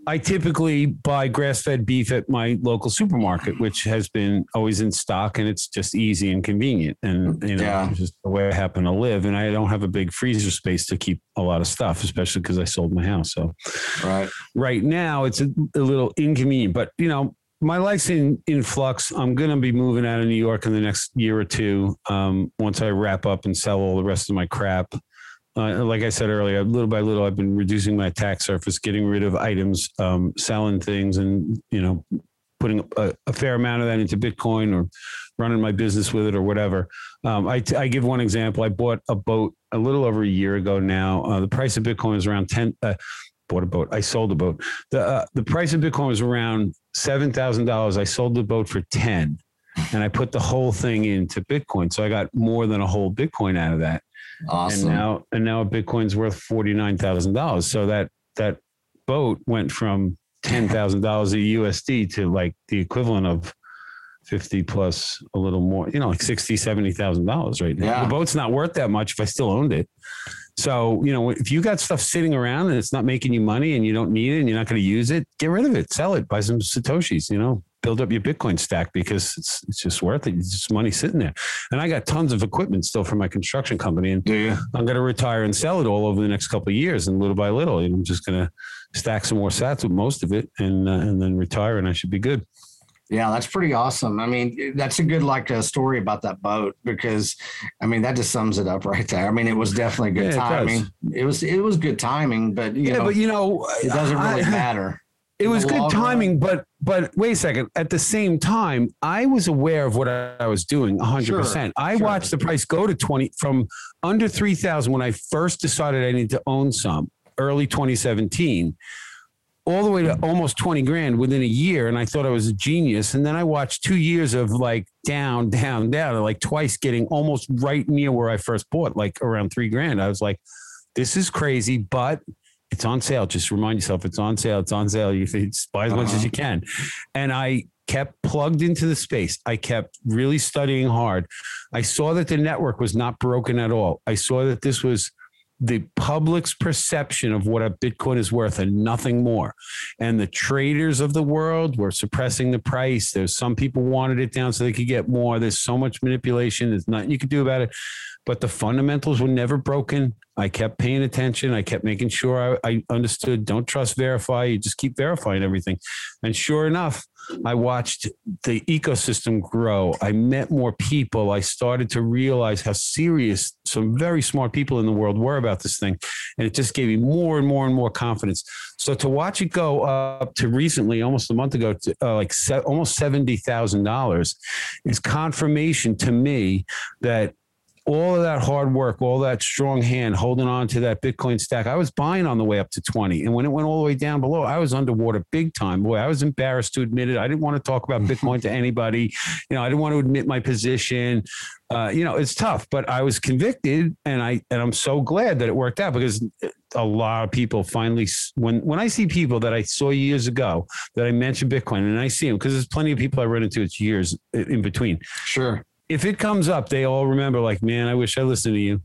I typically buy grass fed beef at my local supermarket, which has been always in stock and it's just easy and convenient. And, you know, yeah. just the way I happen to live. And I don't have a big freezer space to keep a lot of stuff, especially because I sold my house. So, right. right now it's a, a little inconvenient, but, you know, my life's in, in flux. I'm going to be moving out of New York in the next year or two. Um, once I wrap up and sell all the rest of my crap uh, like I said earlier, little by little, I've been reducing my attack surface, getting rid of items, um, selling things, and you know, putting a, a, fair amount of that into Bitcoin or running my business with it or whatever. Um, I, I give one example. I bought a boat a little over a year ago now. Uh, the price of Bitcoin is around ten. Uh, bought a boat. I sold a boat. The uh, the price of Bitcoin was around seven thousand dollars. I sold the boat for ten, and I put the whole thing into Bitcoin. So I got more than a whole Bitcoin out of that. Awesome. And now and now Bitcoin's worth forty nine thousand dollars. So that that boat went from ten thousand dollars a USD to like the equivalent of 50 plus a little more, you know, like 60, 70,000 dollars right now. Yeah. The boat's not worth that much if I still owned it. So, you know, if you got stuff sitting around and it's not making you money and you don't need it and you're not going to use it, get rid of it, sell it, buy some Satoshis, you know, build up your Bitcoin stack because it's it's just worth it. It's just money sitting there. And I got tons of equipment still from my construction company, and I'm going to retire and sell it all over the next couple of years, and little by little, I'm just going to stack some more Sats with most of it, and uh, and then retire, and I should be good. Yeah, that's pretty awesome. I mean, that's a good like a story about that boat because, I mean, that just sums it up right there. I mean, it was definitely good yeah, timing. It, it, was it was good timing, but yeah, know, but you know, it doesn't really I, matter. It was good timing, but but wait a second. At the same time, I was aware of what I was doing 100%. Sure, I sure. watched the price go to 20 from under 3000 when I first decided I needed to own some early 2017 all the way to almost 20 grand within a year. And I thought I was a genius. And then I watched two years of like down, down, down, like twice getting almost right near where I first bought, like around three grand. I was like, this is crazy, but it's on sale. Just remind yourself it's on sale. It's on sale. You [laughs] buy as much uh-huh. as you can. And I kept plugged into the space. I kept really studying hard. I saw that the network was not broken at all. I saw that this was the public's perception of what a Bitcoin is worth and nothing more. And the traders of the world were suppressing the price. There's some people wanted it down so they could get more. There's so much manipulation. There's nothing you could do about it. But the fundamentals were never broken. I kept paying attention. I kept making sure I, I understood don't trust, verify. You just keep verifying everything. And sure enough, I watched the ecosystem grow. I met more people. I started to realize how serious some very smart people in the world were about this thing. And it just gave me more and more and more confidence. So to watch it go up to recently, almost a month ago, to uh, like se- almost $70,000 is confirmation to me that all of that hard work, all that strong hand holding on to that Bitcoin stack. I was buying on the way up to 20. And when it went all the way down below, I was underwater big time. Boy, I was embarrassed to admit it. I didn't want to talk about Bitcoin to anybody. You know, I didn't want to admit my position. Uh, you know, it's tough, but I was convicted and I and I'm so glad that it worked out because a lot of people finally when when I see people that I saw years ago that I mentioned Bitcoin and I see them because there's plenty of people I run into it's years in between. Sure if it comes up, they all remember, like, man, I wish I listened to you.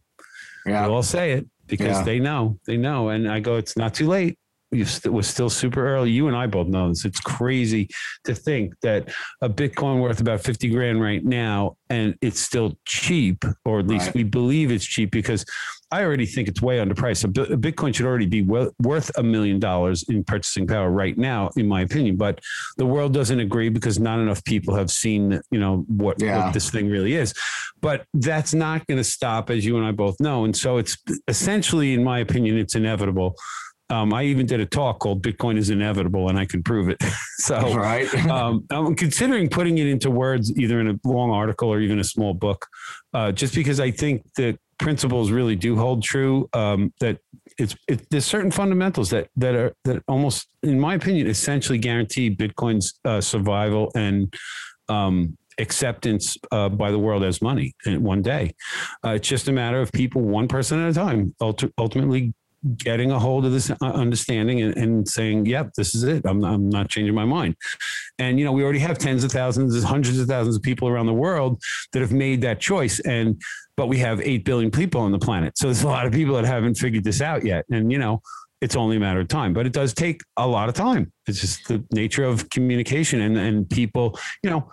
Yeah. They all say it because yeah. they know, they know. And I go, it's not too late. It was still super early. You and I both know this. It's crazy to think that a Bitcoin worth about 50 grand right now and it's still cheap, or at least right. we believe it's cheap because I already think it's way underpriced. A Bitcoin should already be worth a million dollars in purchasing power right now, in my opinion. But the world doesn't agree because not enough people have seen, you know, what, yeah. what this thing really is. But that's not going to stop, as you and I both know. And so it's essentially, in my opinion, it's inevitable. Um, I even did a talk called "Bitcoin is Inevitable," and I can prove it. [laughs] so, right, [laughs] um, I'm considering putting it into words, either in a long article or even a small book, uh, just because I think that principles really do hold true. Um, that it's it, there's certain fundamentals that that are that almost, in my opinion, essentially guarantee Bitcoin's uh, survival and um, acceptance uh, by the world as money in one day. Uh, it's just a matter of people, one person at a time, ultimately getting a hold of this uh, understanding and, and, saying, yep, this is it. I'm, I'm not changing my mind. And, you know, we already have tens of thousands, hundreds of thousands of people around the world that have made that choice. And, but we have 8 billion people on the planet. So there's a lot of people that haven't figured this out yet. And, you know, it's only a matter of time, but it does take a lot of time. It's just the nature of communication and, and people, you know,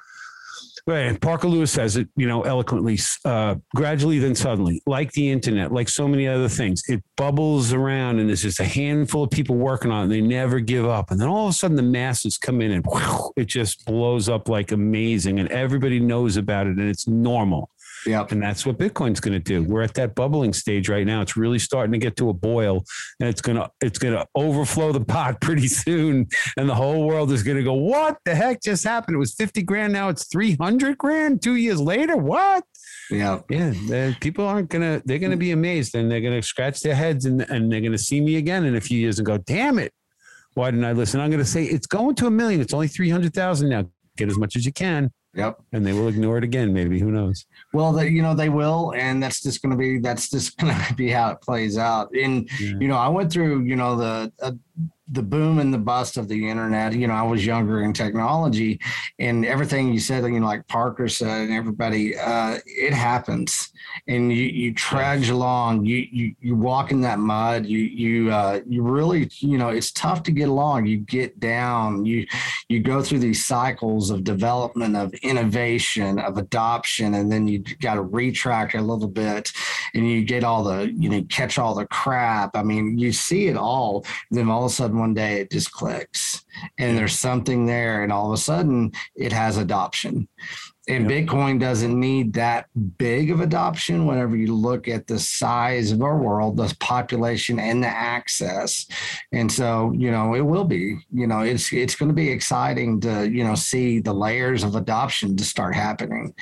Right. Parker Lewis says it, you know, eloquently, uh, gradually, then suddenly, like the internet, like so many other things, it bubbles around and there's just a handful of people working on it. And they never give up. And then all of a sudden the masses come in and whew, it just blows up like amazing. And everybody knows about it and it's normal. Yeah. And that's what Bitcoin's going to do. We're at that bubbling stage right now. It's really starting to get to a boil and it's going to it's going to overflow the pot [laughs] pretty soon and the whole world is going to go, "What the heck just happened? It was 50 grand now it's 300 grand 2 years later. What?" Yeah. Yeah, people aren't going to they're going to be amazed and they're going to scratch their heads and and they're going to see me again in a few years and go, "Damn it. Why didn't I listen?" I'm going to say it's going to a million. It's only 300,000 now. Get as much as you can. Yep. And they will ignore it again, maybe. Who knows? Well, they, you know, they will. And that's just going to be, that's just [laughs] going to be how it plays out. And, yeah. you know, I went through, you know, the, uh, the boom and the bust of the internet, you know, I was younger in technology and everything you said, you know, like Parker said and everybody, uh, it happens and you, you trudge along, you, you, you walk in that mud, you, you, uh, you really, you know, it's tough to get along. You get down, you, you go through these cycles of development, of innovation, of adoption, and then you got to retract a little bit and you get all the, you know, catch all the crap. I mean, you see it all. then all of a sudden, one day it just clicks. And there's something there and all of a sudden it has adoption and yep. Bitcoin doesn't need that big of adoption whenever you look at the size of our world, the population and the access. And so, you know, it will be, you know, it's it's going to be exciting to, you know, see the layers of adoption to start happening.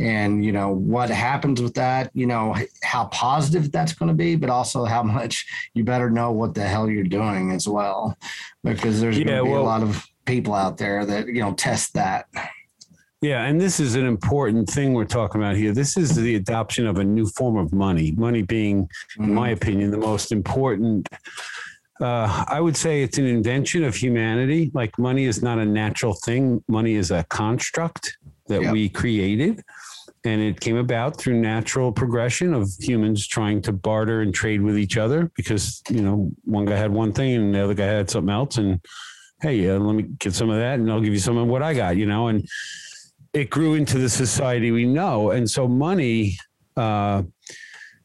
And, you know, what happens with that, you know, how positive that's going to be, but also how much you better know what the hell you're doing as well. Because there's yeah, going to be well, a lot of people out there that, you know, test that. Yeah, and this is an important thing we're talking about here. This is the adoption of a new form of money. Money being, mm-hmm. in my mm-hmm. opinion, the most important. Uh, I would say it's an invention of humanity. Like money is not a natural thing. Money is a construct that we created, and it came about through natural progression of humans trying to barter and trade with each other because you know one guy had one thing and the other guy had something else, and hey, uh, let me get some of that, and I'll give you some of what I got. You know, and it grew into the society we know. And so money, uh,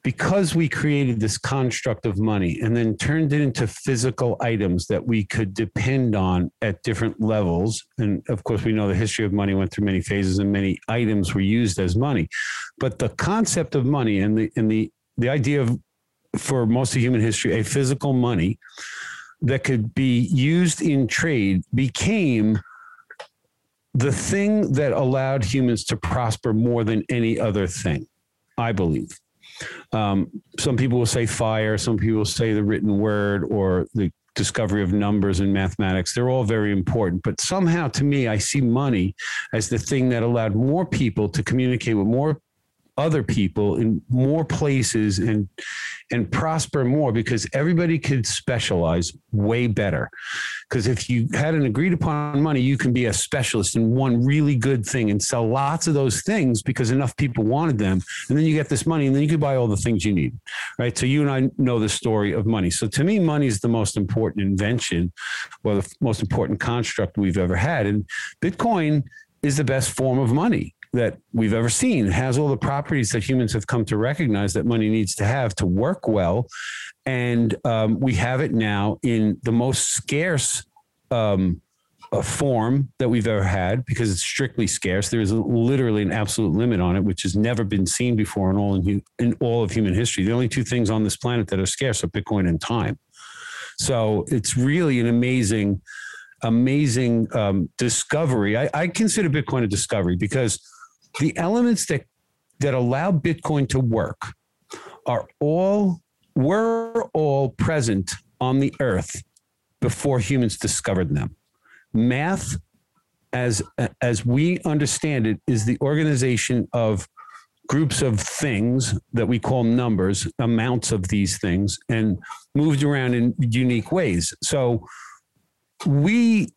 because we created this construct of money and then turned it into physical items that we could depend on at different levels. And of course, we know the history of money went through many phases and many items were used as money. But the concept of money and the and the the idea of for most of human history, a physical money that could be used in trade became the thing that allowed humans to prosper more than any other thing, I believe. Um, some people will say fire, some people will say the written word or the discovery of numbers and mathematics. They're all very important. But somehow to me, I see money as the thing that allowed more people to communicate with more other people in more places and and prosper more because everybody could specialize way better. Because if you had an agreed upon money you can be a specialist in one really good thing and sell lots of those things because enough people wanted them. And then you get this money and then you can buy all the things you need right? So you and i know the story of money. So to me money is the most important invention or the most important construct we've ever had. And bitcoin is the best form of money that we've ever seen. It has all the properties that humans have come to recognize that money needs to have to work well. And um, we have it now in the most scarce um, uh, form that we've ever had because it's strictly scarce. There is literally an absolute limit on it, which has never been seen before in all in, in all of human history. The only two things on this planet that are scarce are Bitcoin and time. So it's really an amazing, amazing um, discovery. I, I consider Bitcoin a discovery because the elements that that allow Bitcoin to work are all were all present on the earth before humans discovered them. Math, as as we understand it, is the organization of groups of things that we call numbers, amounts of these things, and moved around in unique ways. So we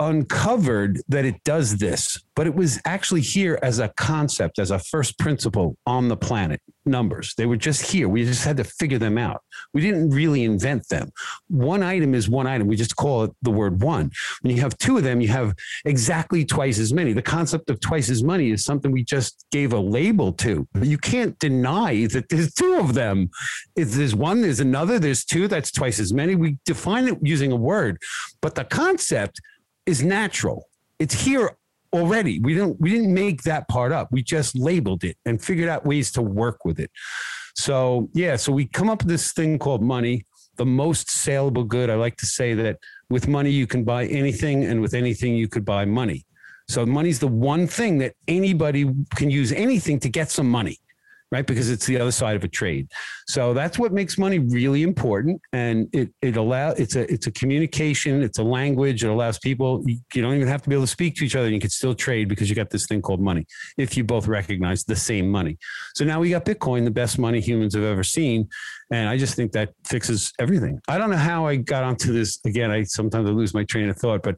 uncovered that it does this, but it was actually here as a concept, as a first principle on the planet. Numbers, they were just here. We just had to figure them out. We didn't really invent them. One item is one item. We just call it the word one. When you have two of them, you have exactly twice as many. The concept of twice as many is something we just gave a label to. You can't deny that there's two of them. If there's one, there's another, there's two, that's twice as many. We define it using a word, but the concept is natural. It's here already. We didn't we didn't make that part up. We just labeled it and figured out ways to work with it. So yeah, so we come up with this thing called money, the most saleable good. I like to say that with money you can buy anything, and with anything you could buy money. So money's the one thing that anybody can use anything to get some money. Right? Because it's the other side of a trade. So that's what makes money really important. And it it allow it's a it's a communication, it's a language. It allows people you, you don't even have to be able to speak to each other. And you can still trade because you got this thing called money if you both recognize the same money. So now we got Bitcoin, the best money humans have ever seen. And I just think that fixes everything. I don't know how I got onto this again. I sometimes I lose my train of thought, but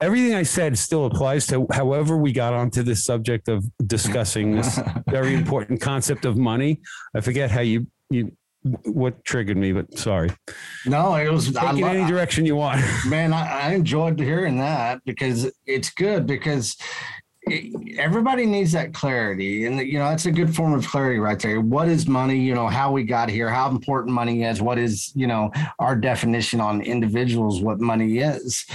everything I said still applies to however we got onto this subject of discussing this [laughs] very important concept of money. I forget how you you what triggered me, but sorry. No, it was take it any direction you want. [laughs] Man, I, I enjoyed hearing that because it's good because everybody needs that clarity and you know that's a good form of clarity right there. What is money? You know how we got here how important money is what is you know our definition on individuals what money is.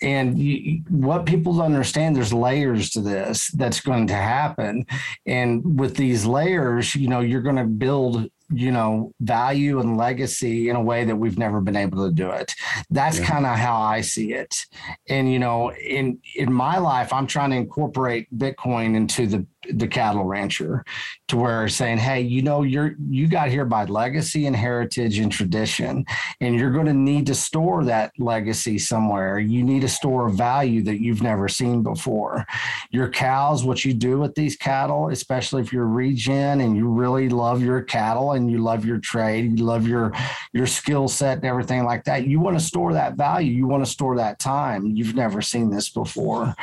And you, what people understand there's layers to this that's going to happen. And with these layers you know you're going to build you know value and legacy in a way that we've never been able to do it that's yeah. kind of how i see it and you know in in my life i'm trying to incorporate bitcoin into the the cattle rancher to where saying hey you know you're you got here by legacy and heritage and tradition and you're going to need to store that legacy somewhere. You need to store a value that you've never seen before. Your cows what you do with these cattle especially if you're regen and you really love your cattle and you love your trade you love your your skill set and everything like that you want to store that value. You want to store that time. You've never seen this before.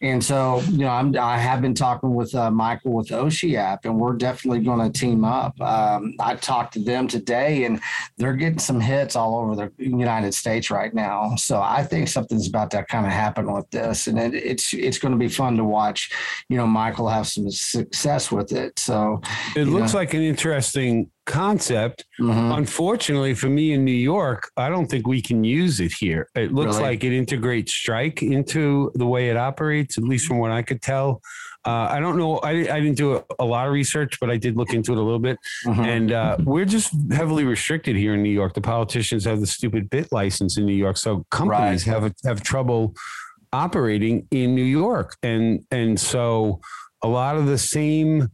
And so you know i'm i have been talking with uh, Michael with Oshiap, and we're definitely going to team up. Um, I talked to them today, and they're getting some hits all over the United States right now. So I think something's about to kind of happen with this, and it, it's it's going to be fun to watch. You know, Michael have some success with it. So it looks know. like an interesting concept. Mm-hmm. Unfortunately for me in New York, I don't think we can use it here. It looks really? like it integrates Strike into the way it operates, at least from what I could tell. Uh, I don't know. I, I didn't do a, lot of research, but I did look into it a little bit. Mm-hmm. And uh, we're just heavily restricted here in New York. The politicians have the stupid BitLicense in New York, so companies right. have have trouble operating in New York, and and so a lot of the same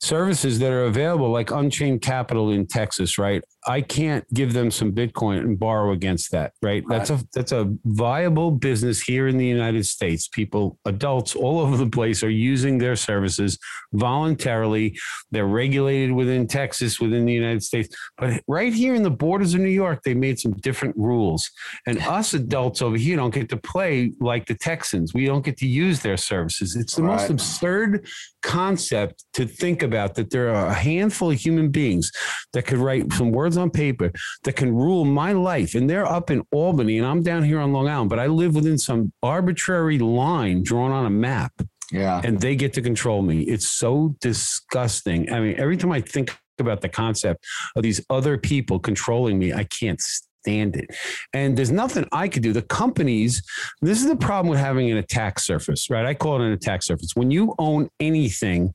services that are available, like Unchained Capital in Texas, right? I can't give them some Bitcoin and borrow against that, right? right? That's a that's a viable business here in the United States. People, adults all over the place are using their services voluntarily. They're regulated within Texas, within the United States. But right here in the borders of New York, they made some different rules. And us adults over here don't get to play like the Texans. We don't get to use their services. It's the right. most absurd concept to think about that there are a handful of human beings that could write some words on paper that can rule my life. And they're up in Albany and I'm down here on Long Island, but I live within some arbitrary line drawn on a map. Yeah. And they get to control me. It's so disgusting. I mean, every time I think about the concept of these other people controlling me, I can't stand it. And there's nothing I could do. The companies, this is the problem with having an attack surface, right? I call it an attack surface. When you own anything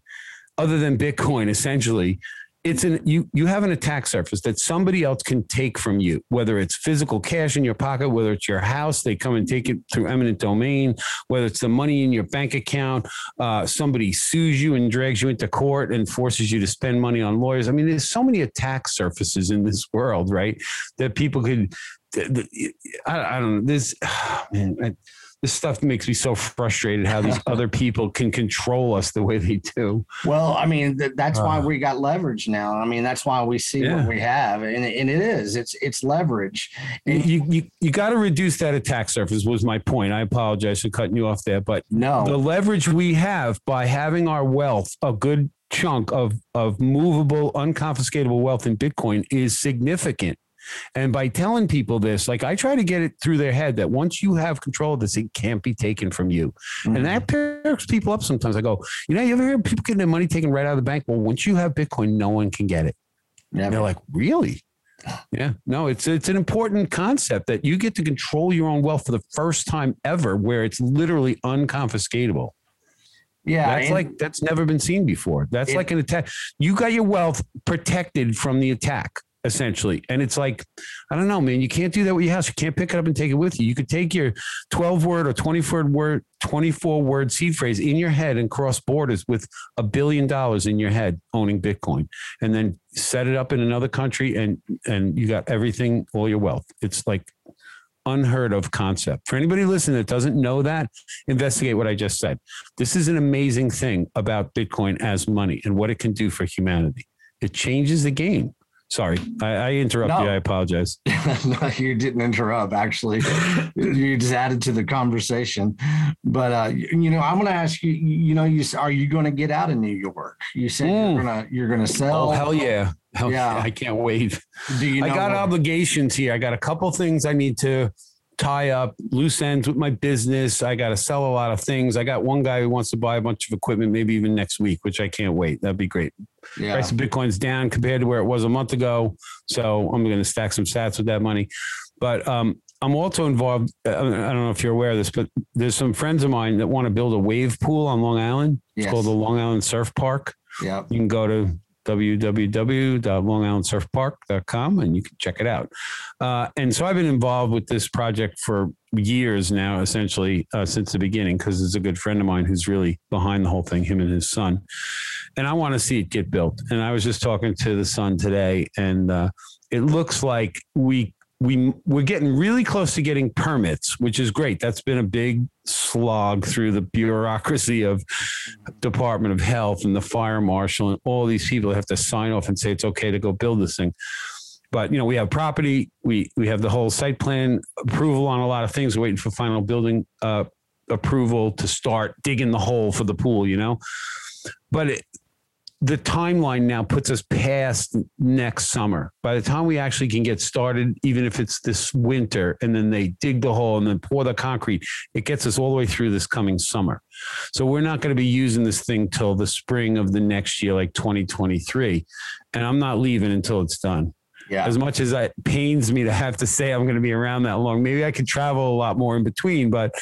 other than Bitcoin, essentially, it's an you you have an attack surface that somebody else can take from you whether it's physical cash in your pocket whether it's your house they come and take it through eminent domain whether it's the money in your bank account uh, somebody sues you and drags you into court and forces you to spend money on lawyers. I mean there's so many attack surfaces in this world right? That people could I, I don't know this oh, [sighs] man I, this stuff makes me so frustrated how these [laughs] other people can control us the way they do. Well, I mean, th- that's uh, why we got leverage now. I mean, that's why we see yeah. what we have. And, and it is, it's, it's leverage. And you, you, you got to reduce that attack surface was my point. I apologize for cutting you off there, but no, the leverage we have by having our wealth, a good chunk of, of movable, unconfiscatable wealth in Bitcoin is significant. And by telling people this, like I try to get it through their head that once you have control of this, it can't be taken from you. Mm-hmm. And that mm-hmm. perks people up sometimes. I go, you know, you ever hear people getting their money taken right out of the bank? Well, once you have Bitcoin, no one can get it. Yeah, they're like, really? Yeah, no, it's it's an important concept that you get to control your own wealth for the first time ever, where it's literally unconfiscatable. Yeah, that's like that's never been seen before. That's it, like an attack. You got your wealth protected from the attack. Essentially. And it's like, I don't know, man, you can't do that with your house. You can't pick it up and take it with you. You could take your 12 word or 24 word, 24 word seed phrase in your head and cross borders with a billion dollars in your head owning Bitcoin and then set it up in another country and, and you got everything, all your wealth. It's like unheard of concept. For anybody listening that doesn't know that, investigate what I just said. This is an amazing thing about Bitcoin as money and what it can do for humanity. It changes the game. Sorry, I, I interrupt no. you. I apologize. [laughs] no, you didn't interrupt. Actually, you just added to the conversation. But uh, you know, I'm going to ask you. You know, you are you going to get out of New York? You said mm. you're gonna you're gonna sell. Oh hell yeah! Hell yeah! I can't wait. Do you? I got what? obligations here. I got a couple things I need to tie up loose ends with my business. I got to sell a lot of things. I got one guy who wants to buy a bunch of equipment, maybe even next week, which I can't wait. That'd be great. Yeah. Price of Bitcoin's down compared to where it was a month ago. So I'm going to stack some sats with that money. But um, I'm also involved. Uh, I don't know if you're aware of this, but there's some friends of mine that want to build a wave pool on Long Island. It's yes. called the Long Island Surf Park. Yeah. You can go to www.longislandsurfpark.com and you can check it out. Uh, and so I've been involved with this project for years now, essentially uh, since the beginning, because it's a good friend of mine who's really behind the whole thing, him and his son. And I want to see it get built. And I was just talking to the son today, and uh, it looks like we we we're getting really close to getting permits, which is great. That's been a big slog through the bureaucracy of Department of Health and the fire marshal and all these people have to sign off and say it's okay to go build this thing. But you know, we have property, we we have the whole site plan approval on a lot of things. We're waiting for final building uh, approval to start digging the hole for the pool. You know, but it, the timeline now puts us past next summer. By the time we actually can get started, even if it's this winter, and then they dig the hole and then pour the concrete, it gets us all the way through this coming summer. So we're not going to be using this thing till the spring of the next year, like 2023. And I'm not leaving until it's done. Yeah. As much as it pains me to have to say I'm going to be around that long, maybe I could travel a lot more in between, but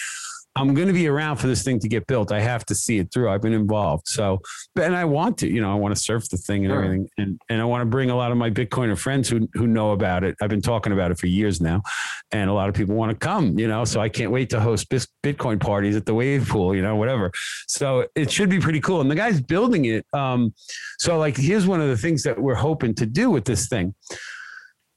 I'm going to be around for this thing to get built. I have to see it through. I've been involved. So, and I want to, you know, I want to surf the thing and sure. everything. And, and I want to bring a lot of my Bitcoiner friends who, who know about it. I've been talking about it for years now. And a lot of people want to come, you know, so I can't wait to host Bitcoin parties at the wave pool, you know, whatever. So it should be pretty cool. And the guy's building it. Um, so like, here's one of the things that we're hoping to do with this thing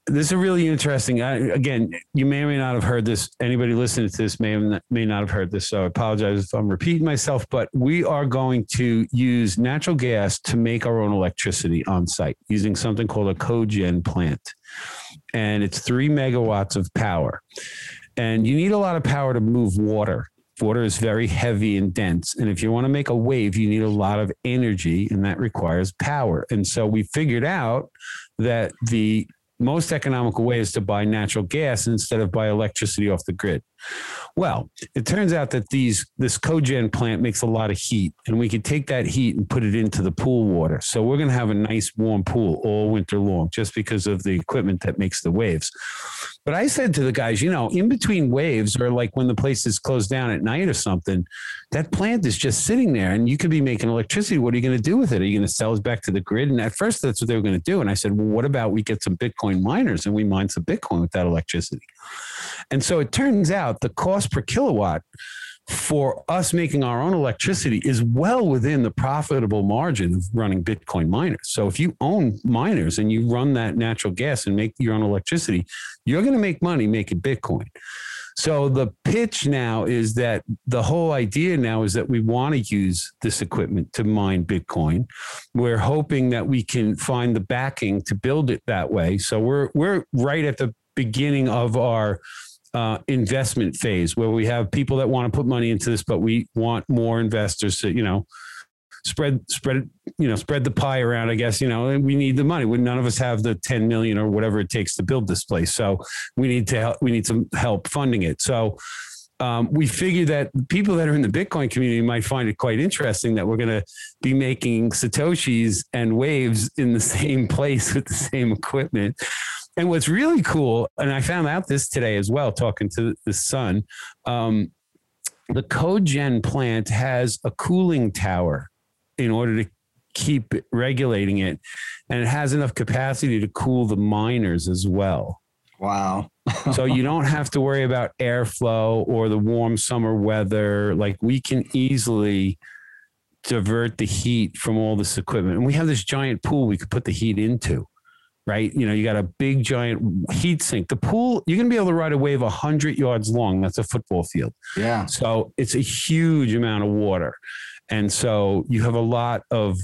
this is a really interesting. I, again, you may or may not have heard this. Anybody listening to this may may not have heard this. So I apologize if I'm repeating myself. But we are going to use natural gas to make our own electricity on site using something called a cogen plant, and it's three megawatts of power. And you need a lot of power to move water. Water is very heavy and dense. And if you want to make a wave, you need a lot of energy, and that requires power. And so we figured out that the most economical way is to buy natural gas instead of buy electricity off the grid. Well, it turns out that these this cogen plant makes a lot of heat, and we could take that heat and put it into the pool water. So we're going to have a nice warm pool all winter long, just because of the equipment that makes the waves. But I said to the guys, you know, in between waves, or like when the place is closed down at night or something, that plant is just sitting there, and you could be making electricity. What are you going to do with it? Are you going to sell it back to the grid? And at first, that's what they were going to do. And I said, well, what about we get some Bitcoin miners and we mine some Bitcoin with that electricity? And so it turns out the cost per kilowatt for us making our own electricity is well within the profitable margin of running Bitcoin miners. So if you own miners and you run that natural gas and make your own electricity, you're going to make money making Bitcoin. So the pitch now is that the whole idea now is that we want to use this equipment to mine Bitcoin. We're hoping that we can find the backing to build it that way. So we're we're right at the beginning of our uh, investment phase where we have people that want to put money into this, but we want more investors to, you know, spread, spread, you know, spread the pie around, I guess, you know, we need the money. We, none of us have the 10 million or whatever it takes to build this place. So we need to help, we need some help funding it. So, um, we figure that people that are in the Bitcoin community might find it quite interesting that we're going to be making Satoshis and waves in the [laughs] same place with the same equipment. And what's really cool, and I found out this today as well, talking to the son, um, the cogen plant has a cooling tower in order to keep regulating it, and it has enough capacity to cool the miners as well. Wow. so you [laughs] don't have to worry about airflow or the warm summer weather. Like we can easily divert the heat from all this equipment. And we have this giant pool we could put the heat into, right? You know, you got a big giant heat sink. The pool, you're going to be able to ride a wave 100 yards long. That's a football field. Yeah. So it's a huge amount of water. And so you have a lot of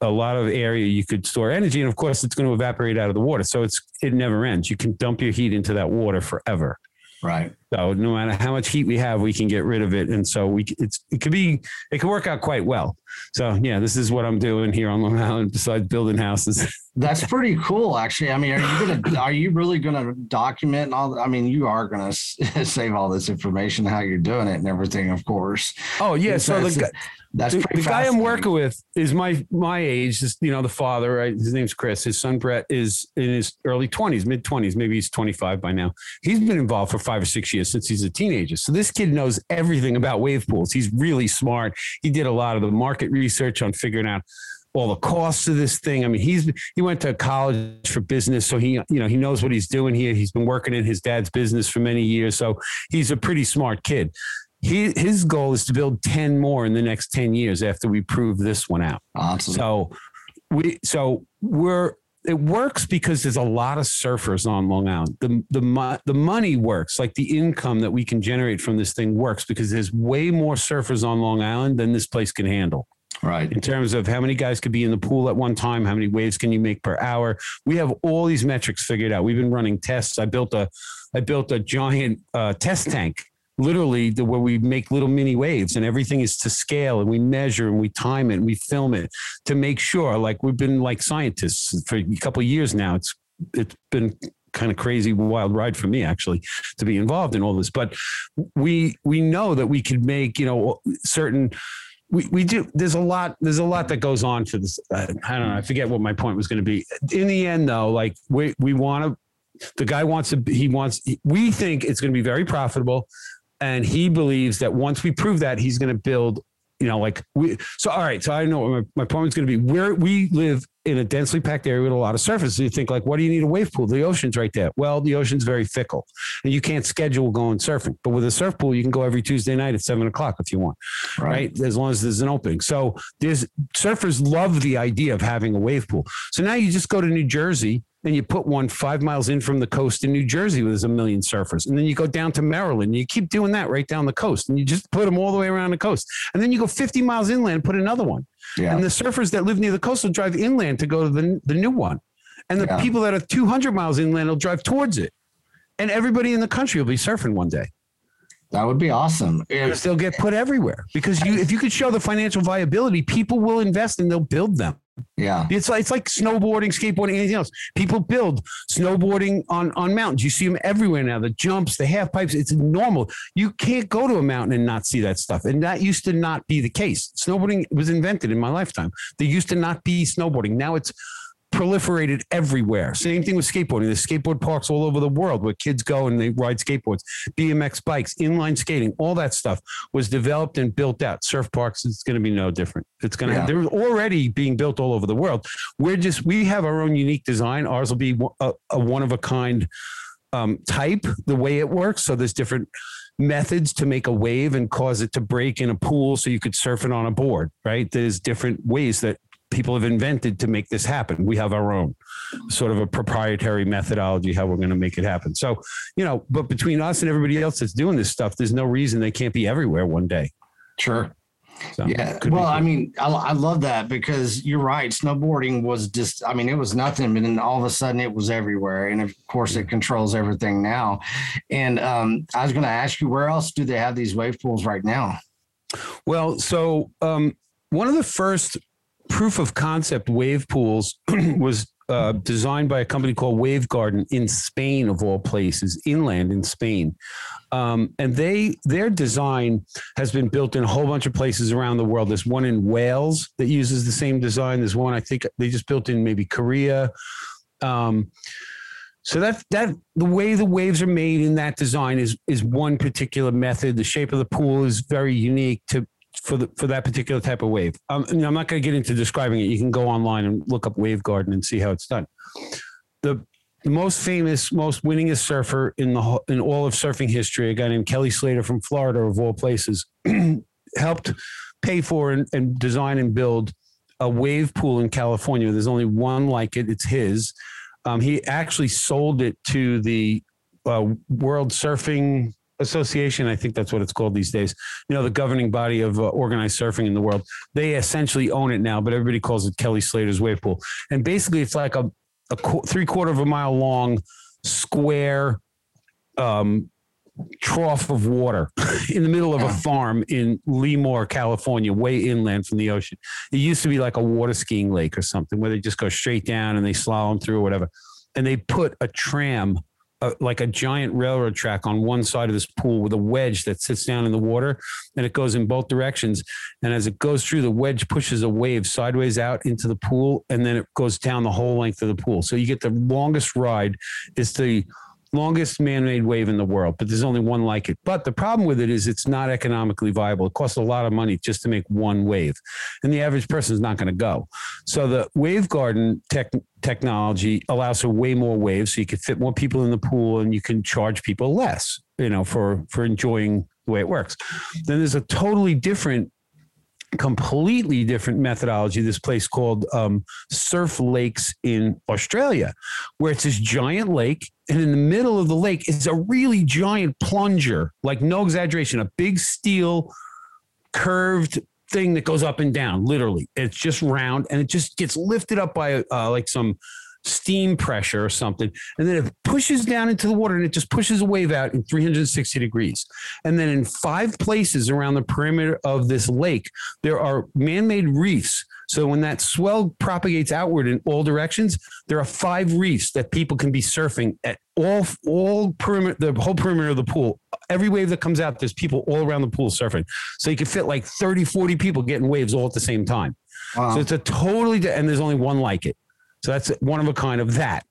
a lot of area you could store energy and of course it's going to evaporate out of the water so it's it never ends you can dump your heat into that water forever right so no matter how much heat we have we can get rid of it and so we it's it could be it could work out quite well so yeah this is what i'm doing here on long island besides building houses [laughs] that's pretty cool actually i mean are you gonna are you really gonna document all i mean you are gonna [laughs] save all this information how you're doing it and everything of course oh yeah so the, that's the, the guy I'm working with is my my age. You know, the father. Right? His name's Chris. His son Brett is in his early 20s, mid 20s. Maybe he's 25 by now. He's been involved for five or six years since he's a teenager. So this kid knows everything about wave pools. He's really smart. He did a lot of the market research on figuring out all the costs of this thing. I mean, he's he went to college for business, so he you know he knows what he's doing here. He's been working in his dad's business for many years, so he's a pretty smart kid he his goal is to build 10 more in the next 10 years after we prove this one out. Awesome. So we so we're it works because there's a lot of surfers on Long Island. The the the money works, like the income that we can generate from this thing works because there's way more surfers on Long Island than this place can handle. Right. In terms of how many guys could be in the pool at one time, how many waves can you make per hour? We have all these metrics figured out. We've been running tests. I built a I built a giant uh, test tank literally the where we make little mini waves and everything is to scale and we measure and we time it and we film it to make sure like we've been like scientists for a couple years now. It's it's been kind of crazy wild ride for me actually to be involved in all this. But we we know that we could make you know certain we, we do there's a lot there's a lot that goes on to this uh, i don't know i forget what my point was going to be. In the end though like we we want to the guy wants to he wants we think it's going to be very profitable and he believes that once we prove that, he's going to build. You know, like we. So all right. So I know my, my point is going to be. Where we live in a densely packed area with a lot of surface. So you think like, what do you need a wave pool? The ocean's right there. Well, the ocean's very fickle, and you can't schedule going surfing. But with a surf pool, you can go every Tuesday night at seven o'clock if you want, right? right? As long as there's an opening. So there's surfers love the idea of having a wave pool. So now you just go to New Jersey then you put one five miles in from the coast in New Jersey where there's a million surfers. And then you go down to Maryland. And you keep doing that right down the coast. And you just put them all the way around the coast. And then you go 50 miles inland and put another one. Yeah. And the surfers that live near the coast will drive inland to go to the, the new one. And the yeah. people that are 200 miles inland will drive towards it. And everybody in the country will be surfing one day. That would be awesome. If, they'll get put everywhere because you, if you could show the financial viability, people will invest and they'll build them. Yeah. It's like, it's like snowboarding, skateboarding, anything else. People build snowboarding on, on mountains. You see them everywhere now. The jumps, the half pipes, it's normal. You can't go to a mountain and not see that stuff. And that used to not be the case. Snowboarding was invented in my lifetime. There used to not be snowboarding. Now it's proliferated everywhere. Same thing with skateboarding. There's skateboard parks all over the world where kids go and they ride skateboards, BMX bikes, inline skating, all that stuff was developed and built out. Surf parks, it's going to be no different. It's going to, yeah. they're already being built all over the world. We're just, we have our own unique design. Ours will be a, a one of a kind um, type, the way it works. So there's different methods to make a wave and cause it to break in a pool so you could surf it on a board, right? There's different ways that people have invented to make this happen. We have our own sort of a proprietary methodology how we're going to make it happen. So, you know, but between us and everybody else that's doing this stuff, there's no reason they can't be everywhere one day. Sure. So, yeah. Well. I mean, I, I, love that because you're right. Snowboarding was just, I mean, it was nothing, but then all of a sudden it was everywhere. And of course, it controls everything now. And um, I was going to ask you, where else do they have these wave pools right now? Well, so um, one of the first proof of concept wave pools [clears throat] was uh, designed by a company called Wavegarden in Spain, of all places, inland in Spain. Um, and they their design has been built in a whole bunch of places around the world. There's one in Wales that uses the same design. There's one I think they just built in maybe Korea. Um, so that that the way the waves are made in that design is is one particular method. The shape of the pool is very unique to for the for that particular type of wave. Um, I'm not going to get into describing it. You can go online and look up Wavegarden and see how it's done. The the most famous, most winningest surfer in the in all of surfing history, a guy named Kelly Slater from Florida, of all places, [clears throat] helped pay for and, and design and build a wave pool in California. There's only one like it. It's his. Um, he actually sold it to the uh, World Surfing Association. I think that's what it's called these days. You know, the governing body of uh, organized surfing in the world. They essentially own it now, but everybody calls it Kelly Slater's wave pool. And basically, it's like a, a qu- three quarter of a mile long square um, trough of water [laughs] in the middle of a farm in Lemoore, California, way inland from the ocean. It used to be like a water skiing lake or something where they just go straight down and they slalom through or whatever. And they put a tram, like a giant railroad track on one side of this pool with a wedge that sits down in the water and it goes in both directions. And as it goes through, the wedge pushes a wave sideways out into the pool and then it goes down the whole length of the pool. So you get the longest ride. It's the longest man-made wave in the world, but there's only one like it. But the problem with it is it's not economically viable. It costs a lot of money just to make one wave, and the average person is not going to go. So the Wavegarden tech, technology allows for way more waves, so you can fit more people in the pool, and you can charge people less, you know, for for enjoying the way it works. Then there's a totally different completely different methodology. This place called um, Surf Lakes in Australia, where it's this giant lake, and in the middle of the lake is a really giant plunger, like no exaggeration, a big steel curved thing that goes up and down. Literally, it's just round, and it just gets lifted up by uh, like some steam pressure or something. And then it pushes down into the water and it just pushes a wave out in 360 degrees. And then in five places around the perimeter of this lake, there are man made reefs. So when that swell propagates outward in all directions, there are five reefs that people can be surfing at all, all perimeter, the whole perimeter of the pool. Every wave that comes out, there's people all around the pool surfing. So you can fit like 30, 40 people getting waves all at the same time. Wow. So it's a totally, and there's only one like it. So that's one of a kind of that.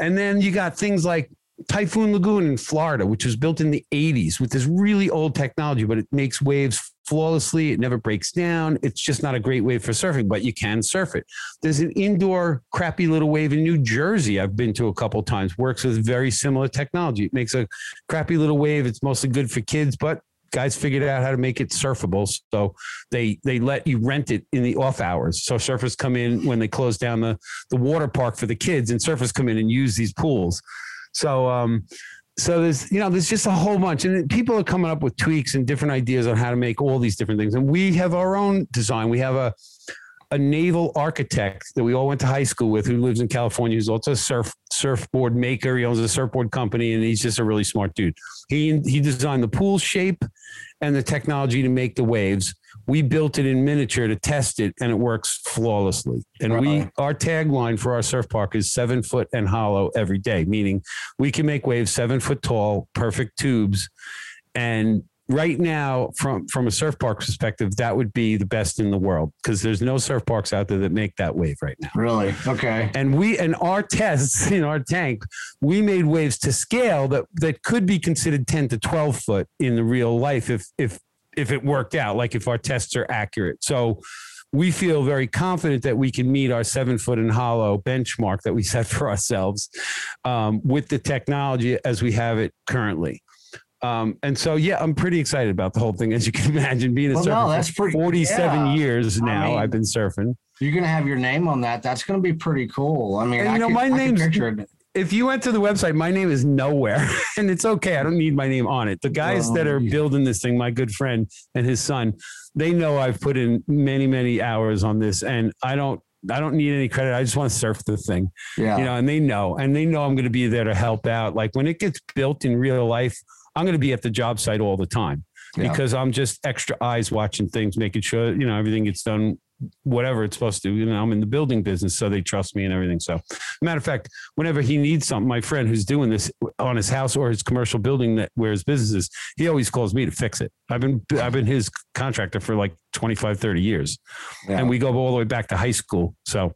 And then you got things like Typhoon Lagoon in Florida, which was built in the 80s with this really old technology, but it makes waves flawlessly. It never breaks down. It's just not a great wave for surfing, but you can surf it. There's an indoor crappy little wave in New Jersey I've been to a couple times, works with very similar technology. It makes a crappy little wave. It's mostly good for kids, but guys figured out how to make it surfable. So they they let you rent it in the off hours. So surfers come in when they close down the the water park for the kids, and surfers come in and use these pools. So um, so there's you know there's just a whole bunch, and people are coming up with tweaks and different ideas on how to make all these different things. And we have our own design. We have a a naval architect that we all went to high school with who lives in California who's also a surf surfboard maker. He owns a surfboard company and he's just a really smart dude. He he designed the pool shape and the technology to make the waves. We built it in miniature to test it and it works flawlessly. And right. we our tagline for our surf park is seven foot and hollow every day, meaning we can make waves seven foot tall, perfect tubes. And right now from from a surf park perspective that would be the best in the world because there's no surf parks out there that make that wave right now really okay and we and our tests [laughs] in our tank we made waves to scale that that could be considered 10 to 12 foot in the real life if if if it worked out like if our tests are accurate so we feel very confident that we can meet our seven foot and hollow benchmark that we set for ourselves um, with the technology as we have it currently. Um, and so, yeah, I'm pretty excited about the whole thing. As you can [laughs] imagine, being a well, surfer no, that's for pretty, 47 yeah. years now, I mean, I've been surfing. You're gonna have your name on that. That's gonna be pretty cool. I mean, and, you I know, could, my name's. If you went to the website, my name is nowhere, [laughs] and it's okay. I don't need my name on it. The guys that are oh. building this thing, my good friend and his son, they know I've put in many, many hours on this, and I don't I don't need any credit. I just want to surf the thing. Yeah. You know, and they know, and they know I'm going to be there to help out. Like when it gets built in real life, I'm going to be at the job site all the time yeah. because I'm just extra eyes watching things, making sure, you know, everything gets done, whatever it's supposed to. You know, I'm in the building business, so they trust me and everything. So, matter of fact, whenever he needs something, my friend who's doing this on his house or his commercial building that where his business is, he always calls me to fix it. I've been, I've been his contractor for like 25, 30 years. Yeah. And we go all the way back to high school. So,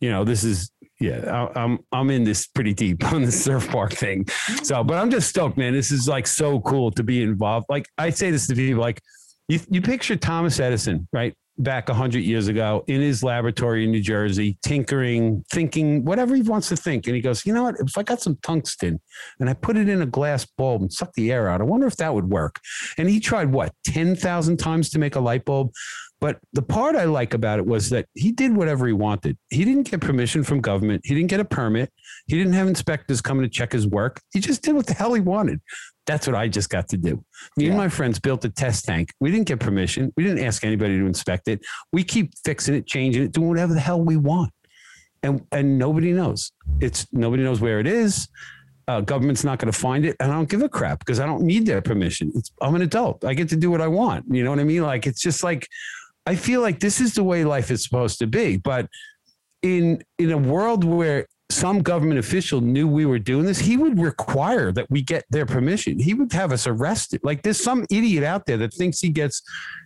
you know, this is yeah, I'm I'm in this pretty deep [laughs] on the surf park thing. So, but I'm just stoked, man. This is like so cool to be involved. Like I say this to people, like You, you picture Thomas Edison, right? Back 100 years ago in his laboratory in New Jersey, tinkering, thinking whatever he wants to think. And he goes, You know what? If I got some tungsten and I put it in a glass bulb and suck the air out, I wonder if that would work. And he tried what, 10,000 times to make a light bulb? But the part I like about it was that he did whatever he wanted. He didn't get permission from government. He didn't get a permit. He didn't have inspectors coming to check his work. He just did what the hell he wanted. That's what I just got to do. Me yeah. and my friends built a test tank. We didn't get permission. We didn't ask anybody to inspect it. We keep fixing it, changing it, doing whatever the hell we want. And and nobody knows. It's nobody knows where it is. Uh, government's not going to find it, and I don't give a crap because I don't need their permission. It's, I'm an adult. I get to do what I want. You know what I mean? Like it's just like I feel like this is the way life is supposed to be. But in in a world where some government official knew we were doing this, he would require that we get their permission. He would have us arrested. Like there's some idiot out there that thinks he gets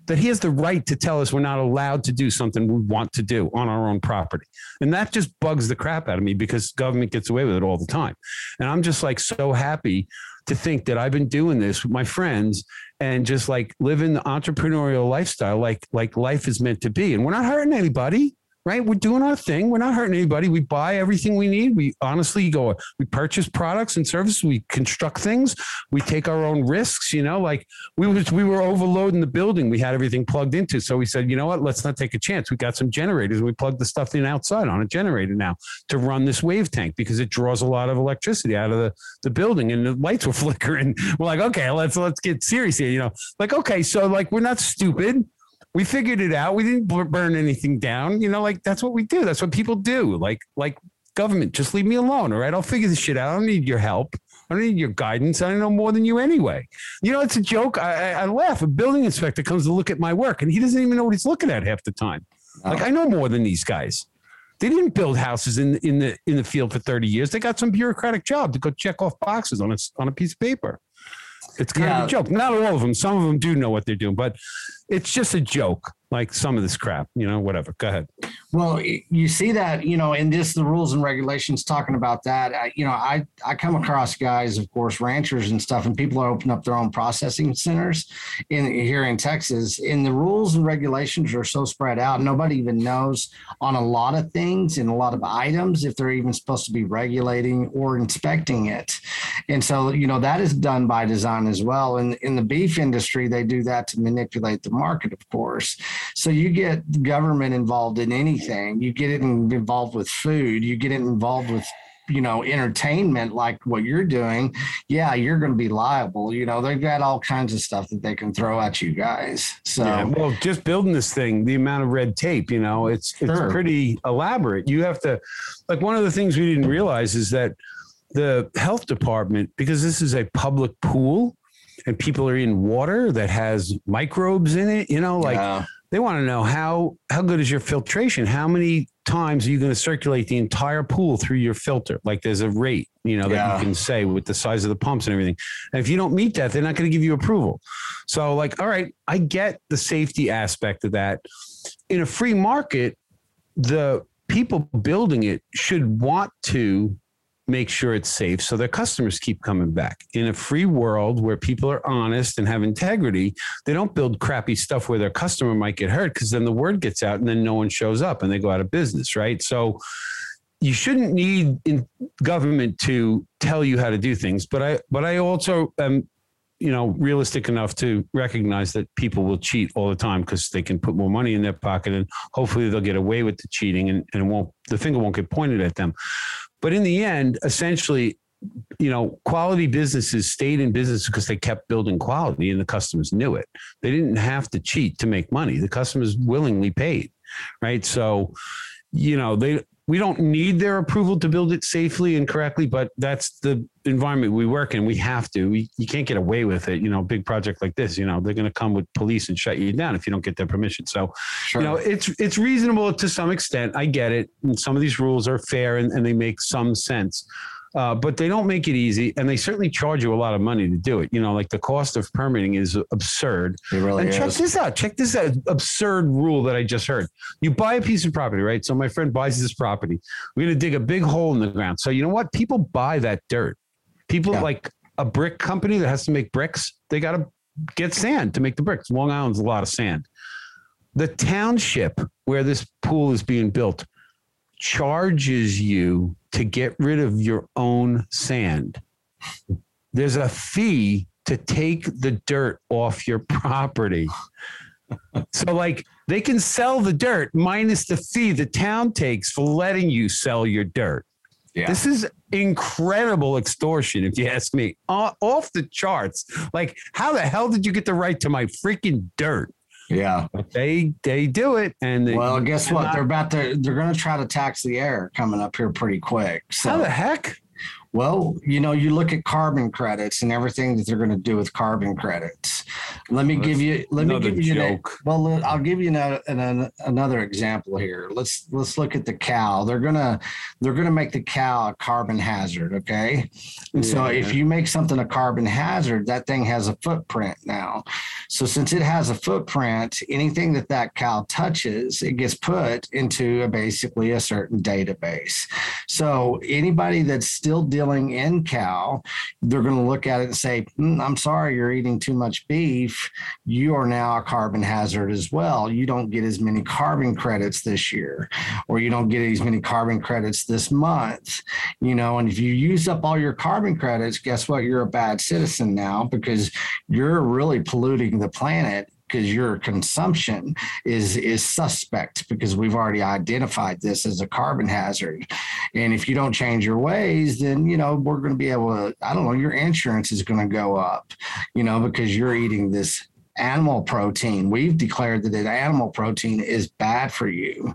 that he has the right to tell us we're not allowed to do something we want to do on our own property. And that just bugs the crap out of me because government gets away with it all the time. And I'm just like so happy to think that I've been doing this with my friends and just like living the entrepreneurial lifestyle like like life is meant to be. And we're not hurting anybody right? We're doing our thing. We're not hurting anybody. We buy everything we need. We honestly go, we purchase products and services. We construct things. We take our own risks, you know, like we was, we were overloading the building. We had everything plugged into. So we said, you know what, let's not take a chance. We got some generators. We plugged the stuff in outside on a generator now to run this wave tank because it draws a lot of electricity out of the, the building and the lights were [laughs] flickering. We're like, okay, let's, let's get serious here. You know, like, okay, so like, we're not stupid we figured it out. We didn't burn anything down. You know, like that's what we do. That's what people do. Like, like government, just leave me alone. All right. I'll figure this shit out. I don't need your help. I don't need your guidance. I know more than you anyway. You know, it's a joke. I, I, I laugh. A building inspector comes to look at my work and he doesn't even know what he's looking at half the time. Oh. Like I know more than these guys. They didn't build houses in in the in the field for 30 years. They got some bureaucratic job to go check off boxes on a on a piece of paper. It's kind yeah. of a joke. Not all of them. Some of them do know what they're doing, but it's just a joke like some of this crap, you know, whatever. Go ahead. Well, you see that, you know, in this, the rules and regulations talking about that, I, you know, I, I come across guys, of course, ranchers and stuff, and people are opening up their own processing centers in here in Texas. And the rules and regulations are so spread out. Nobody even knows on a lot of things and a lot of items if they're even supposed to be regulating or inspecting it. And so, you know, that is done by design as well. And in the beef industry, they do that to manipulate the market, of course. So you get government involved in anything. You get it involved with food. You get it involved with you know entertainment like what you're doing yeah you're going to be liable you know they've got all kinds of stuff that they can throw at you guys so yeah, well just building this thing the amount of red tape you know it's it's sure. pretty elaborate you have to like one of the things we didn't realize is that the health department because this is a public pool and people are in water that has microbes in it you know like yeah they want to know how how good is your filtration? How many times are you going to circulate the entire pool through your filter? Like there's a rate, you know, that yeah. you can say with the size of the pumps and everything. And if you don't meet that, they're not going to give you approval. So like, all right, I get the safety aspect of that. In a free market, the people building it should want to make sure it's safe so their customers keep coming back. In a free world where people are honest and have integrity, they don't build crappy stuff where their customer might get hurt because then the word gets out and then no one shows up and they go out of business, right? So you shouldn't need in government to tell you how to do things, but I but I also am you know realistic enough to recognize that people will cheat all the time because they can put more money in their pocket and hopefully they'll get away with the cheating and, and won't the finger won't get pointed at them but in the end, essentially, you know, quality businesses stayed in business because they kept building quality and the customers knew it. They didn't have to cheat to make money. The customers willingly paid, right? So, you know, they we don't need their approval to build it safely and correctly, but that's the environment we work in. We have to. We, you can't get away with it. You know, a big project like this, you know, they're going to come with police and shut you down if you don't get their permission. So, sure. you know, it's it's reasonable to some extent. I get it. And some of these rules are fair and, and they make some sense uh, but they don't make it easy, and they certainly charge you a lot of money to do it. You know, like the cost of permitting is absurd. It really and is. check this out. Check this out. Absurd rule that I just heard. You buy a piece of property, right? So my friend buys this property. We're going to dig a big hole in the ground. So you know what? People buy that dirt. People yeah. like a brick company that has to make bricks. They got to get sand to make the bricks. Long Island's a lot of sand. The township where this pool is being built charges you to get rid of your own sand. There's a fee to take the dirt off your property. so, like, they can sell the dirt minus the fee the town takes for letting you sell your dirt. Yeah. This is incredible extortion, if you ask me. off the charts. Like, how the hell did you get the right to my freaking dirt? Yeah, they they do it, and they, well, guess what? They're about to they're going to try to tax the air coming up here pretty quick. So how the heck? Well, you know, you look at carbon credits and everything that they're going to do with carbon credits. Let me give you. Let me give you. An, well, I'll give you an, an, another example here. Let's let's look at the cow. They're gonna they're gonna make the cow a carbon hazard. Okay, and yeah. so if you make something a carbon hazard, that thing has a footprint now. So since it has a footprint, anything that that cow touches, it gets put into a, basically a certain database. So anybody that's still dealing in cow, they're going to look at it and say, mm, I'm sorry, you're eating too much beef. You are now a carbon hazard as well. You don't get as many carbon credits this year, or you don't get as many carbon credits this month. You know, and if you use up all your carbon credits, guess what? You're a bad citizen now because you're really polluting the planet because your consumption is is suspect because we've already identified this as a carbon hazard. And if you don't change your ways then you know we're going to be able to i don't know your insurance is going to go up you know because you're eating this animal protein. We've declared that animal protein is bad for you.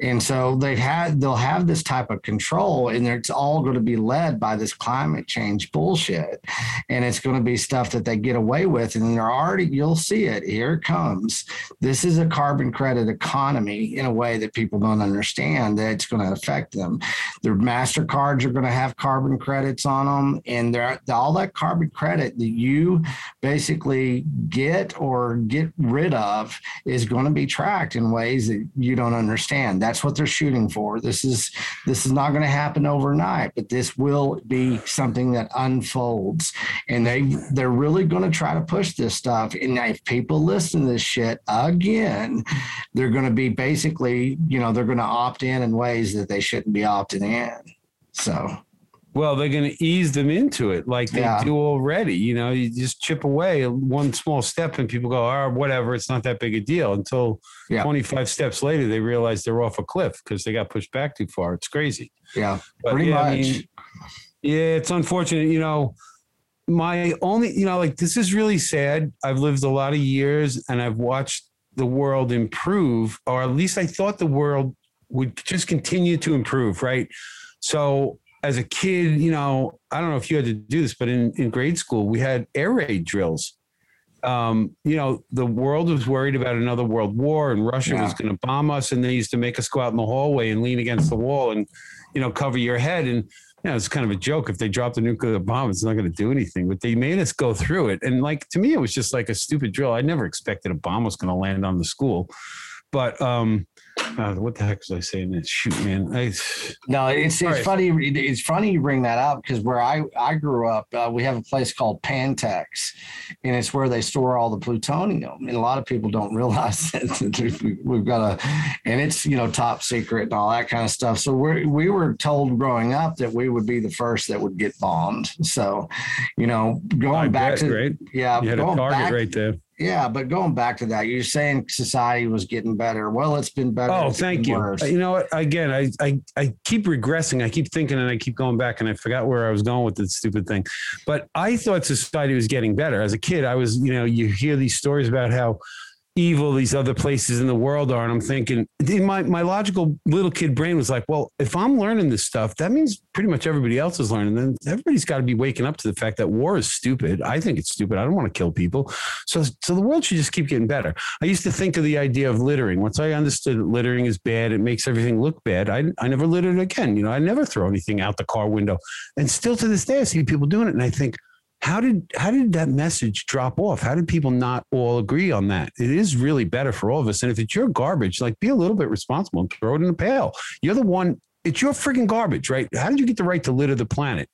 And so they've had they'll have this type of control and it's all going to be led by this climate change bullshit. And it's going to be stuff that they get away with. And they're already you'll see it. Here it comes. This is a carbon credit economy in a way that people don't understand that it's going to affect them. Their MasterCards are going to have carbon credits on them. And all that carbon credit that you basically get or get rid of is going to be tracked in ways that you don't understand. That's what they're shooting for. This is this is not going to happen overnight, but this will be something that unfolds. And they they're really going to try to push this stuff. And if people listen to this shit again, they're going to be basically, you know, they're going to opt in in ways that they shouldn't be opting in. So well, they're going to ease them into it like they yeah. do already. You know, you just chip away one small step and people go, oh, whatever, it's not that big a deal. Until yeah. 25 steps later, they realize they're off a cliff because they got pushed back too far. It's crazy. Yeah, but, pretty yeah, much. I mean, yeah, it's unfortunate. You know, my only, you know, like this is really sad. I've lived a lot of years and I've watched the world improve, or at least I thought the world would just continue to improve, right? So as a kid, you know, I don't know if you had to do this, but in, in grade school, we had air raid drills. Um, you know, the world was worried about another world war and Russia yeah. was going to bomb us. And they used to make us go out in the hallway and lean against the wall and, you know, cover your head. And, you know, it's kind of a joke. If they dropped a nuclear bomb, it's not going to do anything, but they made us go through it. And like, to me, it was just like a stupid drill. I never expected a bomb was going to land on the school, but, um, uh, what the heck was I saying? Shoot, man. I, no, it's it's right. funny. It's funny you bring that up because where I I grew up, uh, we have a place called Pantex, and it's where they store all the plutonium. And a lot of people don't [laughs] realize that [laughs] we've got a, and it's you know top secret and all that kind of stuff. So we we were told growing up that we would be the first that would get bombed. So, you know, going I back bet, to right? yeah, you had a target back, right there. Yeah, but going back to that, you're saying society was getting better. Well, it's been better. Oh, thank you. Worse. You know what? Again, I, I I keep regressing. I keep thinking and I keep going back and I forgot where I was going with this stupid thing. But I thought society was getting better. As a kid, I was, you know, you hear these stories about how evil these other places in the world are. And I'm thinking, my, my logical little kid brain was like, well, if I'm learning this stuff, that means pretty much everybody else is learning. Then everybody's got to be waking up to the fact that war is stupid. I think it's stupid. I don't want to kill people. So, so the world should just keep getting better. I used to think of the idea of littering. Once I understood that littering is bad, it makes everything look bad. I, I never littered again. You know, I never throw anything out the car window. And still to this day, I see people doing it. And I think, how did how did that message drop off? How did people not all agree on that? It is really better for all of us. And if it's your garbage, like be a little bit responsible and throw it in a pail. You're the one. It's your freaking garbage, right? How did you get the right to litter the planet?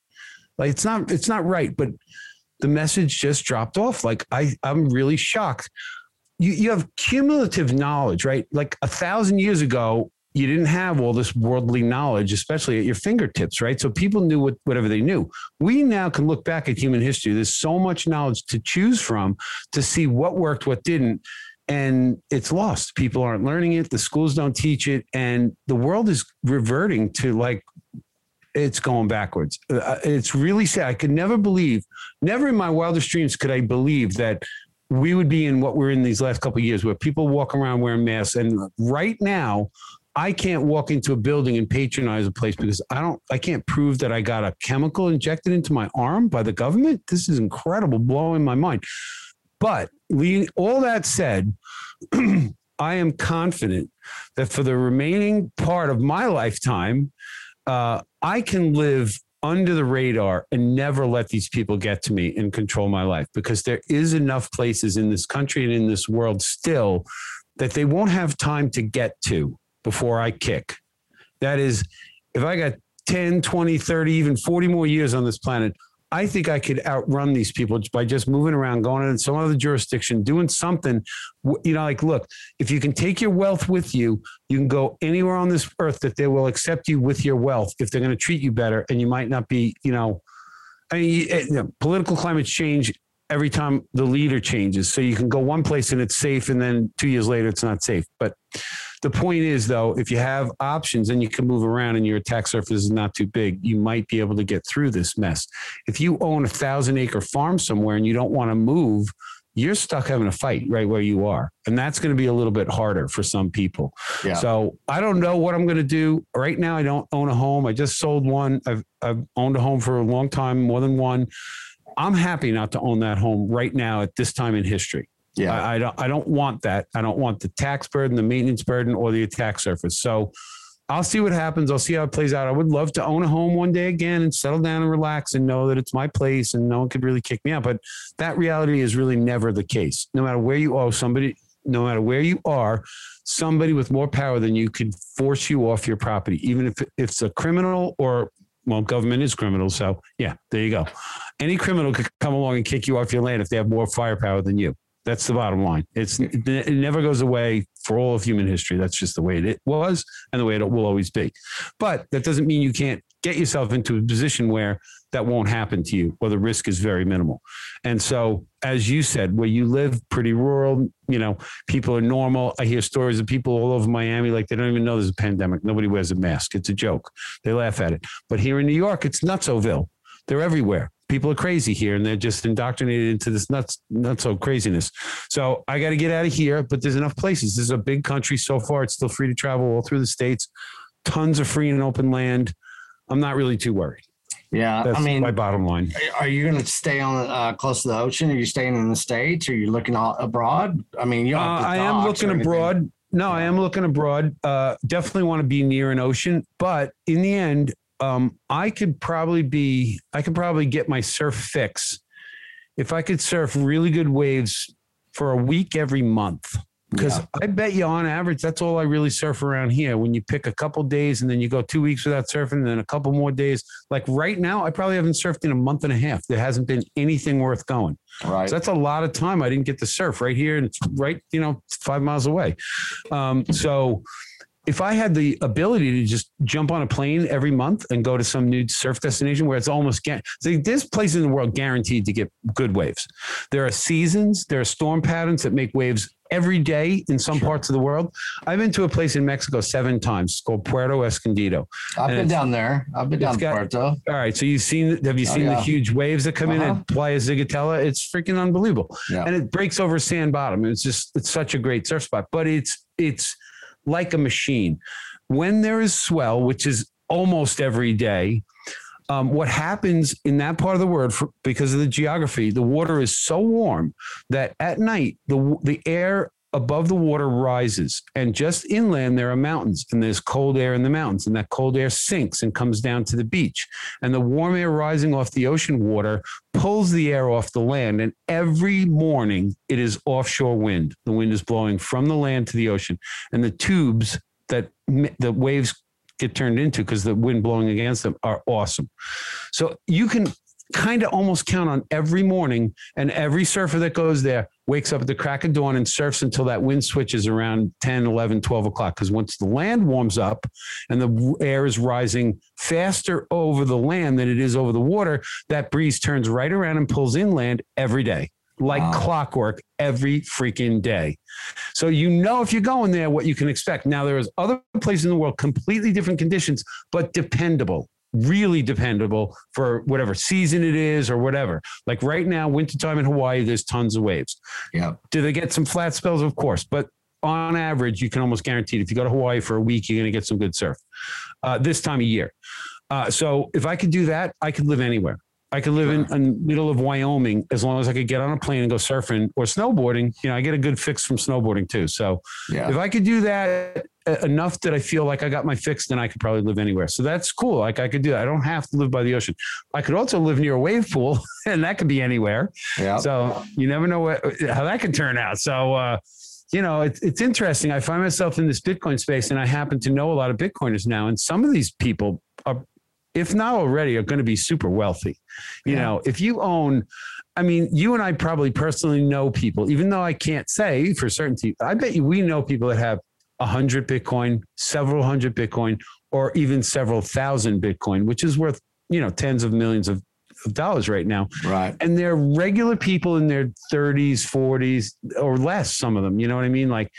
Like it's not it's not right. But the message just dropped off. Like I, I'm really shocked. You, you have cumulative knowledge, right? Like a thousand years ago, you didn't have all this worldly knowledge, especially at your fingertips, right? So people knew what, whatever they knew. We now can look back at human history. There's so much knowledge to choose from to see what worked, what didn't. And it's lost. People aren't learning it. The schools don't teach it. And the world is reverting to like it's going backwards. Uh, it's really sad. I could never believe, never in my wildest dreams could I believe that we would be in what we're in these last couple years, where people walk around wearing masks. And right now, I can't walk into a building and patronize a place because I don't, I can't prove that I got a chemical injected into my arm by the government. This is incredible, blowing my mind. But all that said, [clears throat] I am confident that for the remaining part of my lifetime, uh, I can live under the radar and never let these people get to me and control my life because there is enough places in this country and in this world still that they won't have time to get to before I kick. That is, if I got 10, 20, 30, even 40 more years on this planet, I think I could outrun these people by just moving around, going in some other jurisdiction, doing something. You know, like, look, if you can take your wealth with you, you can go anywhere on this earth that they will accept you with your wealth if they're going to treat you better. And you might not be, you know, I mean, eh, know, political climate change every time the leader changes. So you can go one place and it's safe, and then two years later, it's not safe. But the point is, though, if you have options and you can move around and your attack surface is not too big, you might be able to get through this mess. If you own a thousand acre farm somewhere and you don't want to move, you're stuck having a fight right where you are. And that's going to be a little bit harder for some people. Yeah. So I don't know what I'm going to do. Right now, I don't own a home. I just sold one. I've, I've owned a home for a long time, more than one. I'm happy not to own that home right now at this time in history. Yeah. I, I, don't I don't want that. I don't want the tax burden, the maintenance burden, or the attack surface. So I'll see what happens. I'll see how it plays out. I would love to own a home one day again and settle down and relax and know that it's my place and no one could really kick me out. But that reality is really never the case. No matter where you are, somebody, no matter where you are, somebody with more power than you could force you off your property, even if it's a criminal or well, government is criminal. So yeah, there you go. Any criminal could come along and kick you off your land if they have more firepower than you. That's the bottom line. It's it never goes away for all of human history. That's just the way it was and the way it will always be. But that doesn't mean you can't get yourself into a position where that won't happen to you, or the risk is very minimal. And so, as you said, where you live, pretty rural, you know, people are normal. I hear stories of people all over Miami, like they don't even know there's a pandemic. Nobody wears a mask. It's a joke. They laugh at it. But here in New York, it's nutsoville. They're everywhere people are crazy here and they're just indoctrinated into this nuts not so craziness so i got to get out of here but there's enough places this is a big country so far it's still free to travel all through the states tons of free and open land i'm not really too worried. Yeah That's i mean my bottom line. are you going to stay on uh, close to the ocean? Are you staying in the states? Are you looking all abroad? I mean you uh, i am looking abroad. No, I am looking abroad. Uh, definitely want to be near an ocean, but in the end, um, I could probably be, I could probably get my surf fix. If I could surf really good waves for a week every month. Because yeah. I bet you on average, that's all I really surf around here. When you pick a couple days and then you go two weeks without surfing, and then a couple more days. Like right now, I probably haven't surfed in a month and a half. There hasn't been anything worth going. Right. So that's a lot of time I didn't get to surf right here and right, you know, five miles away. Um, so if I had the ability to just jump on a plane every month and go to some new surf destination where it's almost there's places in the world guaranteed to get good waves. There are seasons, there are storm patterns that make waves every day in some sure. parts of the world. I've been to a place in Mexico seven times it's called Puerto Escondido. I've been down there. I've been down got, Puerto. All right. So you've seen, have you oh, seen oh, yeah. the huge waves that come uh-huh. in at Playa Zicatela? It's freaking unbelievable. Yeah. And it breaks over sand bottom. It's just, it's such a great surf spot, but it's, it's, like a machine. When there is swell, which is almost every day, um, what happens in that part of the world, for, because of the geography, the water is so warm that at night the the air above the water rises. And just inland there are mountains and there's cold air in the mountains and that cold air sinks and comes down to the beach. And the warm air rising off the ocean water pulls the air off the land and every morning it is offshore wind. The wind is blowing from the land to the ocean. And the tubes that the waves get turned into because the wind blowing against them are awesome. So you can kind of almost count on every morning and every surfer that goes there wakes up at the crack of dawn and surfs until that wind switches around 10 11 12 o'clock. Because once the land warms up and the air is rising faster over the land than it is over the water that breeze turns right around and pulls inland every day like wow. clockwork every freaking day. So you know if you're going there what you can expect. Now there's other places in the world completely different conditions but dependable really dependable for whatever season it is or whatever. Like right now, wintertime in Hawaii, there's tons of waves. Yeah. Do they get some flat spells? Of course. But on average, you can almost guarantee it. If you go to Hawaii for a week, you're going to get some good surf uh, this time of year. Uh, so if I could do that, I could live anywhere. I could live in the middle of Wyoming as long as I could get on a plane and go surfing or snowboarding. You know, I get a good fix from snowboarding too. So yeah. if I could do that enough that I feel like I got my fix, then I could probably live anywhere. So that's cool. Like I could do that. I don't have to live by the ocean. I could also live near a wave pool [laughs] and that could be anywhere. Yeah. So you never know what, how that can turn out. So, uh, you know, it's, it's interesting. I find myself in this Bitcoin space and I happen to know a lot of Bitcoiners now. And some of these people are if not already, are going to be super wealthy. You yeah. know, if you own, I mean, you and I probably personally know people, even though I can't say for certainty, I bet you we know people that have a hundred Bitcoin, several hundred Bitcoin, or even several thousand Bitcoin, which is worth, you know, tens of millions of, of dollars right now. Right. And they're regular people in their 30s, 40s, or less, some of them. You know what I mean? Like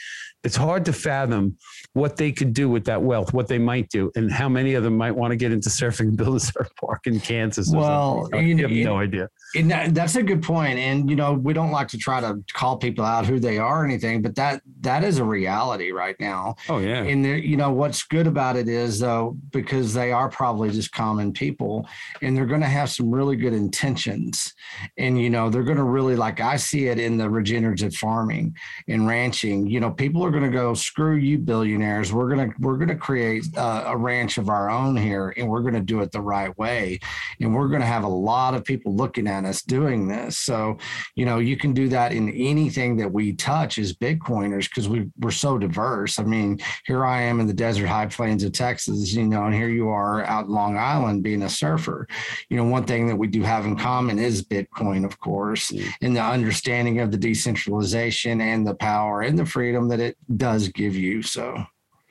it's hard to fathom what they could do with that wealth, what they might do, and how many of them might want to get into surfing and build a [laughs] surf park in Kansas. well, you, have no idea. And that, that's a good point. And you know, we don't like to try to call people out who they are or anything, but that that is a reality right now. Oh yeah. And you know, what's good about it is though, because they are probably just common people, and they're going to have some really good intentions, and you know, they're going to really like I see it in the regenerative farming and ranching. You know, people are going to go screw you, billionaires. We're gonna we're gonna create uh, a ranch of our own here, and we're going to do it the right way, and we're going to have a lot of people looking at us doing this. So, you know, you can do that in anything that we touch as Bitcoiners because we, we're so diverse. I mean, here I am in the desert high plains of Texas, you know, and here you are out in Long Island being a surfer. You know, one thing that we do have in common is Bitcoin, of course, mm. and the understanding of the decentralization and the power and the freedom that it does give you. So,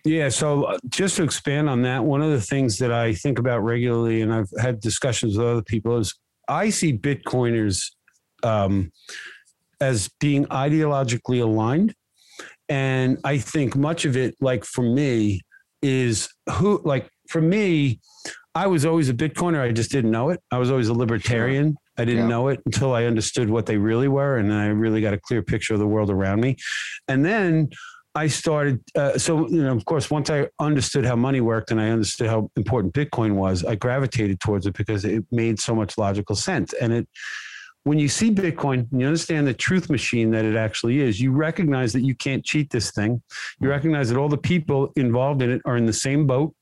yeah. So uh, just to expand on that, one of the things that I think about regularly, and I've had discussions with other people, is I see Bitcoiners um, as being ideologically aligned. And I think much of it, like for me, is who, like for me, I was always a Bitcoiner. I just didn't know it. I was always a libertarian. I didn't yeah. know it until I understood what they really were. And I really got a clear picture of the world around me. And then I started, uh, so, you know, of course, once I understood how money worked and I understood how important Bitcoin was, I gravitated towards it because it made so much logical sense. And it, when you see Bitcoin, you understand the truth machine that it actually is. You recognize that you can't cheat this thing. You recognize that all the people involved in it are in the same boat.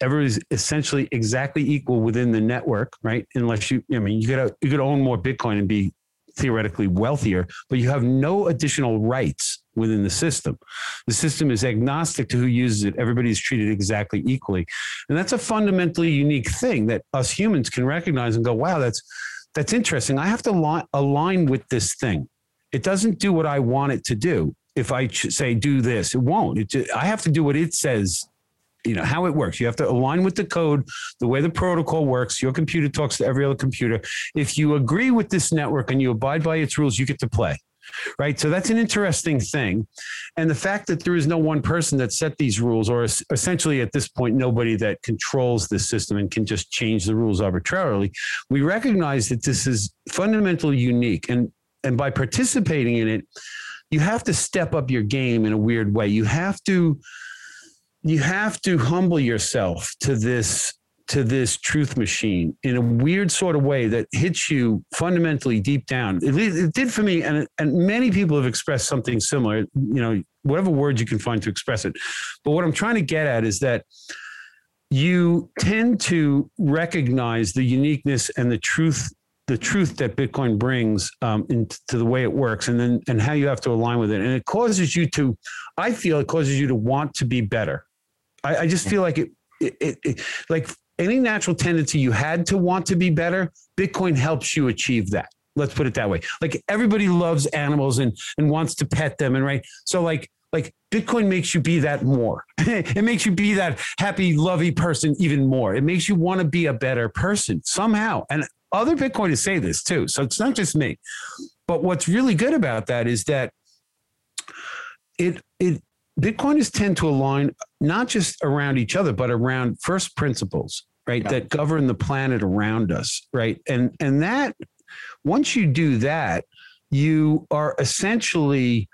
Everybody's essentially exactly equal within the network, right? Unless you, I mean, you could you could own more Bitcoin and be theoretically wealthier, but you have no additional rights within the system. The system is agnostic to who uses it. Everybody is treated exactly equally. And that's a fundamentally unique thing that us humans can recognize and go, wow, that's that's interesting. I have to li- align with this thing. It doesn't do what I want it to do. If I ch- say do this, it won't. It I have to do what it says you know how it works you have to align with the code the way the protocol works your computer talks to every other computer if you agree with this network and you abide by its rules you get to play right? So that's an interesting thing. And the fact that there is no one person that set these rules or essentially at this point nobody that controls the system and can just change the rules arbitrarily we recognize that this is fundamentally unique. And and by participating in it you have to step up your game in a weird way. You have to you have to humble yourself to this to this truth machine in a weird sort of way that hits you fundamentally deep down. It, it did for me, and and many people have expressed something similar. You know, whatever words you can find to express it. But what I'm trying to get at is that you tend to recognize the uniqueness and the truth the truth that Bitcoin brings um, into the way it works, and then and how you have to align with it, and it causes you to, I feel, it causes you to want to be better. I, I just feel like it, it, it, it like any natural tendency you had to want to be better, Bitcoin helps you achieve that. Let's put it that way. Like everybody loves animals and and wants to pet them and right. So like like Bitcoin makes you be that more. [laughs] it makes you be that happy, lovey person even more. It makes you want to be a better person somehow. And other Bitcoiners say this too. So it's not just me. But what's really good about that is that it it Bitcoiners tend to align not just around each other, but around first principles, right? Yeah. That govern the planet around us, right? And and that once you do that, you are essentially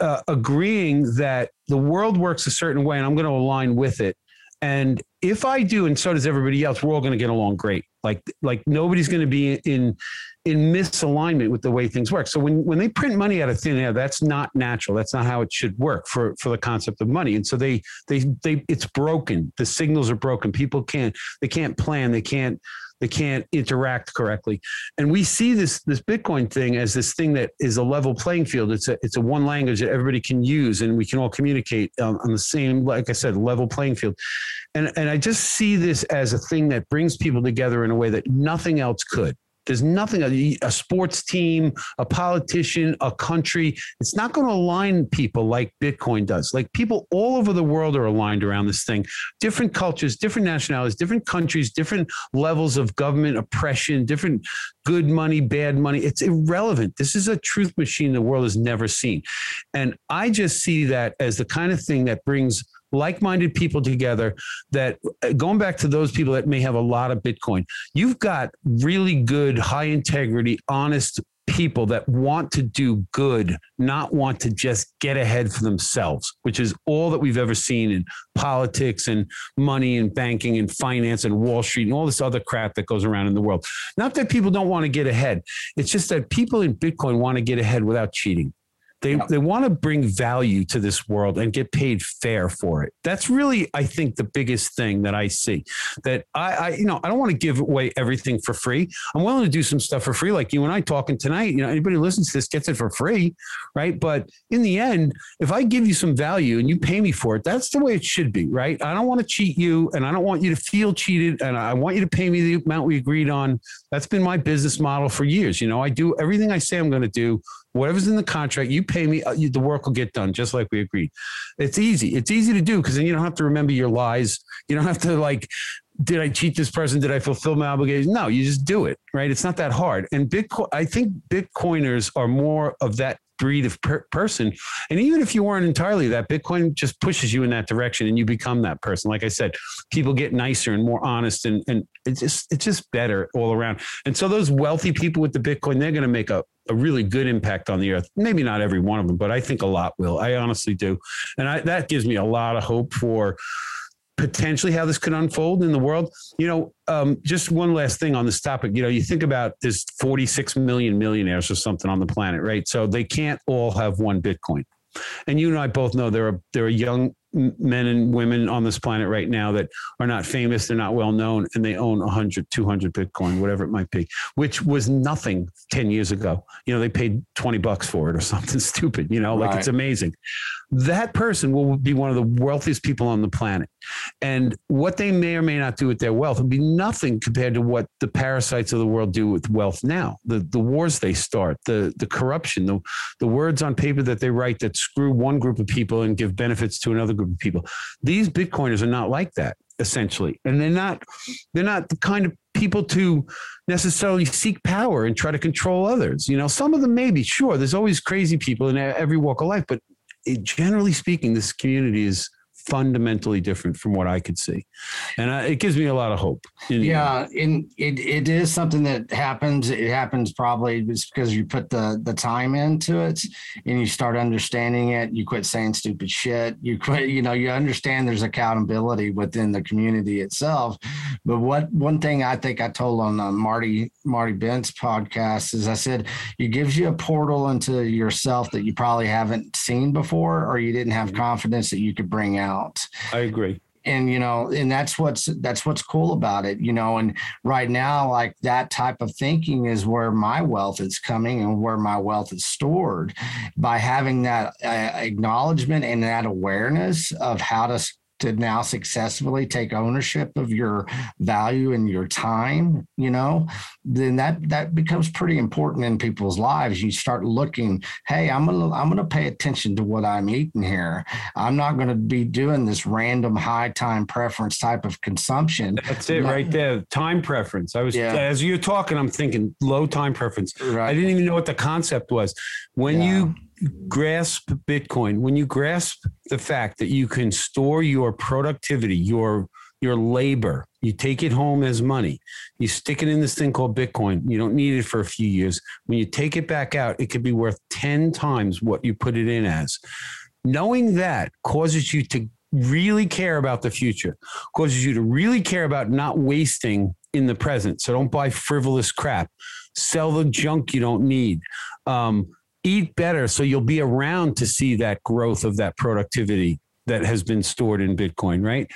uh, agreeing that the world works a certain way and I'm going to align with it. And if I do, and so does everybody else, we're all going to get along great. Like, like nobody's going to be in in misalignment with the way things work. So when when they print money out of thin air, that's not natural. That's not how it should work for for the concept of money. And so they they they it's broken. The signals are broken. People can't they can't plan. They can't they can't interact correctly. And we see this this Bitcoin thing as this thing that is a level playing field. It's a it's a one language that everybody can use, and we can all communicate on the same, like I said, level playing field. And and I just see this as a thing that brings people together in a way that nothing else could. There's nothing, a, a sports team, a politician, a country, it's not going to align people like Bitcoin does. Like people all over the world are aligned around this thing. Different cultures, different nationalities, different countries, different levels of government oppression, different good money, bad money. It's irrelevant. This is a truth machine the world has never seen. And I just see that as the kind of thing that brings like-minded people together that uh, going back to those people that may have a lot of bitcoin you've got really good high integrity honest people that want to do good not want to just get ahead for themselves which is all that we've ever seen in politics and money and banking and finance and wall street and all this other crap that goes around in the world. Not that people don't want to get ahead. It's just that people in bitcoin want to get ahead without cheating they yeah. they want to bring value to this world and get paid fair for it. That's really, I think, the biggest thing that I see. That I, I you know, I don't want to give away everything for free. I'm willing to do some stuff for free, like you and I talking tonight. You know, anybody who listens to this gets it for free, right? But in the end, if I give you some value and you pay me for it, that's the way it should be, right? I don't want to cheat you, and I don't want you to feel cheated, and I want you to pay me the amount we agreed on. That's been my business model for years. You know, I do everything I say I'm going to do whatever's in the contract, you pay me, uh, you, the work will get done just like we agreed. It's easy. It's easy to do because then you don't have to remember your lies. You don't have to like, did I cheat this person? Did I fulfill my obligation? No, you just do it, right? It's not that hard. And Bitcoin, I think Bitcoiners are more of that breed of per- person. And even if you weren't entirely that, Bitcoin just pushes you in that direction and you become that person. Like I said, people get nicer and more honest and, and it's just, it's just better all around. And so those wealthy people with the Bitcoin, they're going to make a, a really good impact on the earth. Maybe not every one of them, but I think a lot will. I honestly do. And I, that gives me a lot of hope for, potentially how this could unfold in the world. You know, um, just one last thing on this topic. You know, you think about there's 46 million millionaires or something on the planet, right? So they can't all have one Bitcoin. And you and I both know there are there are young men and women on this planet right now that are not famous, they're not well known, and they own 100, 200 Bitcoin, whatever it might be, which was nothing 10 years ago. You know, they paid 20 bucks for it or [laughs] something stupid, you know, like right. it's amazing. That person will be one of the wealthiest people on the planet. And what they may or may not do with their wealth will be nothing compared to what the parasites of the world do with wealth now. The, the wars they start, the, the corruption, the, the words on paper that they write that screw one group of people and give benefits to another group of people. These Bitcoiners are not like that essentially, and they're not they're not the kind of people to necessarily seek power and try to control others. You know, some of them maybe sure. There's always crazy people in every walk of life, but it, generally speaking, this community is fundamentally different from what I could see, and uh, it gives me a lot of hope. yeah, and it, it is something that happens. It happens probably just because you put the the time into it, and you start understanding it. You quit saying stupid shit. You quit. You know, you understand there's accountability within the community itself. But what one thing I think I told on uh, Marty Marty Bent's podcast is I said it gives you a portal into yourself that you probably haven't seen before, or you didn't have mm-hmm. confidence that you could bring out out. I agree and you know and that's what's that's what's cool about it you know and right now like that type of thinking is where my wealth is coming and where my wealth is stored by having that uh, acknowledgement and that awareness of how to to now successfully take ownership of your value and your time, you know, then that that becomes pretty important in people's lives. You start looking, hey, I'm gonna I'm gonna pay attention to what I'm eating here. I'm not gonna be doing this random high time preference type of consumption. That's it right there. Time preference. I was yeah. as you're talking, I'm thinking low time preference. Right. I didn't even know what the concept was. When yeah. you grasp Bitcoin, when you grasp the fact that you can store your productivity, your your labor, you take it home as money, you stick it in this thing called Bitcoin. You don't need it for a few years. When you take it back out, it could be worth 10 times what you put it in as. Knowing that causes you to really care about the future, causes you to really care about not wasting in the present. So don't buy frivolous crap. Sell the junk you don't need. Um, eat better so you'll be around to see that growth of that productivity that has been stored in Bitcoin, right?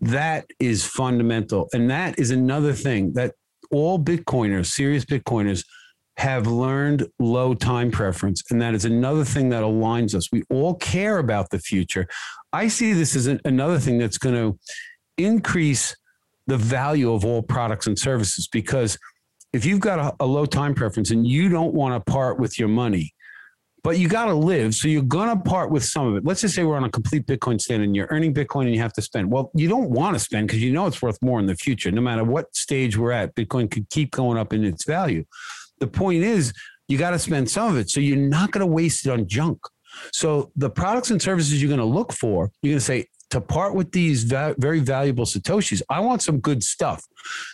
That is fundamental. And that is another thing that all Bitcoiners, serious Bitcoiners, have learned low time preference. And that is another thing that aligns us. We all care about the future. I see this as an, another thing that's going to increase the value of all products and services because if you've got a, a low time preference and you don't want to part with your money, but you got to live. So you're going to part with some of it. Let's just say we're on a complete Bitcoin stand and you're earning Bitcoin and you have to spend. Well, you don't want to spend because you know it's worth more in the future. No matter what stage we're at, Bitcoin could keep going up in its value. The point is, you got to spend some of it. So you're not going to waste it on junk. So the products and services you're going to look for, you're going to say, to part with these va- very valuable Satoshis, I want some good stuff.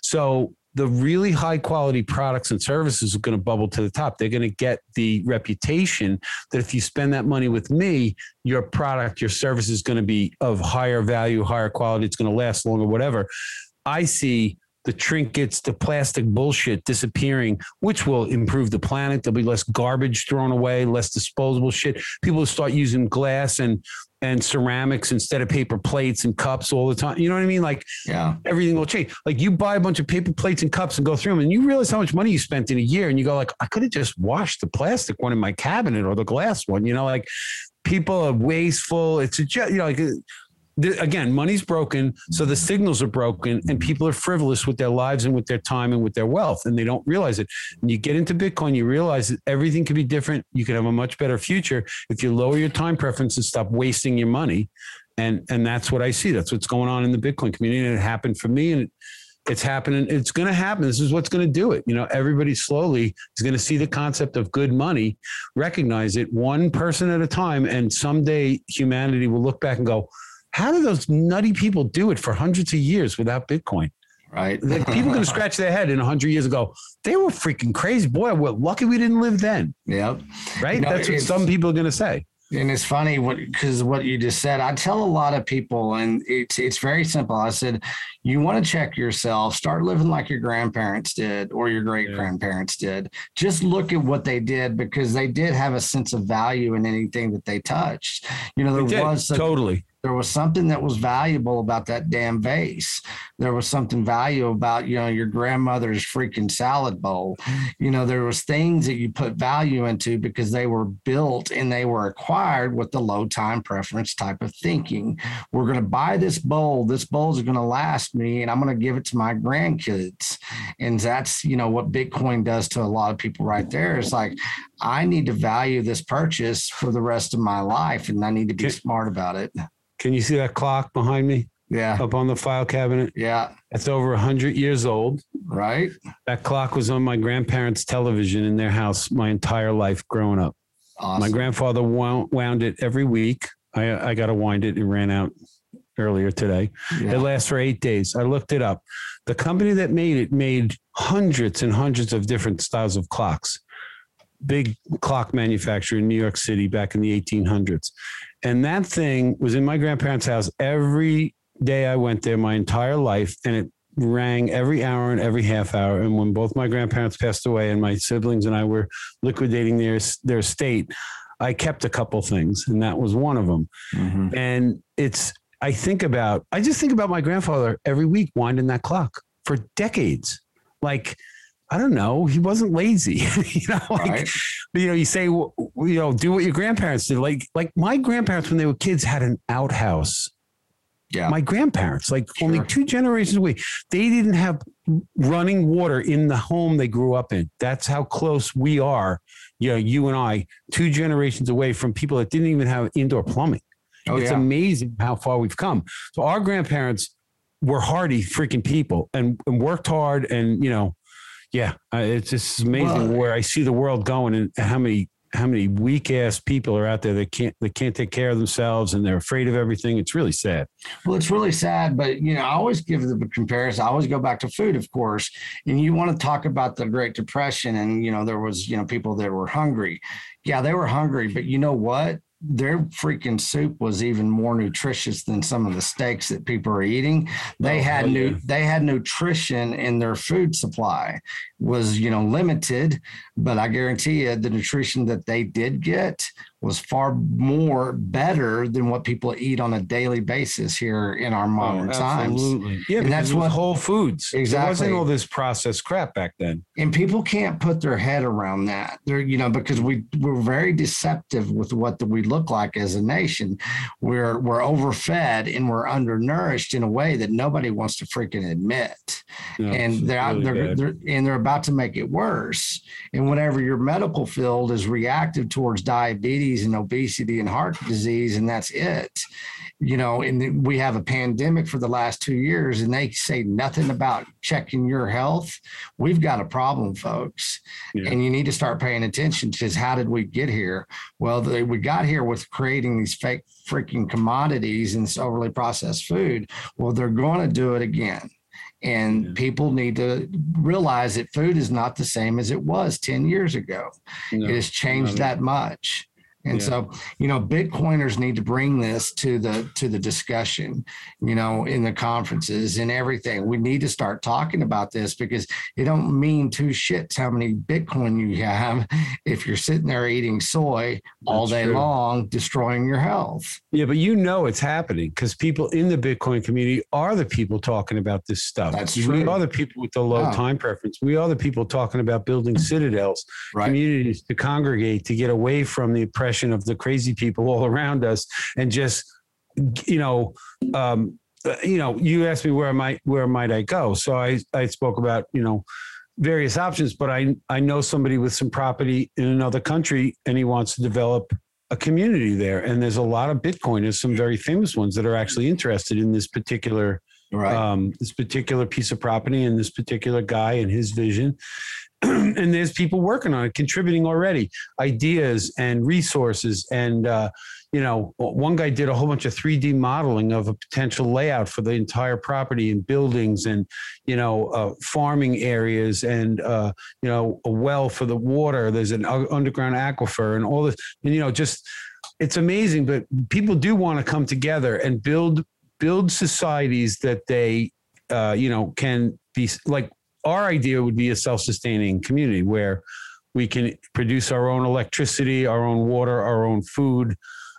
So the really high quality products and services are going to bubble to the top. They're going to get the reputation that if you spend that money with me, your product, your service is going to be of higher value, higher quality. It's going to last longer, whatever. I see the trinkets, the plastic bullshit disappearing, which will improve the planet. There'll be less garbage thrown away, less disposable shit. People will start using glass and and ceramics instead of paper plates and cups all the time. You know what I mean? Like, yeah, everything will change. Like, you buy a bunch of paper plates and cups and go through them, and you realize how much money you spent in a year, and you go like, I could have just washed the plastic one in my cabinet or the glass one. You know, like people are wasteful. It's a you know like again, money's broken, so the signals are broken, and people are frivolous with their lives and with their time and with their wealth, and they don't realize it. When you get into Bitcoin, you realize that everything can be different. You can have a much better future if you lower your time preference and stop wasting your money. And and that's what I see. That's what's going on in the Bitcoin community, and it happened for me, and it, it's happening. It's going to happen. This is what's going to do it. You know, everybody slowly is going to see the concept of good money, recognize it one person at a time, and someday humanity will look back and go how do those nutty people do it for hundreds of years without Bitcoin? Right. Like people going [laughs] to scratch their head in 100 years ago. They were freaking crazy. Boy, we're lucky we didn't live then. Yep. Right? Know, That's what some people are going to say. And it's funny what because what you just said. I tell a lot of people, and it's it's very simple. I said, you want to check yourself, start living like your grandparents did or your great grandparents yeah. did. Just look at what they did because they did have a sense of value in anything that they touched. You know, there was a, totally there was something that was valuable about that damn vase. There was something valuable about, you know, your grandmother's freaking salad bowl. You know, there was things that you put value into because they were built and they were acquired with the low time preference type of thinking. We're going to buy this bowl. This bowl is going to last me and I'm going to give it to my grandkids. And that's, you know, what Bitcoin does to a lot of people right there. It's like, I need to value this purchase for the rest of my life and I need to be smart about it. Can you see that clock behind me? Yeah. Up on the file cabinet. Yeah. It's over 100 years old. Right. That clock was on my grandparents' television in their house my entire life growing up. Awesome. My grandfather wound, wound it every week. I, I got to wind it. It ran out earlier today. Yeah. It lasts for eight days. I looked it up. The company that made it made hundreds and hundreds of different styles of clocks. Big clock manufacturer in New York City back in the 1800s. And that thing was in my grandparents' house every day I went there my entire life. And it rang every hour and every half hour. And when both my grandparents passed away and my siblings and I were liquidating their, their estate, I kept a couple things, and that was one of them. Mm-hmm. And it's, I think about, I just think about my grandfather every week winding that clock for decades. Like, I don't know. He wasn't lazy, [laughs] you know. Like, right. you know, you say, you know, do what your grandparents did. Like, like my grandparents when they were kids had an outhouse Yeah. My grandparents, like sure. only two generations away, they didn't have running water in the home they grew up in. That's how close we are, you know, you and I, two generations away from people that didn't even have indoor plumbing. Oh, it's yeah. amazing how far we've come. So our grandparents were hardy freaking people and, and worked hard and, you know, yeah, uh, it's just amazing well, where I see the world going and how many how many weak ass people are out there that can't that can't take care of themselves and they're afraid of everything. It's really sad. Well, it's really sad, but you know, I always give the comparison. I always go back to food, of course. And you want to talk about the Great Depression, and you know, there was you know people that were hungry. Yeah, they were hungry, but you know what? Their freaking soup was even more nutritious than some of the steaks that people are eating. They oh, had new yeah. they had nutrition in their food supply was you know limited, but I guarantee you the nutrition that they did get was far more better than what people eat on a daily basis here in our oh, modern oh, absolutely. times. Yeah, and that's what Whole Foods. Exactly. Wasn't all this processed crap back then. And people can't put their head around that. They're, you know, because we we're very deceptive with what we look like as a nation. We're we're overfed and we're undernourished in a way that nobody wants to freaking admit. No, and they're, really they're, they're and they're about to make it worse. And whenever your medical field is reactive towards diabetes diabetes and obesity and heart disease, and that's it. You know, and we have a pandemic for the last two years, and they say nothing about checking your health. We've got a problem, folks, yeah. and you need to start paying attention to how did we get here? Well, they, we got here with creating these fake freaking commodities and this overly processed food. Well, they're going to do it again. And yeah. people need to realize that food is not the same as it was 10 years ago. No, it has changed that much. And yeah. so, you know, Bitcoiners need to bring this to the to the discussion, you know, in the conferences and everything. We need to start talking about this because it don't mean two shits how many Bitcoin you have [laughs] if you're sitting there eating soy all day true. long, destroying your health. Yeah, but you know it's happening because people in the Bitcoin community are the people talking about this stuff. That's true. We are the people with the low yeah. time preference. We are the people talking about building [laughs] citadels, right. communities to congregate to get away from the oppression of the crazy people all around us and just you know um, you know you asked me where might where might i go. So i i spoke about you know various options but i i know somebody with some property in another country and he wants to develop a community there. And there's a lot of Bitcoin bitcoiners some very famous ones that are actually interested in this particular right. um, this particular piece of property and this particular guy and his vision [clears throat] and there's people working on it, contributing already, ideas and resources. And, uh, you know, one guy did a whole bunch of 3D modeling of a potential layout for the entire property and buildings and, you know, uh, farming areas and, uh, you know, a well for the water. There's an underground aquifer and all this. And, you know, just it's amazing, but people do want to come together and build build societies that they, uh, you know, can be like our idea would be a self-sustaining community where we can produce our own electricity, our own water, our own food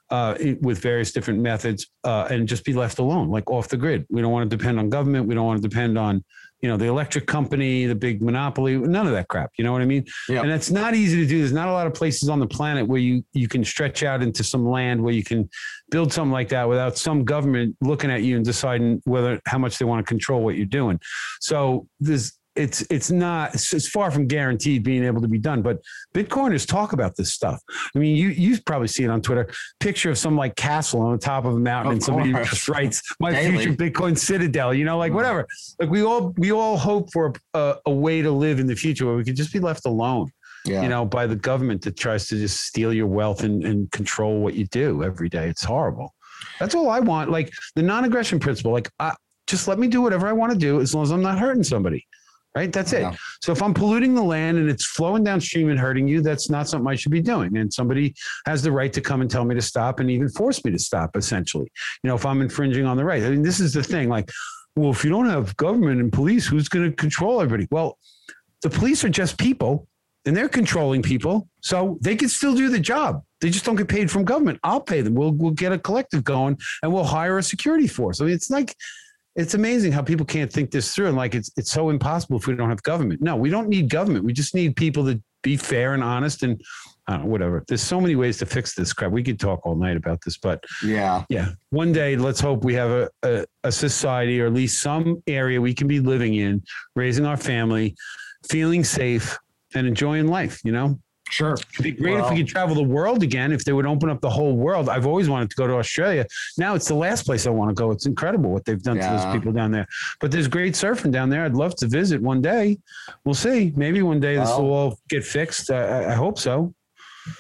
uh, with various different methods, uh, and just be left alone, like off the grid. We don't want to depend on government. We don't want to depend on, you know, the electric company, the big monopoly. None of that crap. You know what I mean? Yep. And it's not easy to do. There's not a lot of places on the planet where you you can stretch out into some land where you can build something like that without some government looking at you and deciding whether how much they want to control what you're doing. So there's it's it's not it's, far from guaranteed being able to be done. But Bitcoiners talk about this stuff. I mean, you you probably see it on Twitter. Picture of some like castle on the top of a mountain, of and somebody just writes "My Daily. future Bitcoin citadel." You know, like whatever. Like we all we all hope for a, a way to live in the future where we could just be left alone. Yeah. you know, by the government that tries to just steal your wealth and, and control what you do every day. It's horrible. That's all I want. Like the non-aggression principle. Like, I, just let me do whatever I want to do as long as I'm not hurting somebody right? That's it. So if I'm polluting the land and it's flowing downstream and hurting you, that's not something I should be doing. And somebody has the right to come and tell me to stop and even force me to stop, essentially. You know, if I'm infringing on the right. I mean, this is the thing. Like, well, if you don't have government and police, who's going to control everybody? Well, the police are just people and they're controlling people. So they can still do the job. They just don't get paid from government. I'll pay them. We'll we'll get a collective going and we'll hire a security force. I mean, it's like it's amazing how people can't think this through and like it's it's so impossible if we don't have government. No, we don't need government. We just need people to be fair and honest and know, whatever. There's so many ways to fix this crap. We could talk all night about this, but yeah, yeah. One day, let's hope we have a, a, a society or at least some area we can be living in, raising our family, feeling safe, and enjoying life. You know. Sure. It'd be great well, if we could travel the world again, if they would open up the whole world. I've always wanted to go to Australia. Now it's the last place I want to go. It's incredible what they've done yeah. to those people down there. But there's great surfing down there. I'd love to visit one day. We'll see. Maybe one day well, this will all get fixed. I, I hope so.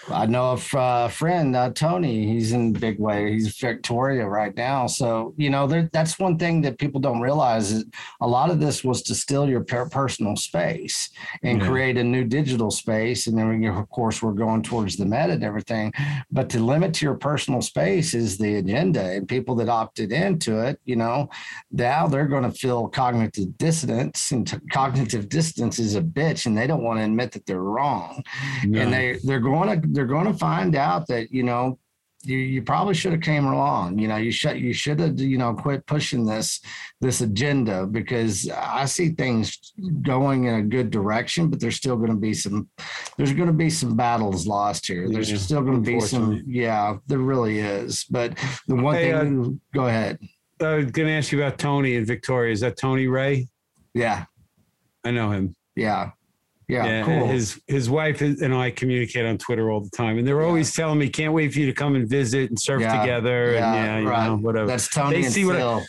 I know a uh, friend, uh, Tony. He's in big way. He's Victoria right now. So you know, there, that's one thing that people don't realize is a lot of this was to steal your personal space and yeah. create a new digital space. And then, we, of course, we're going towards the meta and everything. But to limit to your personal space is the agenda. And people that opted into it, you know, now they're going to feel cognitive dissonance, and t- cognitive dissonance is a bitch, and they don't want to admit that they're wrong. And they they're going to they're going to find out that you know you, you probably should have came along. You know, you should you should have you know quit pushing this this agenda because I see things going in a good direction, but there's still going to be some there's going to be some battles lost here. There's yeah, still going to be some yeah, there really is. But the one hey, thing, uh, go ahead. I was going to ask you about Tony and Victoria. Is that Tony Ray? Yeah, I know him. Yeah, yeah, yeah, cool. His his wife and I communicate on Twitter all the time, and they're yeah. always telling me, "Can't wait for you to come and visit and surf yeah, together." Yeah, and yeah, right. you know, whatever. That's Tony they and see Phil. What I,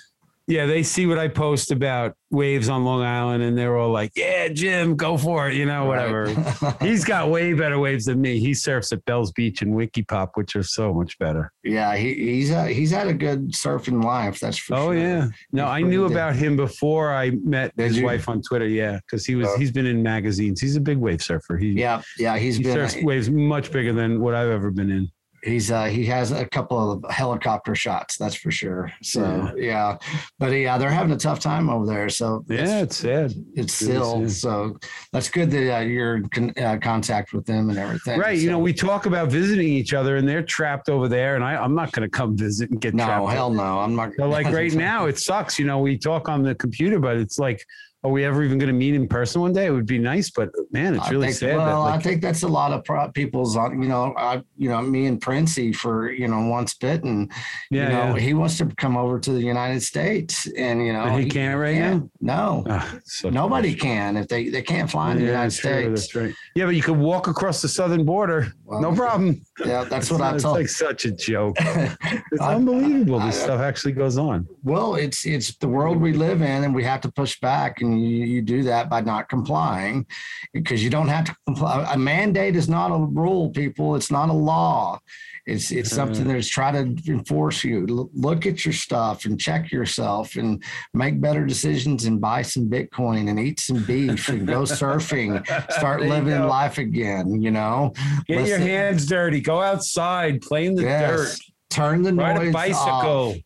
yeah, they see what I post about waves on Long Island, and they're all like, "Yeah, Jim, go for it," you know, whatever. Right. [laughs] He's got way better waves than me. He surfs at Bell's Beach and Winkipop, which are so much better. Yeah, he, he's a, he's had a good surfing life. That's for oh, sure. Oh yeah, no, I knew about him before I met Did his you? wife on Twitter. Yeah, because he was oh. he's been in magazines. He's a big wave surfer. He yeah yeah he's he been surfs waves much bigger than what I've ever been in he's uh he has a couple of helicopter shots that's for sure so yeah, yeah. but yeah they're having a tough time over there so yeah it's, sad it's still sad. so that's good that uh, you're in uh, contact with them and everything right so. you know we talk about visiting each other and they're trapped over there and I, i'm not going to come visit and get no trapped hell no i'm not so like right now it sucks you know we talk on the computer but it's like are we ever even going to meet in person one day? It would be nice, but man, it's really think, sad. Well, that, like, I think that's a lot of pro- people's, uh, you know, I, you know, me and Princey for, you know, once bitten, yeah, you know, yeah. he wants to come over to the United States and, you know, but he, he can't right can't. now. No, oh, so nobody can if they, they can't fly in yeah, the United States. Right. Yeah. But you could walk across the southern border. Well, no problem. Yeah. That's what I told. It's like such a joke. [laughs] it's I, unbelievable. I, this stuff actually goes on. Well, it's, it's the world we live in and we have to push back and you, you do that by not complying because you don't have to comply. A mandate is not a rule, people. It's not a law. It's it's something mm. that's try to enforce you. look at your stuff and check yourself and make better decisions and buy some Bitcoin and eat some beef and go [laughs] surfing. Start living life again. You know, get Listen. your hands dirty. Go outside, play in the yes. dirt. Turn the Ride noise a bicycle. Off.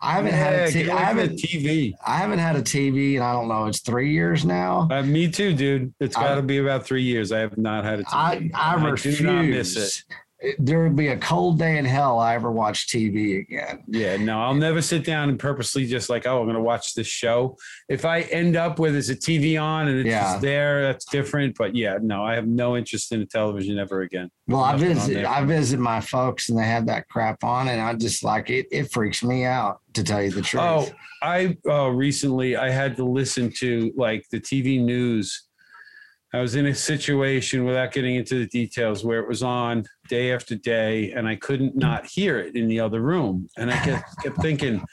I haven't yeah, had a t- I haven't TV. I haven't had a TV and I don't know. It's three years now. Uh, me too, dude. It's got to be about three years. I have not had a TV. I, I, I refuse. Do not miss it there would be a cold day in hell I ever watch TV again. Yeah, no, I'll never sit down and purposely just like, oh, I'm going to watch this show. If I end up with is a TV on and it's yeah. just there, that's different. But yeah, no, I have no interest in the television ever again. Well, I visit, I visit my folks and they have that crap on, and I just like it. It freaks me out to tell you the truth. Oh, I uh, recently I had to listen to like the TV news I was in a situation without getting into the details where it was on day after day and I couldn't not hear it in the other room. And I kept, [laughs] kept thinking,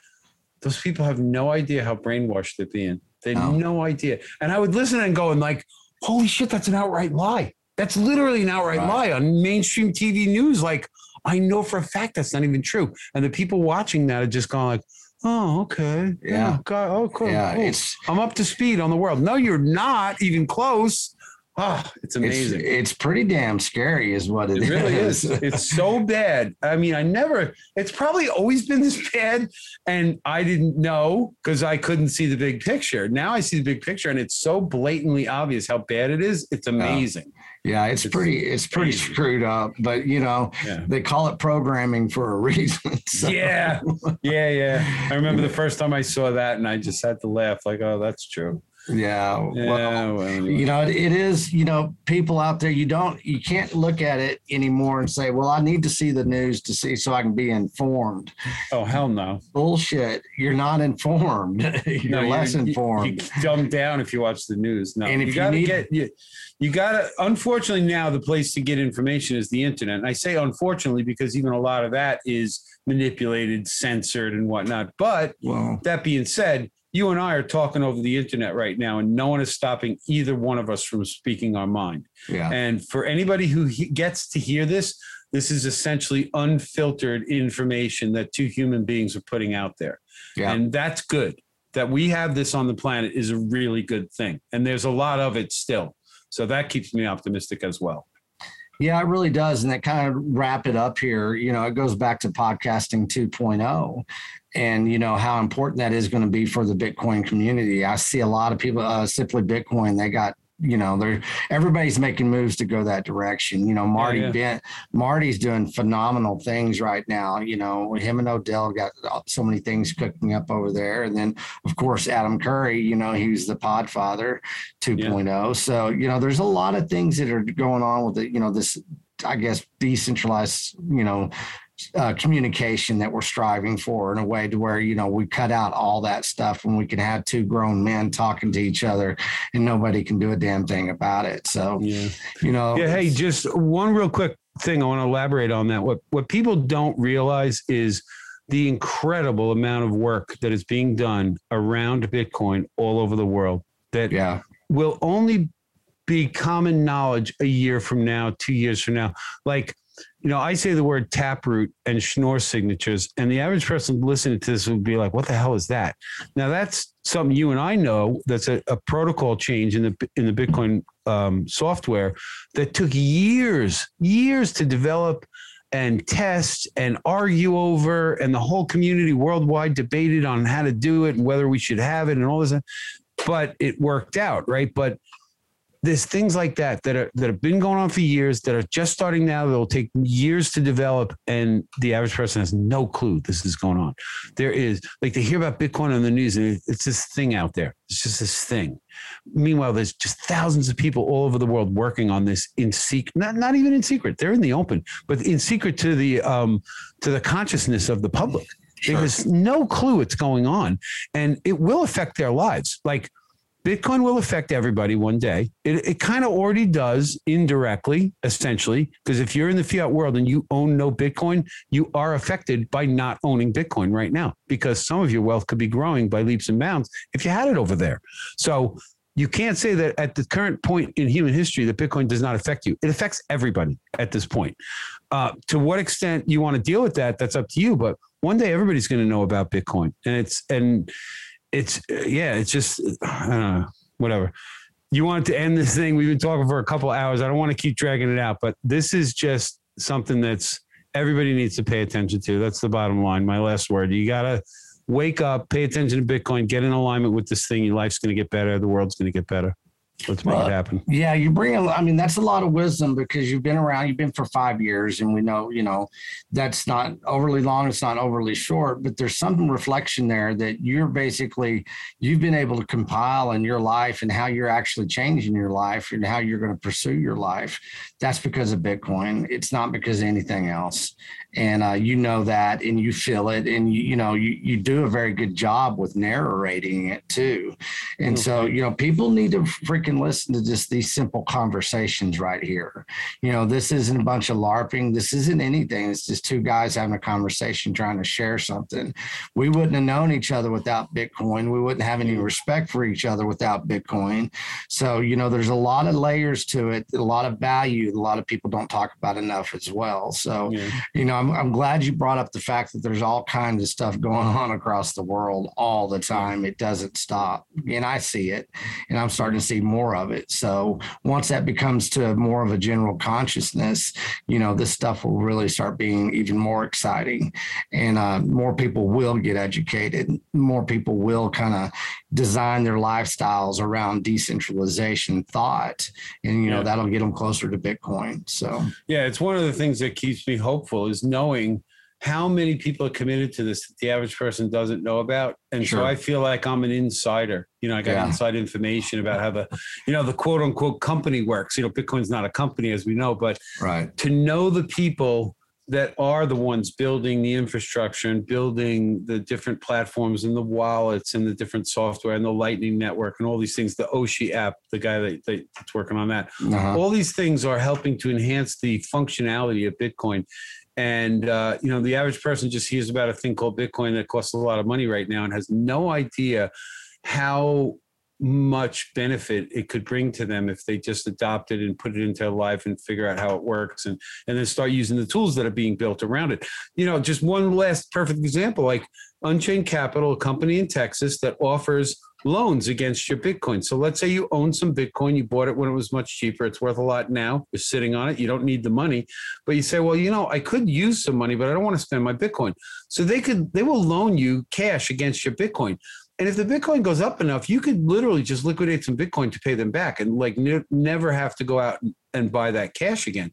those people have no idea how brainwashed they're being. They have oh. no idea. And I would listen and go and like, holy shit, that's an outright lie. That's literally an outright right. lie on mainstream TV news. Like, I know for a fact that's not even true. And the people watching that are just going like, oh, okay. Yeah. yeah. God, oh, cool. Yeah, cool. It's, I'm up to speed on the world. No, you're not even close. Oh, it's amazing. It's, it's, pretty damn scary, is what it, it really is. It's so [laughs] bad. I mean, I never, it's probably always been this bad. And I didn't know because I couldn't see the big picture. Now I see the big picture and it's so blatantly obvious how bad it is. It's amazing. Yeah, it's, it's pretty it's pretty crazy. screwed up, but you know, yeah. they call it programming for a [laughs] reason. So. Yeah. Yeah, yeah. I remember the [laughs] first time I saw that and I just had to laugh like, "Oh, that's true." Yeah. yeah well, you know, it, it is, you know, people out there, you don't, you can't look at it anymore and say, well, I need to see the news to see so I can be informed. Oh, hell no. Bullshit. You're not informed. [laughs] you're no, less you, informed. You, you dumb down if you watch the news. No, and if you, gotta get, you, you gotta, unfortunately now the place to get information is the internet. And I say unfortunately because even a lot of that is manipulated, censored and whatnot. But well, that being said, you and I are talking over the internet right now, and no one is stopping either one of us from speaking our mind. Yeah. And for anybody who he- gets to hear this, this is essentially unfiltered information that two human beings are putting out there. Yeah. And that's good. That we have this on the planet is a really good thing. And there's a lot of it still. So that keeps me optimistic as well. Yeah, it really does. And that kind of wrap it up here, you know, it goes back to podcasting 2.0 and, you know, how important that is going to be for the Bitcoin community. I see a lot of people, uh, simply Bitcoin, they got you know, they're everybody's making moves to go that direction. You know, Marty yeah, yeah. Bent, Marty's doing phenomenal things right now. You know, him and Odell got so many things cooking up over there, and then of course Adam Curry. You know, he's the Podfather 2.0. Yeah. Oh. So you know, there's a lot of things that are going on with it. You know, this I guess decentralized, you know, uh, communication that we're striving for in a way to where you know we cut out all that stuff and we can have two grown men talking to each other and nobody can do a damn thing about it. So yeah. you know yeah hey just one real quick thing i want to elaborate on that. What what people don't realize is the incredible amount of work that is being done around bitcoin all over the world that yeah. will only be common knowledge a year from now two years from now. Like you know, I say the word taproot and schnorr signatures, and the average person listening to this would be like, "What the hell is that?" Now, that's something you and I know. That's a, a protocol change in the in the Bitcoin um, software that took years, years to develop and test and argue over, and the whole community worldwide debated on how to do it and whether we should have it and all this. But it worked out, right? But there's things like that that are that have been going on for years that are just starting now that will take years to develop and the average person has no clue this is going on. There is like they hear about bitcoin on the news and it's this thing out there. It's just this thing. Meanwhile there's just thousands of people all over the world working on this in secret not, not even in secret. They're in the open but in secret to the um to the consciousness of the public. Sure. there's no clue what's going on and it will affect their lives. Like Bitcoin will affect everybody one day. It, it kind of already does indirectly, essentially, because if you're in the fiat world and you own no Bitcoin, you are affected by not owning Bitcoin right now because some of your wealth could be growing by leaps and bounds if you had it over there. So you can't say that at the current point in human history that Bitcoin does not affect you. It affects everybody at this point. Uh, to what extent you want to deal with that, that's up to you. But one day everybody's going to know about Bitcoin, and it's and it's yeah, it's just I don't know, whatever. You want to end this thing? We've been talking for a couple hours. I don't want to keep dragging it out, but this is just something that's everybody needs to pay attention to. That's the bottom line. My last word. You gotta wake up, pay attention to Bitcoin, get in alignment with this thing. Your life's to get better. The world's to get better. Let's make it happen. Yeah, you bring. I mean, that's a lot of wisdom because you've been around. You've been for five years, and we know, you know, that's not overly long. It's not overly short, but there's some reflection there that you're basically you've been able to compile in your life and how you're actually changing your life and how you're going to pursue your life. That's because of Bitcoin. It's not because of anything else and uh, you know that and you feel it and you, you know you, you do a very good job with narrating it too and so you know people need to freaking listen to just these simple conversations right here. You know this isn't a bunch of larping. This isn't anything. It's just two guys having a conversation trying to share something. We wouldn't have known each other without bitcoin. We wouldn't have any respect for each other without bitcoin. So you know there's a lot of layers to it a lot of value a lot of people don't talk about enough as well. So yeah. you know I'm, I'm glad you brought up the fact that there's all kinds of stuff going on across the world all the time. It doesn't stop. And I see it. And I'm starting to see more of it. So once that becomes to more of a general consciousness, you know, this stuff will really start being even more exciting and uh, more people will get educated. More people will kind of design their lifestyles around decentralization thought. And, you know, yeah. that'll get them closer to Bitcoin. So, yeah, it's one of the things that keeps me hopeful is knowing how many people are committed to this that the average person doesn't know about. And sure. so I feel like I'm an insider. You know, I got yeah. inside information about how the, you know, the quote unquote company works. You know, Bitcoin's not a company as we know, but right. to know the people that are the ones building the infrastructure and building the different platforms and the wallets and the different software and the lightning network and all these things the oshi app the guy that, that's working on that uh-huh. all these things are helping to enhance the functionality of bitcoin and uh, you know the average person just hears about a thing called bitcoin that costs a lot of money right now and has no idea how much benefit it could bring to them if they just adopt it and put it into their life and figure out how it works and and then start using the tools that are being built around it. You know just one last perfect example like unchained capital a company in texas that offers loans against your bitcoin. So let's say you own some bitcoin you bought it when it was much cheaper it's worth a lot now you're sitting on it you don't need the money but you say well you know i could use some money but i don't want to spend my bitcoin. So they could they will loan you cash against your bitcoin. And if the Bitcoin goes up enough, you could literally just liquidate some Bitcoin to pay them back and like ne- never have to go out and buy that cash again,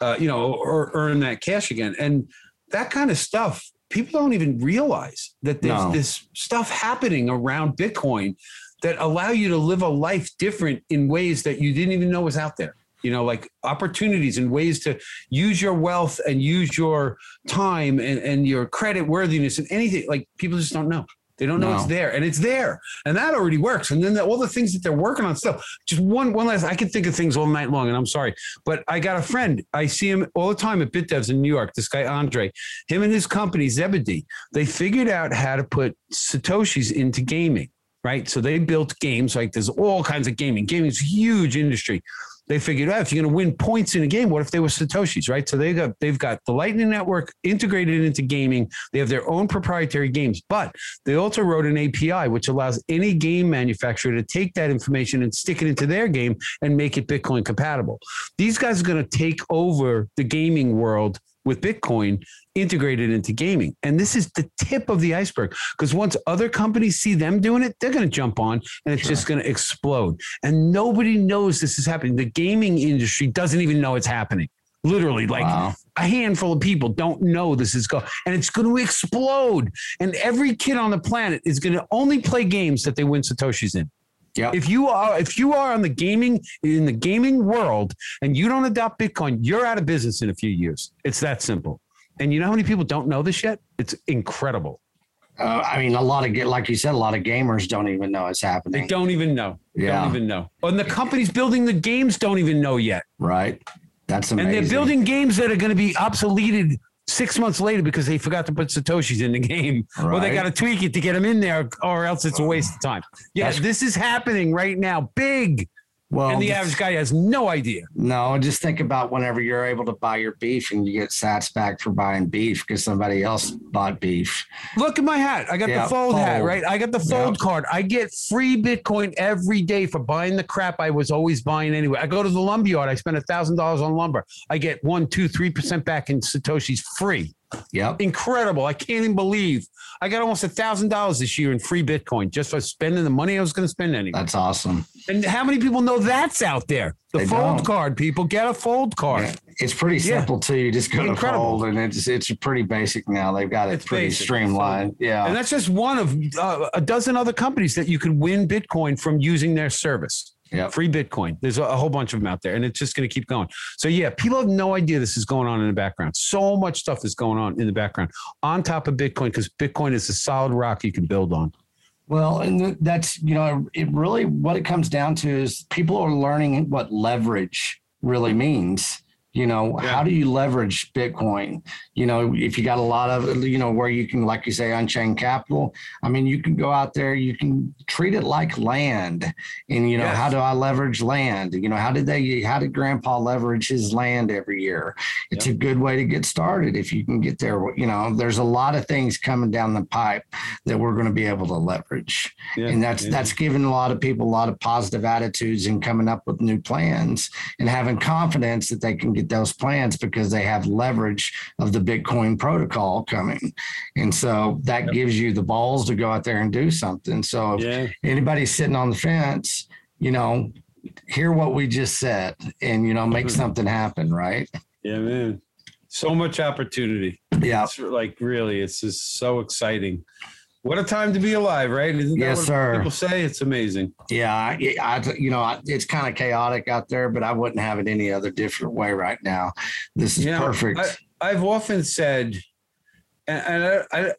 uh, you know, or earn that cash again. And that kind of stuff, people don't even realize that there's no. this stuff happening around Bitcoin that allow you to live a life different in ways that you didn't even know was out there. You know like opportunities and ways to use your wealth and use your time and, and your credit worthiness and anything. Like people just don't know they don't know no. it's there, and it's there, and that already works. And then the, all the things that they're working on still. Just one, one last. I can think of things all night long, and I'm sorry, but I got a friend. I see him all the time at BitDevs in New York. This guy Andre, him and his company Zebedee, they figured out how to put satoshis into gaming. Right, so they built games like there's all kinds of gaming. Gaming is a huge industry they figured out if you're going to win points in a game, what if they were satoshis, right? So they got they've got the Lightning Network integrated into gaming. They have their own proprietary games, but they also wrote an API which allows any game manufacturer to take that information and stick it into their game and make it Bitcoin compatible. These guys are going to take over the gaming world with Bitcoin integrated into gaming. And this is the tip of the iceberg because once other companies see them doing it, they're going to jump on and it's sure. just going to explode. And nobody knows this is happening. The gaming industry doesn't even know it's happening. Literally, like wow. a handful of people don't know this is going, and it's going to explode. And every kid on the planet is going to only play games that they win satoshis in. Yeah. If you are if you are on the gaming in the gaming world and you don't adopt Bitcoin, you're out of business in a few years. It's that simple. And you know how many people don't know this yet? It's incredible. Uh, I mean, a lot of like you said, a lot of gamers don't even know it's happening. They don't even know. Yeah. Don't even know. And the companies building the games don't even know yet. Right. That's amazing. And they're building games that are going to be obsoleted six months later because they forgot to put satoshis in the game. Right. or they got to tweak it to get them in there or else it's a waste of time. Yeah That's, this is happening right now. Big well, and the average guy has no idea. No, just think about whenever you're able to buy your beef and you get sats back for buying beef because somebody else bought beef. Look at my hat. I got yeah, the fold, fold, hat, right? I got the fold yep. card. I get free Bitcoin every day for buying the crap I was always buying anyway. I go to the lumber yard. I spend a thousand dollars on lumber. I get one, two, three percent back in Satoshi's free. Yep. Incredible. I can't even believe I got almost a thousand dollars this year in free Bitcoin just for spending the money I was going to spend anyway. That's awesome. And how many people know that's out there? The they fold don't. card, people get a fold card. Yeah. It's pretty simple yeah. too. You just go Incredible. to fold, and it's it's pretty basic now. They've got it it's pretty basic. streamlined. Yeah, and that's just one of uh, a dozen other companies that you can win Bitcoin from using their service. Yeah. Free Bitcoin. There's a, whole bunch of them out there, and it's just going to keep going. So, yeah, people have no idea this is going on in the background. So much stuff is going on in the background on top of Bitcoin because Bitcoin is a solid rock you can build on. Well, and that's, you know, it really what it comes down to is people are learning what leverage really means you know yeah. how do you leverage bitcoin you know if you got a lot of you know where you can like you say unchained capital i mean you can go out there you can treat it like land and you know yes. how do i leverage land you know how did they how did grandpa leverage his land every year it's yep. a good way to get started if you can get there you know there's a lot of things coming down the pipe that we're going to be able to leverage yeah. and that's yeah. that's giving a lot of people a lot of positive attitudes and coming up with new plans and having confidence that they can those plans because they have leverage of the Bitcoin protocol coming. And so that yep. gives you the balls to go out there and do something. So if yeah. anybody's sitting on the fence, you know, hear what we just said and, you know, make mm-hmm. something happen, right? Yeah, man. So much opportunity. Yeah. It's like really, it's just so exciting. What a time to be alive, right? Isn't that Yes, what sir. People say it's amazing. Yeah, I, I you know, I, it's kind of chaotic out there, but I wouldn't have it any other different way right now. This is You know, perfect. I, I've often said, and, and I, I,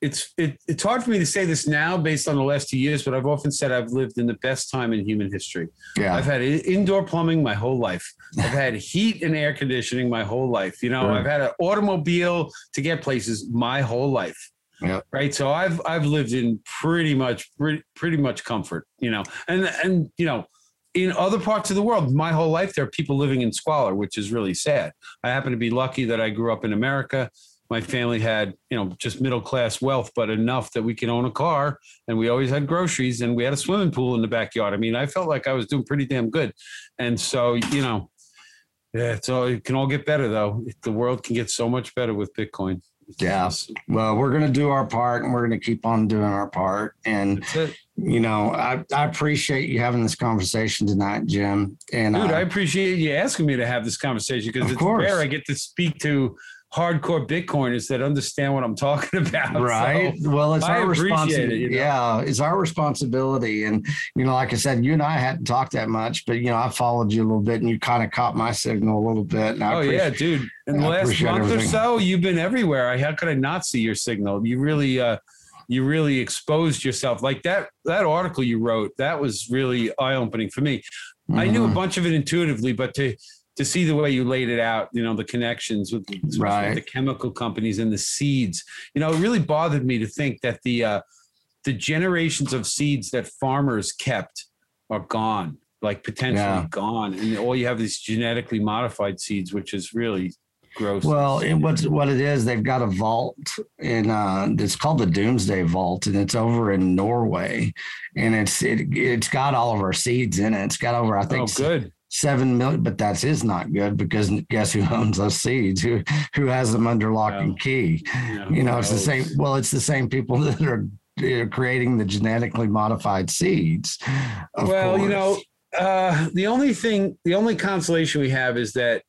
it's it, it's hard for me to say this now based on the last two years, but I've often said I've lived in the best time in human history. yeah, I've had indoor plumbing my whole life. I've had heat and air conditioning my whole life. You know, Sure. I've had an automobile to get places my whole life. Yeah. Right. So I've I've lived in pretty much pretty, pretty much comfort. You know, and and you know, in other parts of the world, my whole life there are people living in squalor, which is really sad. I happen to be lucky that I grew up in America. My family had, you know, just middle class wealth, but enough that we could own a car and we always had groceries and we had a swimming pool in the backyard. I mean, I felt like I was doing pretty damn good. And so, you know, yeah, it's all, it can all get better though. The world can get so much better with Bitcoin. Yeah. well, we're gonna do our part, and we're gonna keep on doing our part. And you know, I, I appreciate you having this conversation tonight, Jim. And Dude, uh, I appreciate you asking me to have this conversation because it's course. rare I get to speak to hardcore Bitcoiners that understand what I'm talking [laughs] about. right So, well it's I our responsibility it, you know? yeah it's our responsibility and you know like i said you and i hadn't talked that much but you know i followed you a little bit and you kind of caught my signal a little bit and I oh yeah, dude. In the I last month everything. or so, you've been everywhere. I- How could I not see your signal? You really, uh, you really exposed yourself. Like that that article you wrote, that was really eye opening for me. I knew a Mhm. bunch of it intuitively, but to to see the way you laid it out, you know, the connections with, with Right. the chemical companies and the seeds, you know, it really bothered me to think that the uh, the generations of seeds that farmers kept are gone, like potentially Yeah. gone, and all you have is genetically modified seeds, which is really gross. well and what's what it is they've got a vault in uh it's called the doomsday vault and it's over in norway and it's it, it's got all of our seeds in it it's got over i think oh, good. Seven million, but that is not good because guess who owns those seeds? Who who has them under lock and key? Yeah, You know, it's the same. Well, it's the same people [laughs] that are uh, creating the genetically modified seeds. well, you know, uh, the only thing, the only consolation we have is that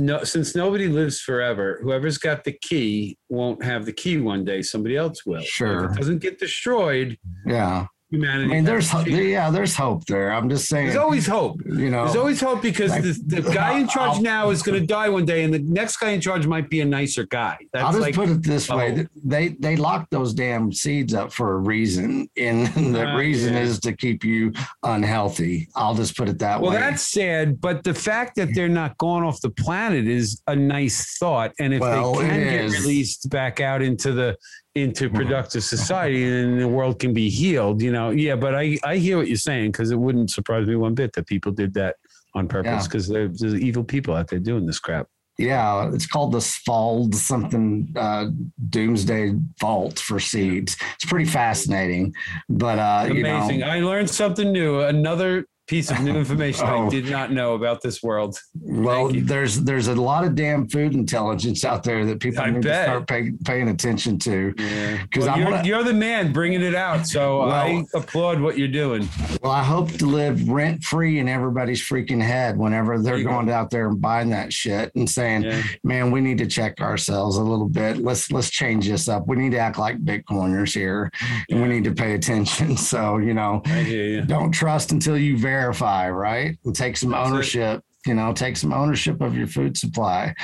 no, since nobody lives forever, whoever's got the key won't have the key one day. Somebody else will. Sure. If it doesn't get destroyed, yeah. I mean, there's ho- yeah, there's hope there. I'm just saying. There's always hope. you know, There's always hope because like- the, the guy in charge I'll- now is going to die one day, and the next guy in charge might be a nicer guy. That's I'll just like, put it this way: they they locked those damn seeds up for a reason, and [laughs] the Uh, reason yeah. is to keep you unhealthy. I'll just put it that well, way. Well, that's sad, but the fact that they're not gone off the planet is a nice thought. And if Well, they can get released back out into the into Mhm. productive society, and the world can be healed. You know, yeah. But I I hear what you're saying because it wouldn't surprise me one bit that people did that on purpose Yeah. because there's evil people out there doing this crap. Yeah, it's called the Svalbard something uh, Doomsday Vault for seeds. It's pretty fascinating, but uh, you know, Amazing. I learned something new. Another piece of new information I Oh. did not know about this world. well, there's there's a lot of damn food intelligence out there that people I need bet. to start pay, paying attention to. Yeah. 'Cause Well, you're, you're the man bringing it out. So I applaud what you're doing. Well, I hope to live rent free in everybody's freaking head whenever they're you go. going out there and buying that shit and saying, Yeah. "Man, we need to check ourselves a little bit. Let's let's change this up. We need to act like Bitcoiners here, and we need to pay attention." [laughs] So you know, you. don't trust until you verify, right? And take some That's it. ownership. You know, take some ownership of your food supply.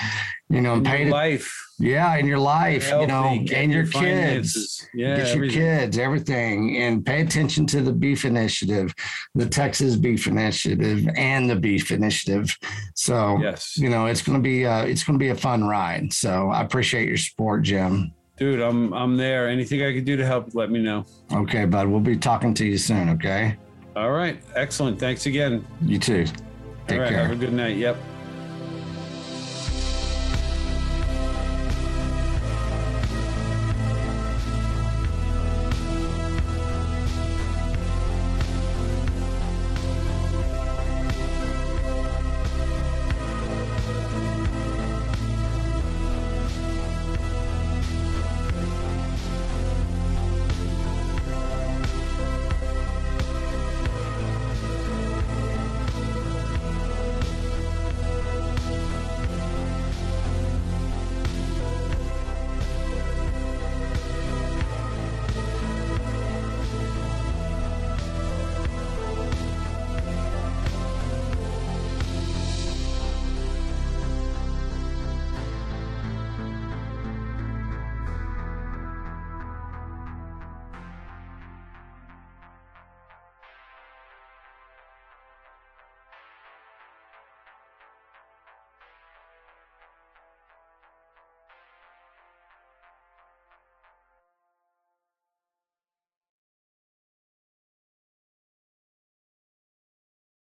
You know, and In pay your to, life. yeah, in your life. you know, healthy, get and your, kids. Yeah, Get your everything. kids, everything, and pay attention to the beef initiative, the Texas beef initiative, and the beef initiative. So, Yes, you know, it's going to be uh, it's going to be a fun ride. So, I appreciate your support, Jim. dude, I'm I'm there. Anything I can do to help, let me know. Okay, bud. We'll be talking to you soon. Okay. All right, excellent. Thanks again. You too. Take All right, care. have a good night. Yep.